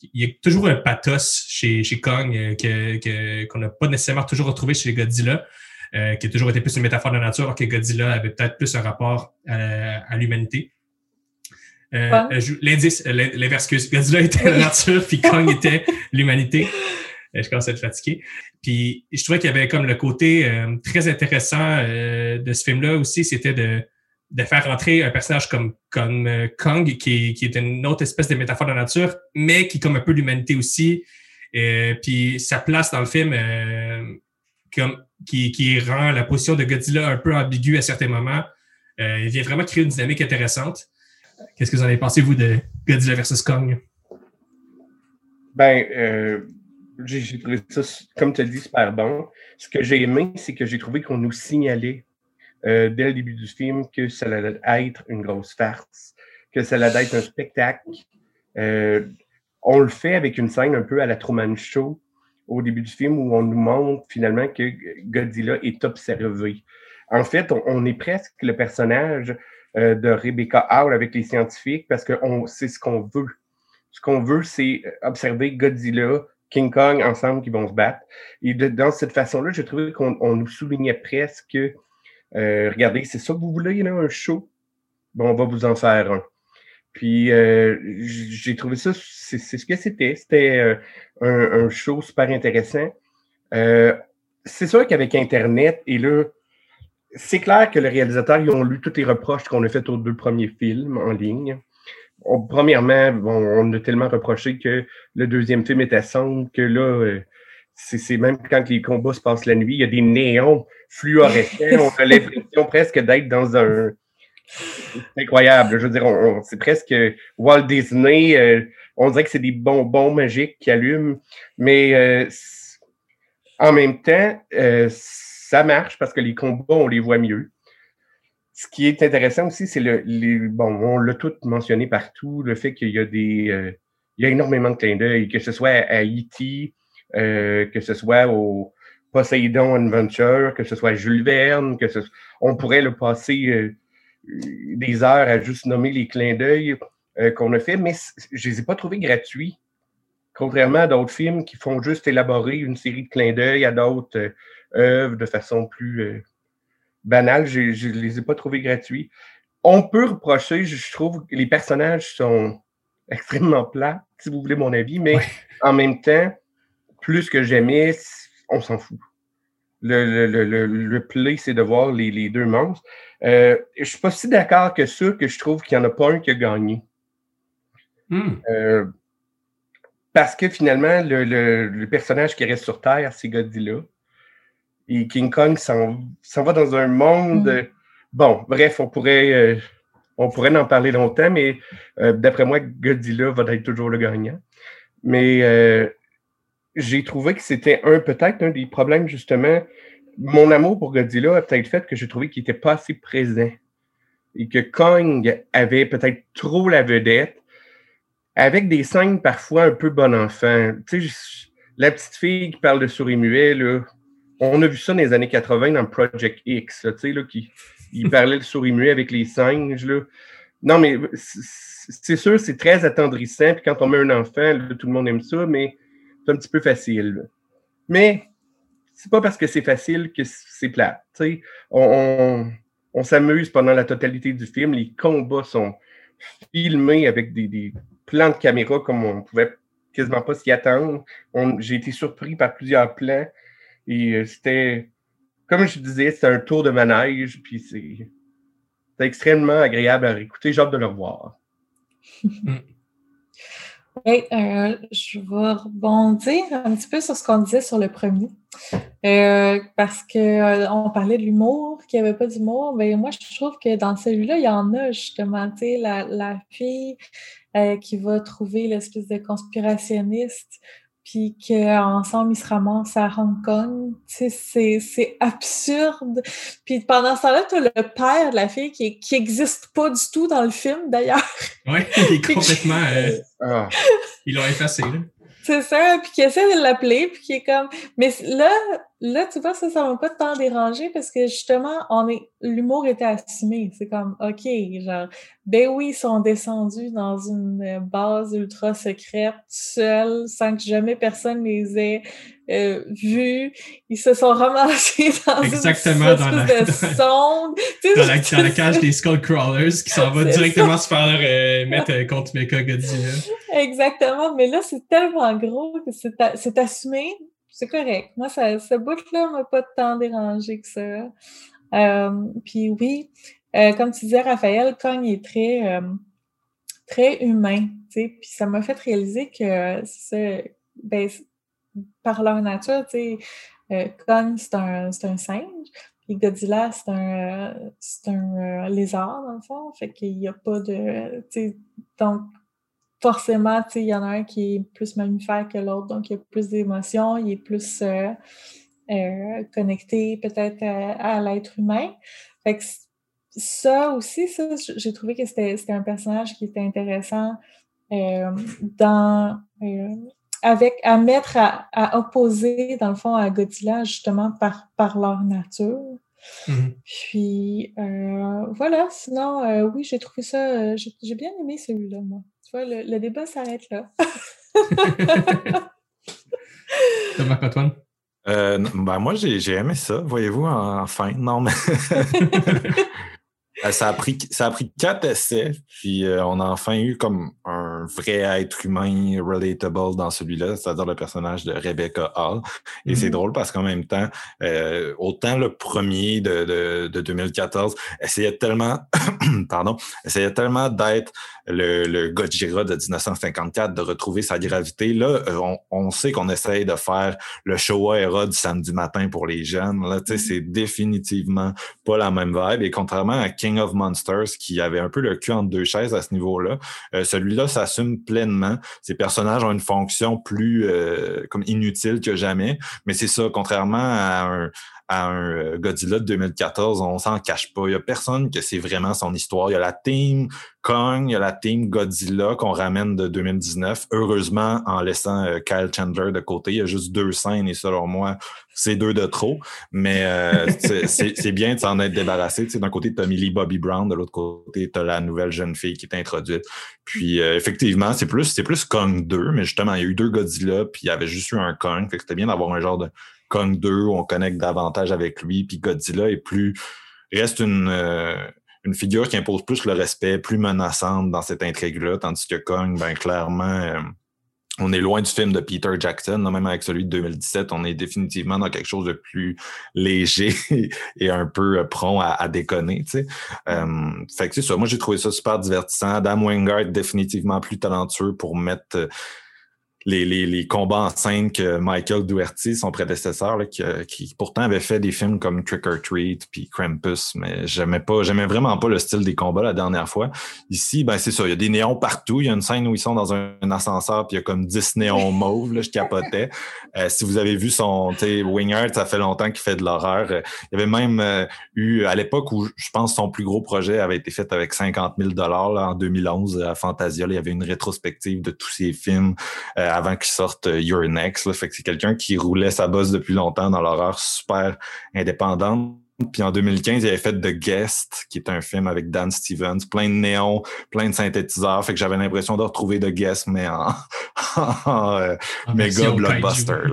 il y a toujours un pathos chez, chez Kong que, qu'on n'a pas nécessairement toujours retrouvé chez Godzilla. qui a toujours été plus une métaphore de la nature, alors que Godzilla avait peut-être plus un rapport à l'humanité. Euh, euh L'indice, euh, l'inverse, Godzilla était la nature, puis Kong était l'humanité. Euh, je commence à être fatigué. Puis je trouvais qu'il y avait comme le côté très intéressant de ce film-là aussi, c'était de, de faire rentrer un personnage comme, comme Kong, qui, qui est une autre espèce de métaphore de la nature, mais qui comme un peu l'humanité aussi. puis sa place dans le film, comme, qui, qui rend la position de Godzilla un peu ambiguë à certains moments. il vient vraiment créer une dynamique intéressante. Qu'est-ce que vous en avez pensé, vous, de Godzilla vs. Kong? Ben, euh, j'ai trouvé ça, comme tu as dit, super bon. Ce que j'ai aimé, c'est que j'ai trouvé qu'on nous signalait euh, dès le début du film que ça allait être une grosse farce, que ça allait être un spectacle. Euh, on le fait avec une scène un peu à la Truman Show au début du film où on nous montre finalement que Godzilla est observé. En fait, on est presque le personnage euh, de Rebecca Howell avec les scientifiques parce que c'est ce qu'on veut. Ce qu'on veut, c'est observer Godzilla, King Kong ensemble qui vont se battre. Et dans cette façon-là, j'ai trouvé qu'on nous soulignait presque euh, regardez, c'est ça que vous voulez, là, un show? Bon, on va vous en faire un. Puis euh, j'ai trouvé ça, c'est ce que c'était. C'était un, un, show super intéressant. c'est sûr qu'avec Internet, et là, c'est clair que les réalisateurs ils ont lu tous les reproches qu'on a fait aux deux premiers films en ligne. premièrement, on a tellement reproché que le deuxième film était sombre que là, euh, c'est même quand les combats se passent la nuit, il y a des néons fluorescents. on a l'impression presque d'être dans un. C'est incroyable. Je veux dire, c'est presque Walt Disney. Euh, on dirait que c'est des bonbons magiques qui allument. Mais euh, en même temps, ça marche parce que les combats, on les voit mieux. Ce qui est intéressant aussi, c'est le, bon, on l'a tout mentionné partout, le fait qu'il y a des, euh, il y a énormément de clins d'œil, que ce soit à E.T., euh, que ce soit au Poseidon Adventure, que ce soit à Jules Verne, que ce, on pourrait le passer euh, des heures à juste nommer les clins d'œil qu'on a fait, mais je les ai pas trouvés gratuits. Contrairement à d'autres films qui font juste élaborer une série de clins d'œil à d'autres œuvres de façon plus euh, banale. Je ne les ai pas trouvés gratuits. On peut reprocher, je, trouve que les personnages sont extrêmement plats, si vous voulez mon avis, mais en même temps, plus que j'aimais, on s'en fout. Le, le, le, le play, c'est de voir les, les deux monstres. Euh, je ne suis pas si d'accord que ça, que je trouve qu'il n'y en a pas un qui a gagné. Hmm. Euh, parce que finalement, le, personnage qui reste sur Terre, c'est Godzilla. Et King Kong s'en va dans un monde. Mm. Bon, bref, on pourrait, euh, on pourrait en parler longtemps, mais euh, d'après moi, Godzilla va être toujours le gagnant. Mais euh, j'ai trouvé que c'était un peut-être un des problèmes, justement. Mon amour pour Godzilla a peut-être fait que j'ai trouvé qu'il n'était pas assez présent. Et que Kong avait peut-être trop la vedette, avec des scènes parfois un peu bon enfant. Tu sais, la petite fille qui parle de souris muet, là, on a vu ça dans les années 80 dans Project X, tu sais, là, qui il parlait de souris muet avec les singes. Là. Non, mais c'est sûr, c'est très attendrissant. Puis quand on met un enfant, tout le monde aime ça, mais c'est un petit peu facile. Mais c'est pas parce que c'est facile que c'est plat. Sais, on, s'amuse pendant la totalité du film. Les combats sont filmés avec des, des plans de caméra comme on pouvait quasiment pas s'y attendre. J'ai été surpris par plusieurs plans. Et euh, c'était, comme je disais, c'était un tour de manège, puis c'est extrêmement agréable à écouter. J'ai hâte de le revoir. Oui, euh, je vais rebondir un petit peu sur ce qu'on disait sur le premier. Euh, parce qu'on euh, parlait de l'humour, qu'il n'y avait pas d'humour. Mais moi, je trouve que dans celui-là, il y en a justement, la, la fille qui va trouver l'espèce de conspirationniste puis qu'ensemble, ils se ramassent à Hong Kong. Tu sais, c'est absurde. Puis pendant ce temps-là, tu as le père de la fille qui n'existe pas du tout dans le film, d'ailleurs. Oui, il est complètement... Euh, ah. Ils l'ont effacé, là. C'est ça, puis qui essaie de l'appeler, puis qui est comme... Mais là, là, tu vois, ça, ça m'a pas tant dérangé parce que justement, on est... l'humour était assumé. C'est comme, OK, genre, ben oui, ils sont descendus dans une base ultra secrète, seuls, sans que jamais personne les ait euh, vus. Ils se sont ramassés dans Exactement, une dans la, de sonde. Dans, la, dans la cage des Skullcrawlers qui s'en va directement se faire euh, mettre euh, contre Mecha Godzilla. Exactement, mais là, c'est tellement gros que c'est assumé c'est correct. Moi, ça, ce bout-là m'a pas tant dérangé que ça. Euh, puis oui, euh, comme tu disais, Raphaël, Kong est très, euh, très humain. Puis ça m'a fait réaliser que ben, par leur nature, Kong, c'est un, un, singe. Puis Godzilla, c'est un, un lézard, dans le fond. Fait qu'il n'y a pas de. Donc, forcément, il y en a un qui est plus mammifère que l'autre, donc il y a plus d'émotions, il est plus euh, euh, connecté peut-être à, l'être humain. Fait que ça aussi, ça, j'ai trouvé que c'était un personnage qui était intéressant euh, dans avec à mettre à, opposer, dans le fond, à Godzilla, justement, par, par leur nature. Mm-hmm. Puis voilà, sinon, oui, j'ai trouvé ça, j'ai bien aimé celui-là, moi le, débat s'arrête là. Thomas Antoine? Euh, ben moi, j'ai aimé ça, voyez-vous, enfin. Non, mais. Euh, ça, a pris, ça a pris quatre essais, puis euh, on a enfin eu comme un vrai être humain relatable dans celui-là, c'est-à-dire le personnage de Rebecca Hall. Et c'est mm-hmm. drôle parce qu'en même temps, autant le premier de, de 2014 essayait tellement, pardon, essayait tellement d'être le, le Gojira de 1954 de retrouver sa gravité. Là, euh, on, sait qu'on essaye de faire le Showa Era du samedi matin pour les jeunes. Là, mm-hmm. c'est définitivement pas la même vibe. Et contrairement à King of Monsters, qui avait un peu le cul entre deux chaises à ce niveau-là, euh, celui-là s'assume pleinement. Ces personnages ont une fonction plus euh, comme inutile que jamais. Mais c'est ça, contrairement à un, à un euh, Godzilla de 2014, on s'en cache pas. Il y a personne que c'est vraiment son histoire. Il y a la team Kong, il y a la team Godzilla qu'on ramène de 2019. Heureusement, en laissant euh, Kyle Chandler de côté, il y a juste deux scènes et selon moi, c'est deux de trop. Mais euh, c'est bien de s'en être débarrassé. D'un côté, tu as Millie Bobby Brown, de l'autre côté, tu as la nouvelle jeune fille qui est introduite. Puis effectivement, c'est plus, c'est plus Kong 2, mais justement, il y a eu deux Godzilla, puis il y avait juste eu un Kong. Fait que c'était bien d'avoir un genre de Kong 2, on connecte davantage avec lui, puis Godzilla est plus reste une, euh, une figure qui impose plus le respect, plus menaçante dans cette intrigue-là, tandis que Kong, ben clairement, euh, on est loin du film de Peter Jackson, même avec celui de 2017, on est définitivement dans quelque chose de plus léger et un peu euh, prompt à, déconner. Tu sais. fait que c'est ça, moi j'ai trouvé ça super divertissant. Adam Wingard définitivement plus talentueux pour mettre les, les, les, combats en scène que Michael Duerty, son prédécesseur, là, qui, qui, pourtant avait fait des films comme Trick or Treat puis Krampus, mais j'aimais pas, j'aimais vraiment pas le style des combats la dernière fois. Ici, ben c'est ça, il y a des néons partout. Il y a une scène où ils sont dans un, ascenseur puis il y a comme 10 néons mauves, là, je capotais. Euh, si vous avez vu son, Wingard, ça fait longtemps qu'il fait de l'horreur. Euh, il y avait même euh, eu, à l'époque où je pense son plus gros projet avait été fait avec 50 000 dollars en 2011 à Fantasia. il y avait une rétrospective de tous ses films avant qu'il sorte euh, Your Next. Là. Fait que c'est quelqu'un qui roulait sa bosse depuis longtemps dans l'horreur super indépendante. Puis en 2015, il avait fait The Guest, qui est un film avec Dan Stevens, plein de néons, plein de synthétiseurs. Fait que j'avais l'impression de retrouver The Guest, mais en, en, euh, méga blockbuster.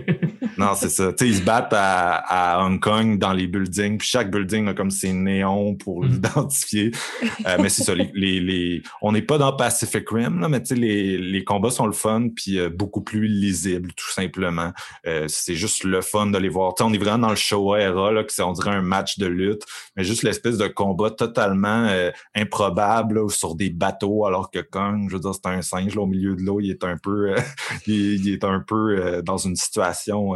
non, c'est ça. Tu sais, ils se battent à, à, Hong Kong dans les buildings, puis chaque building a comme ses néons pour mm. l'identifier. Euh, mais c'est ça, les, les, on n'est pas dans Pacific Rim, là, mais les, les combats sont le fun, puis euh, beaucoup plus lisibles, tout simplement. c'est juste le fun de les voir. On est vraiment dans le show era, là, que c'est, on dirait un match de lutte, mais juste l'espèce de combat totalement euh, improbable sur des bateaux, alors que Kong, je veux dire, c'est un singe au milieu de l'eau, il est un peu, euh, peu dans une situation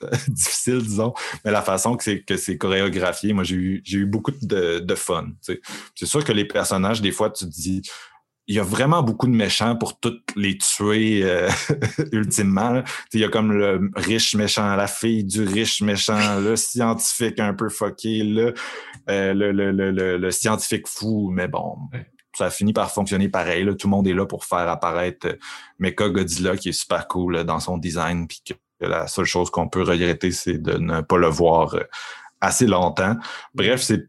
difficile, disons, mais la façon que c'est que c'est chorégraphié, moi j'ai eu j'ai eu beaucoup de, de fun. C'est sûr que les personnages, des fois, tu te dis il y a vraiment beaucoup de méchants pour toutes les tuer euh, ultimement. Il y a comme le riche méchant, la fille du riche méchant, le scientifique un peu fucké, le, euh, le, le, le, le, scientifique fou, mais bon. Ça a fini par fonctionner pareil. Là. Tout le monde est là pour faire apparaître euh, Mecha Godzilla qui est super cool dans son design. Puis que la seule chose qu'on peut regretter, c'est de ne pas le voir assez longtemps. Bref, c'est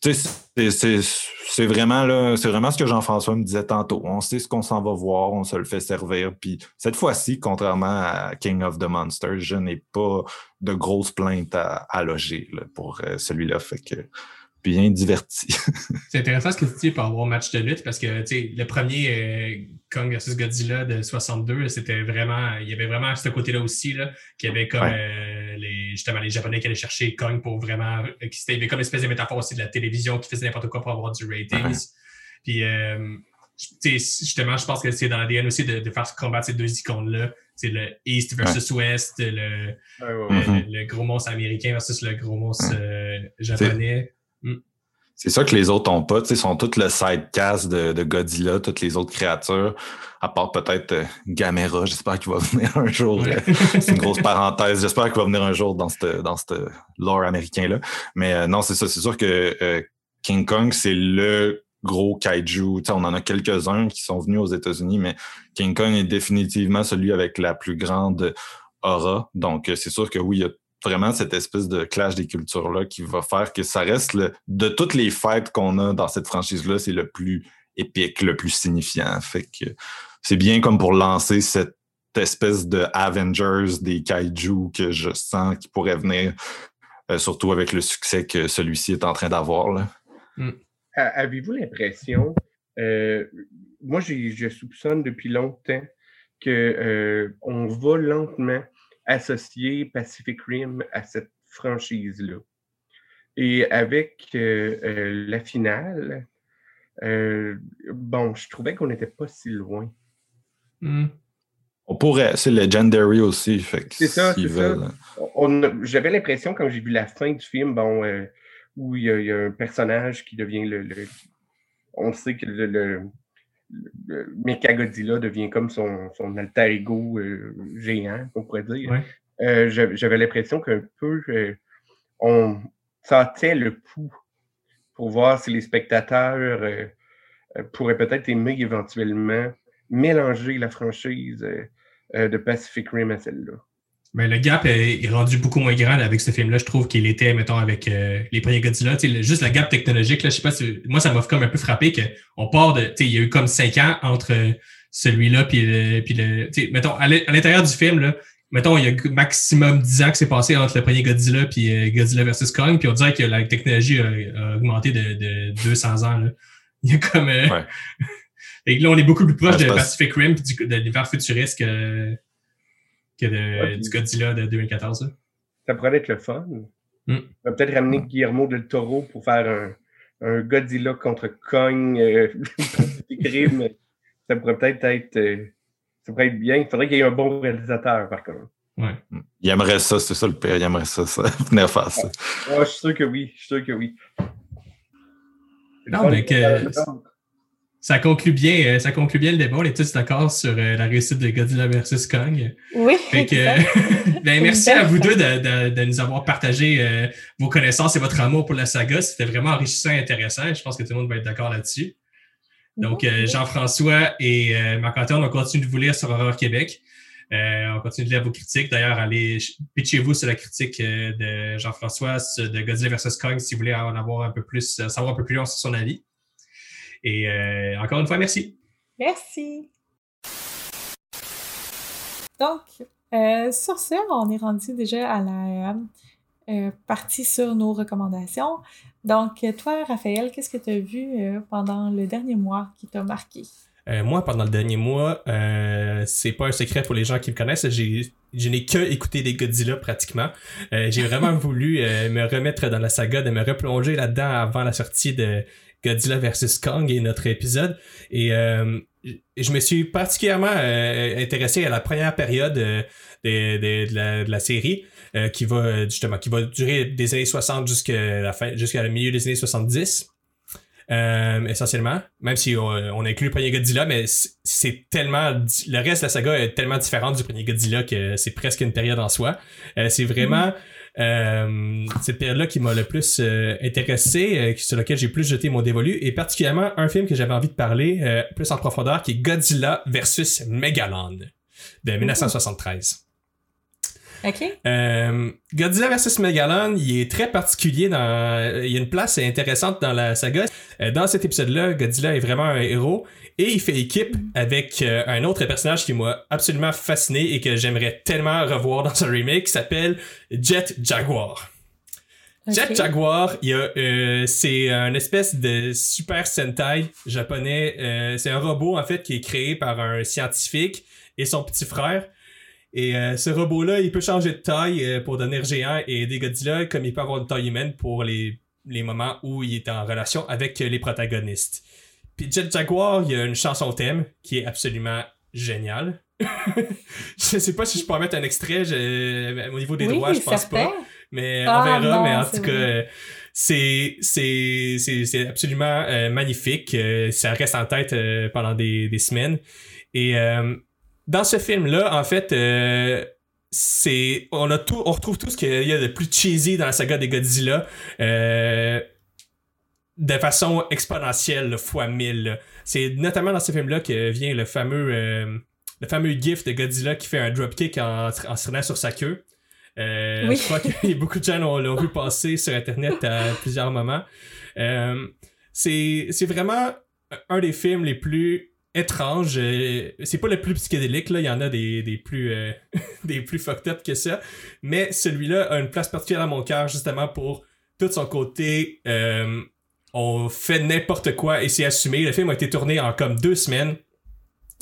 c'est vraiment là, c'est vraiment ce que Jean-François me disait tantôt. On sait ce qu'on s'en va voir, on se le fait servir. Puis cette fois-ci, contrairement à King of the Monsters, je n'ai pas de grosses plaintes à, loger pour euh, celui-là. Fait que bien diverti. c'est intéressant ce que tu dis par rapport au match de lutte parce que le premier euh, Kong vs Godzilla de 62, c'était vraiment. Il y avait vraiment ce côté-là aussi, là, qu'il y avait comme euh, les, justement les Japonais qui allaient chercher Kong pour vraiment. Euh, il y avait comme une espèce de métaphore aussi de la télévision qui faisait n'importe quoi pour avoir du ratings. Puis justement, je pense que c'est dans l'ADN aussi de, faire combattre ces deux icônes-là. C'est le East versus West, le, le, gros monstre américain versus le gros monstre japonais. Mm. C'est ça que les autres ont pas. Ils sont toutes le sidecast de, de Godzilla, toutes les autres créatures, à part peut-être euh, Gamera. J'espère qu'il va venir un jour. Euh, c'est une grosse parenthèse. J'espère qu'il va venir un jour dans ce dans lore américain-là. Mais euh, non, c'est ça. C'est sûr que King Kong, c'est le gros kaiju. on en a quelques-uns qui sont venus aux États-Unis, mais King Kong est définitivement celui avec la plus grande aura. Donc, c'est sûr que oui, il y a vraiment cette espèce de clash des cultures-là qui va faire que ça reste le, de toutes les fêtes qu'on a dans cette franchise-là, c'est le plus épique, le plus signifiant. Fait que c'est bien comme pour lancer cette espèce de Avengers des kaiju que je sens qui pourrait venir, euh, surtout avec le succès que celui-ci est en train d'avoir. Hmm. Avez-vous l'impression, euh, moi je soupçonne depuis longtemps qu'on euh, va lentement associer Pacific Rim à cette franchise-là. Et avec euh, euh, la finale, euh, bon, je trouvais qu'on n'était pas si loin. Hmm. On pourrait, c'est Legendary aussi. C'est ça, c'est ça. J'avais l'impression quand j'ai vu la fin du film, bon, où il y, a, un personnage qui devient le. on sait que le, Mecha Godzilla devient comme son, son alter ego euh, géant, on pourrait dire. Euh, j'avais l'impression qu'un peu, euh, on sentait le pouls pour voir si les spectateurs pourraient peut-être aimer éventuellement mélanger la franchise de Pacific Rim à celle-là. Mais le gap est, rendu beaucoup moins grand avec ce film-là. Je trouve qu'il était, mettons, avec euh, les premiers Godzilla. juste la gap technologique, là, je sais pas si, moi, ça m'a comme un peu frappé qu'on part de, il y a eu comme cinq ans entre celui-là puis le, puis le, mettons, à l'intérieur du film, là, mettons, il y a maximum dix ans que c'est passé entre le premier Godzilla puis euh, Godzilla versus Kong, puis on dirait que la technologie a, augmenté de, de, 200 ans, là. Il y a comme, euh, et là, on est beaucoup plus proche de Pacific Rim puis de l'univers futuriste que, que de, du Godzilla de 2014. Ça pourrait être le fun. Hmm. On va peut-être ramener Guillermo del Toro pour faire un, un Godzilla contre Kong. Euh, ça pourrait peut-être être, euh, ça pourrait être bien. Il faudrait qu'il y ait un bon réalisateur, par contre. Ouais. Il aimerait ça, c'est ça le père. Il aimerait ça, ça. Venir faire ça. je suis sûr que oui. Je suis sûr que oui. Non, mais que ça conclut bien, euh, ça conclut bien le débat. On est tous d'accord sur euh, la réussite de Godzilla vs Kong. Oui. ben, merci à vous deux de, de, nous avoir partagé euh, vos connaissances et votre amour pour la saga. C'était vraiment enrichissant et intéressant. Je pense que tout le monde va être d'accord là-dessus. Donc, Jean-François et Marc-Antoine, on continue de vous lire sur Horreur Québec. on continue de lire vos critiques. D'ailleurs, allez, pitchez-vous sur la critique de Jean-François de Godzilla vs Kong si vous voulez en avoir un peu plus, savoir un peu plus sur son avis. Et euh, encore une fois, merci. Merci. Donc, euh, sur ce, on est rendu déjà à la euh, partie sur nos recommandations. Donc, toi, Raphaël, qu'est-ce que tu as vu pendant le dernier mois qui t'a marqué? Euh, moi, pendant le dernier mois, euh, c'est pas un secret pour les gens qui me connaissent, j'ai je n'ai que écouté des Godzilla pratiquement. Euh, j'ai vraiment voulu euh, me remettre dans la saga, de me replonger là-dedans avant la sortie de Godzilla vs Kong et notre épisode. Et euh, je me suis particulièrement intéressé à la première période de, de, la, série qui va justement qui va durer des années 60 jusqu'à la fin jusqu'à le milieu des années 70. Euh, essentiellement. Même si on, inclut le premier Godzilla, mais c'est tellement. Le reste de la saga est tellement différent du premier Godzilla que c'est presque une période en soi. Euh, c'est vraiment. Euh, cette période-là qui m'a le plus intéressé, sur laquelle j'ai plus jeté mon dévolu, et particulièrement un film que j'avais envie de parler plus en profondeur, qui est Godzilla versus Megalon de 1973. OK. Euh, Godzilla vs Megalon, il est très particulier dans. Il y a une place intéressante dans la saga. Euh, dans cet épisode-là, Godzilla est vraiment un héros et il fait équipe avec euh, un autre personnage qui m'a absolument fasciné et que j'aimerais tellement revoir dans un remake qui s'appelle Jet Jaguar. Jet Jaguar, a, c'est un espèce de super Sentai japonais. c'est un robot en fait qui est créé par un scientifique et son petit frère. Et euh, ce robot-là, il peut changer de taille euh, pour devenir géant et aider Godzilla, comme il peut avoir une taille humaine pour les, les moments où il est en relation avec les protagonistes. Puis Jet Jaguar, il y a une chanson thème qui est absolument géniale. je sais pas si je peux en mettre un extrait au niveau des droits, je pense pas. Mais on ah, verra, mais en tout cas, c'est c'est c'est absolument euh, magnifique. ça reste en tête pendant des, des semaines. Et dans ce film-là, en fait, euh, c'est on a tout, on retrouve tout ce qu'il y a de plus cheesy dans la saga des Godzilla. Euh, de façon exponentielle, fois mille. C'est notamment dans ce film-là que vient le fameux, euh, le fameux gif de Godzilla qui fait un dropkick en, en se sur sa queue. Je crois que beaucoup de gens l'ont vu passer sur Internet à plusieurs moments. c'est vraiment un des films les plus étrange. Euh, c'est pas le plus psychédélique, là. Il y en a des, des plus, euh, des plus fucked up que ça. Mais celui-là a une place particulière dans mon cœur, justement, pour tout son côté. Euh, on fait n'importe quoi et c'est assumé. Le film a été tourné en comme deux semaines.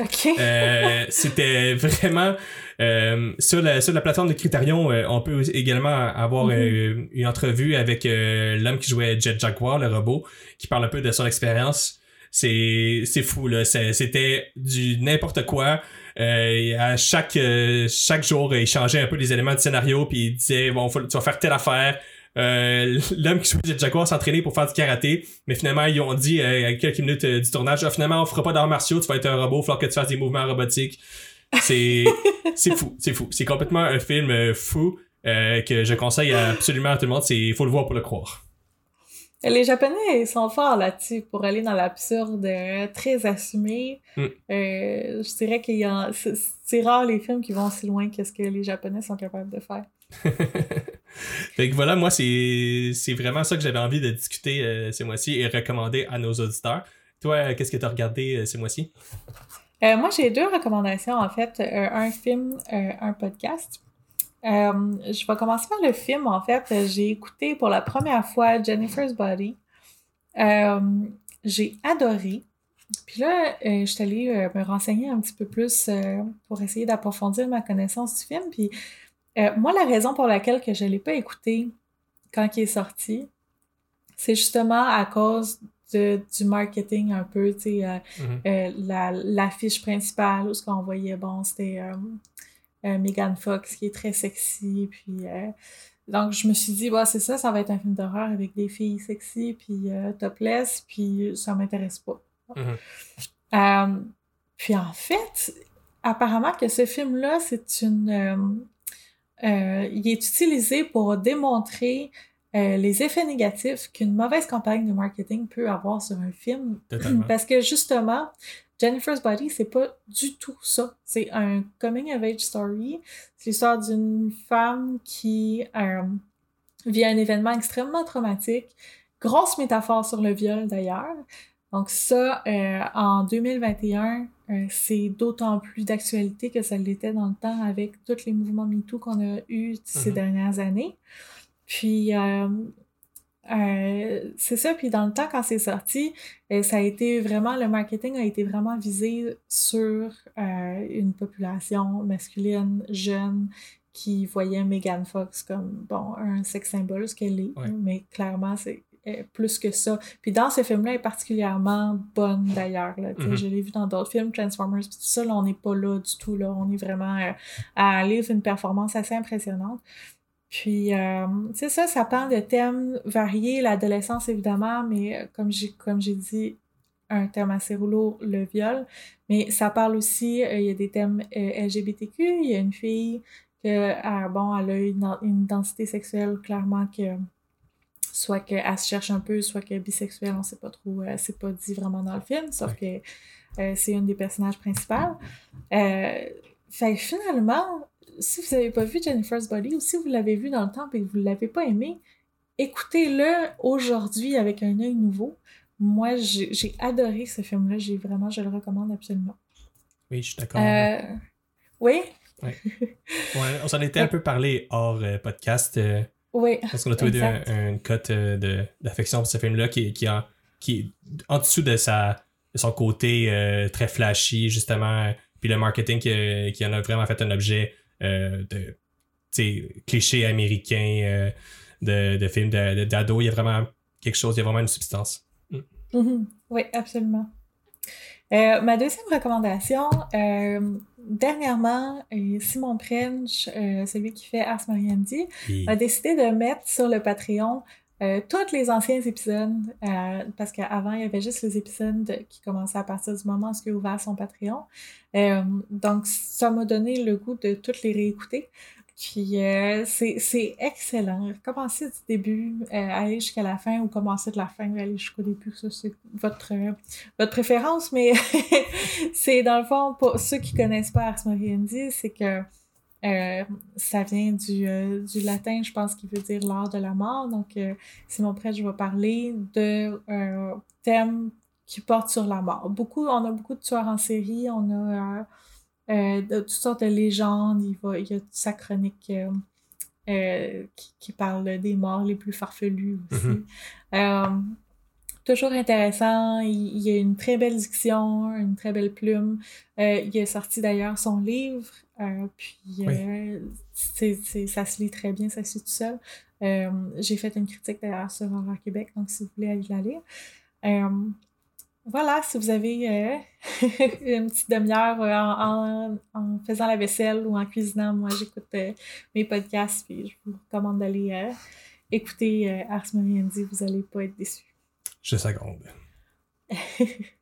Ok. c'était vraiment sur la sur la plateforme de Criterion, on peut également avoir mm-hmm. une entrevue avec l'homme qui jouait Jet Jaguar, le robot, qui parle un peu de son expérience c'est c'est fou là. C'était du n'importe quoi. Euh, à chaque euh, chaque jour il changeait un peu les éléments du scénario puis il disait bon tu vas faire telle affaire. Euh, l'homme qui jouait Jaguar s'entraîner pour faire du karaté. Mais finalement ils ont dit à quelques minutes du tournage ah, finalement on fera pas d'arts martiaux tu vas être un robot il faut que tu fasses des mouvements robotiques. C'est c'est fou c'est fou. C'est complètement un film fou que je conseille absolument à tout le monde. C'est faut le voir pour le croire les Japonais ils sont forts là-dessus pour aller dans l'absurde, euh, très assumé. Mm. Euh, je dirais qu'il y a c'est rare les films qui vont aussi loin que ce que les Japonais sont capables de faire. fait que voilà, moi c'est vraiment ça que j'avais envie de discuter euh, ce mois-ci et recommander à nos auditeurs. Toi, qu'est-ce que tu as regardé ce mois-ci? moi, j'ai deux recommandations en fait, un film, un podcast. Euh, je vais commencer par le film, en fait. J'ai écouté pour la première fois Jennifer's Body. Euh, j'ai adoré. Puis là, euh, je suis allée me renseigner un petit peu plus pour essayer d'approfondir ma connaissance du film. Puis moi, la raison pour laquelle que je ne l'ai pas écouté quand il est sorti, c'est justement à cause de, du marketing un peu, tu sais, mm-hmm. l'affiche principale où ce qu'on voyait, bon, c'était Megan Fox qui est très sexy. Puis, euh, donc, je me suis dit, bah, c'est ça, ça va être un film d'horreur avec des filles sexy, puis euh, topless, puis ça m'intéresse pas. Mm-hmm. puis en fait, apparemment que ce film-là, c'est une. il est utilisé pour démontrer les effets négatifs qu'une mauvaise campagne de marketing peut avoir sur un film. Parce que justement, Jennifer's Body, c'est pas du tout ça. C'est un coming of age story. C'est l'histoire d'une femme qui euh, vit un événement extrêmement traumatique. Grosse métaphore sur le viol d'ailleurs. Donc ça, euh, en 2021, euh, c'est d'autant plus d'actualité que ça l'était dans le temps avec tous les mouvements MeToo qu'on a eus ces mm-hmm. dernières années. Puis euh, c'est ça, puis dans le temps, quand c'est sorti, euh, ça a été vraiment, le marketing a été vraiment visé sur euh, une population masculine, jeune, qui voyait Megan Fox comme, bon, un sex symbole, ce qu'elle est, mais clairement, c'est plus que ça. Puis dans ce film-là, elle est particulièrement bonne d'ailleurs. Mm-hmm. Je l'ai vu dans d'autres films, Transformers, puis tout ça, là, on n'est pas là du tout. Là. On est vraiment à livre une performance assez impressionnante. Puis, euh, c'est ça, ça parle de thèmes variés, l'adolescence évidemment, mais euh, comme j'ai comme j'ai dit, un thème assez lourd, le viol. Mais ça parle aussi, euh, il y a des thèmes LGBTQ, il y a une fille que, ah, bon, elle a une, une identité sexuelle clairement que soit qu'elle se cherche un peu, soit qu'elle est bisexuelle, on sait pas trop, c'est pas dit vraiment dans le film, sauf que c'est une des personnages principaux. fait finalement, si vous n'avez pas vu Jennifer's Body ou si vous l'avez vu dans le temps et que vous ne l'avez pas aimé, écoutez-le aujourd'hui avec un œil nouveau. Moi, j'ai adoré ce film-là. J'ai vraiment, je le recommande absolument. Oui, je suis d'accord. Euh, oui? Ouais. on s'en était un peu parlé hors euh, podcast. Euh, oui. Parce qu'on a trouvé une cote d'affection pour ce film-là qui, qui, qui est en dessous de, sa, son côté très flashy, justement. Puis le marketing qui, qui en a vraiment fait un objet de clichés américains euh, de, de, films d'ado. Il y a vraiment quelque chose, il y a vraiment une substance. Mm. Mm-hmm. Oui, absolument. Euh, ma deuxième recommandation, dernièrement, Simon Prench, celui qui fait Ars Moriendi, a décidé de mettre sur le Patreon euh, tous les anciens épisodes, euh, parce qu'avant, il y avait juste les épisodes qui commençaient à partir du moment où il a ouvert son Patreon. Euh, donc, ça m'a donné le goût de toutes les réécouter. Puis, c'est excellent. Commencez du début, aller jusqu'à la fin, ou commencer de la fin, aller jusqu'au début. Ça, c'est votre, votre préférence, mais c'est dans le fond, pour ceux qui connaissent pas Ars Moriendi, c'est que euh, ça vient du, euh, du, latin, je pense, qui veut dire l'art de la mort. Donc, euh, Simon Prêtre, je vais parler de thème qui porte sur la mort. Beaucoup, on a beaucoup de tueurs en série, on a de, toutes sortes de légendes. Il, va, il y a sa chronique qui, qui, parle des morts les plus farfelus aussi. Mm-hmm toujours intéressant. Il, y a une très belle diction, une très belle plume. Il a sorti d'ailleurs son livre, euh, puis euh, ça se lit très bien, ça se lit tout seul. J'ai fait une critique d'ailleurs sur Horror Québec, donc si vous voulez aller la lire. voilà, si vous avez une petite demi-heure en, en, faisant la vaisselle ou en cuisinant, moi j'écoute mes podcasts, puis je vous recommande d'aller écouter Ars Moriendi, vous n'allez pas être déçus. Je seconde.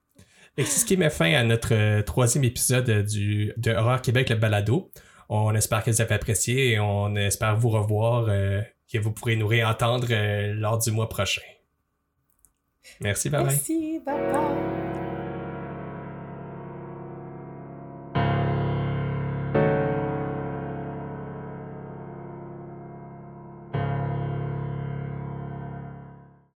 Et c'est ce qui met fin à notre euh, troisième épisode du, de Horreur Québec, le balado. On espère que vous avez apprécié et on espère vous revoir, euh, que vous pourrez nous réentendre euh, lors du mois prochain. Merci, bye Merci, bye bye.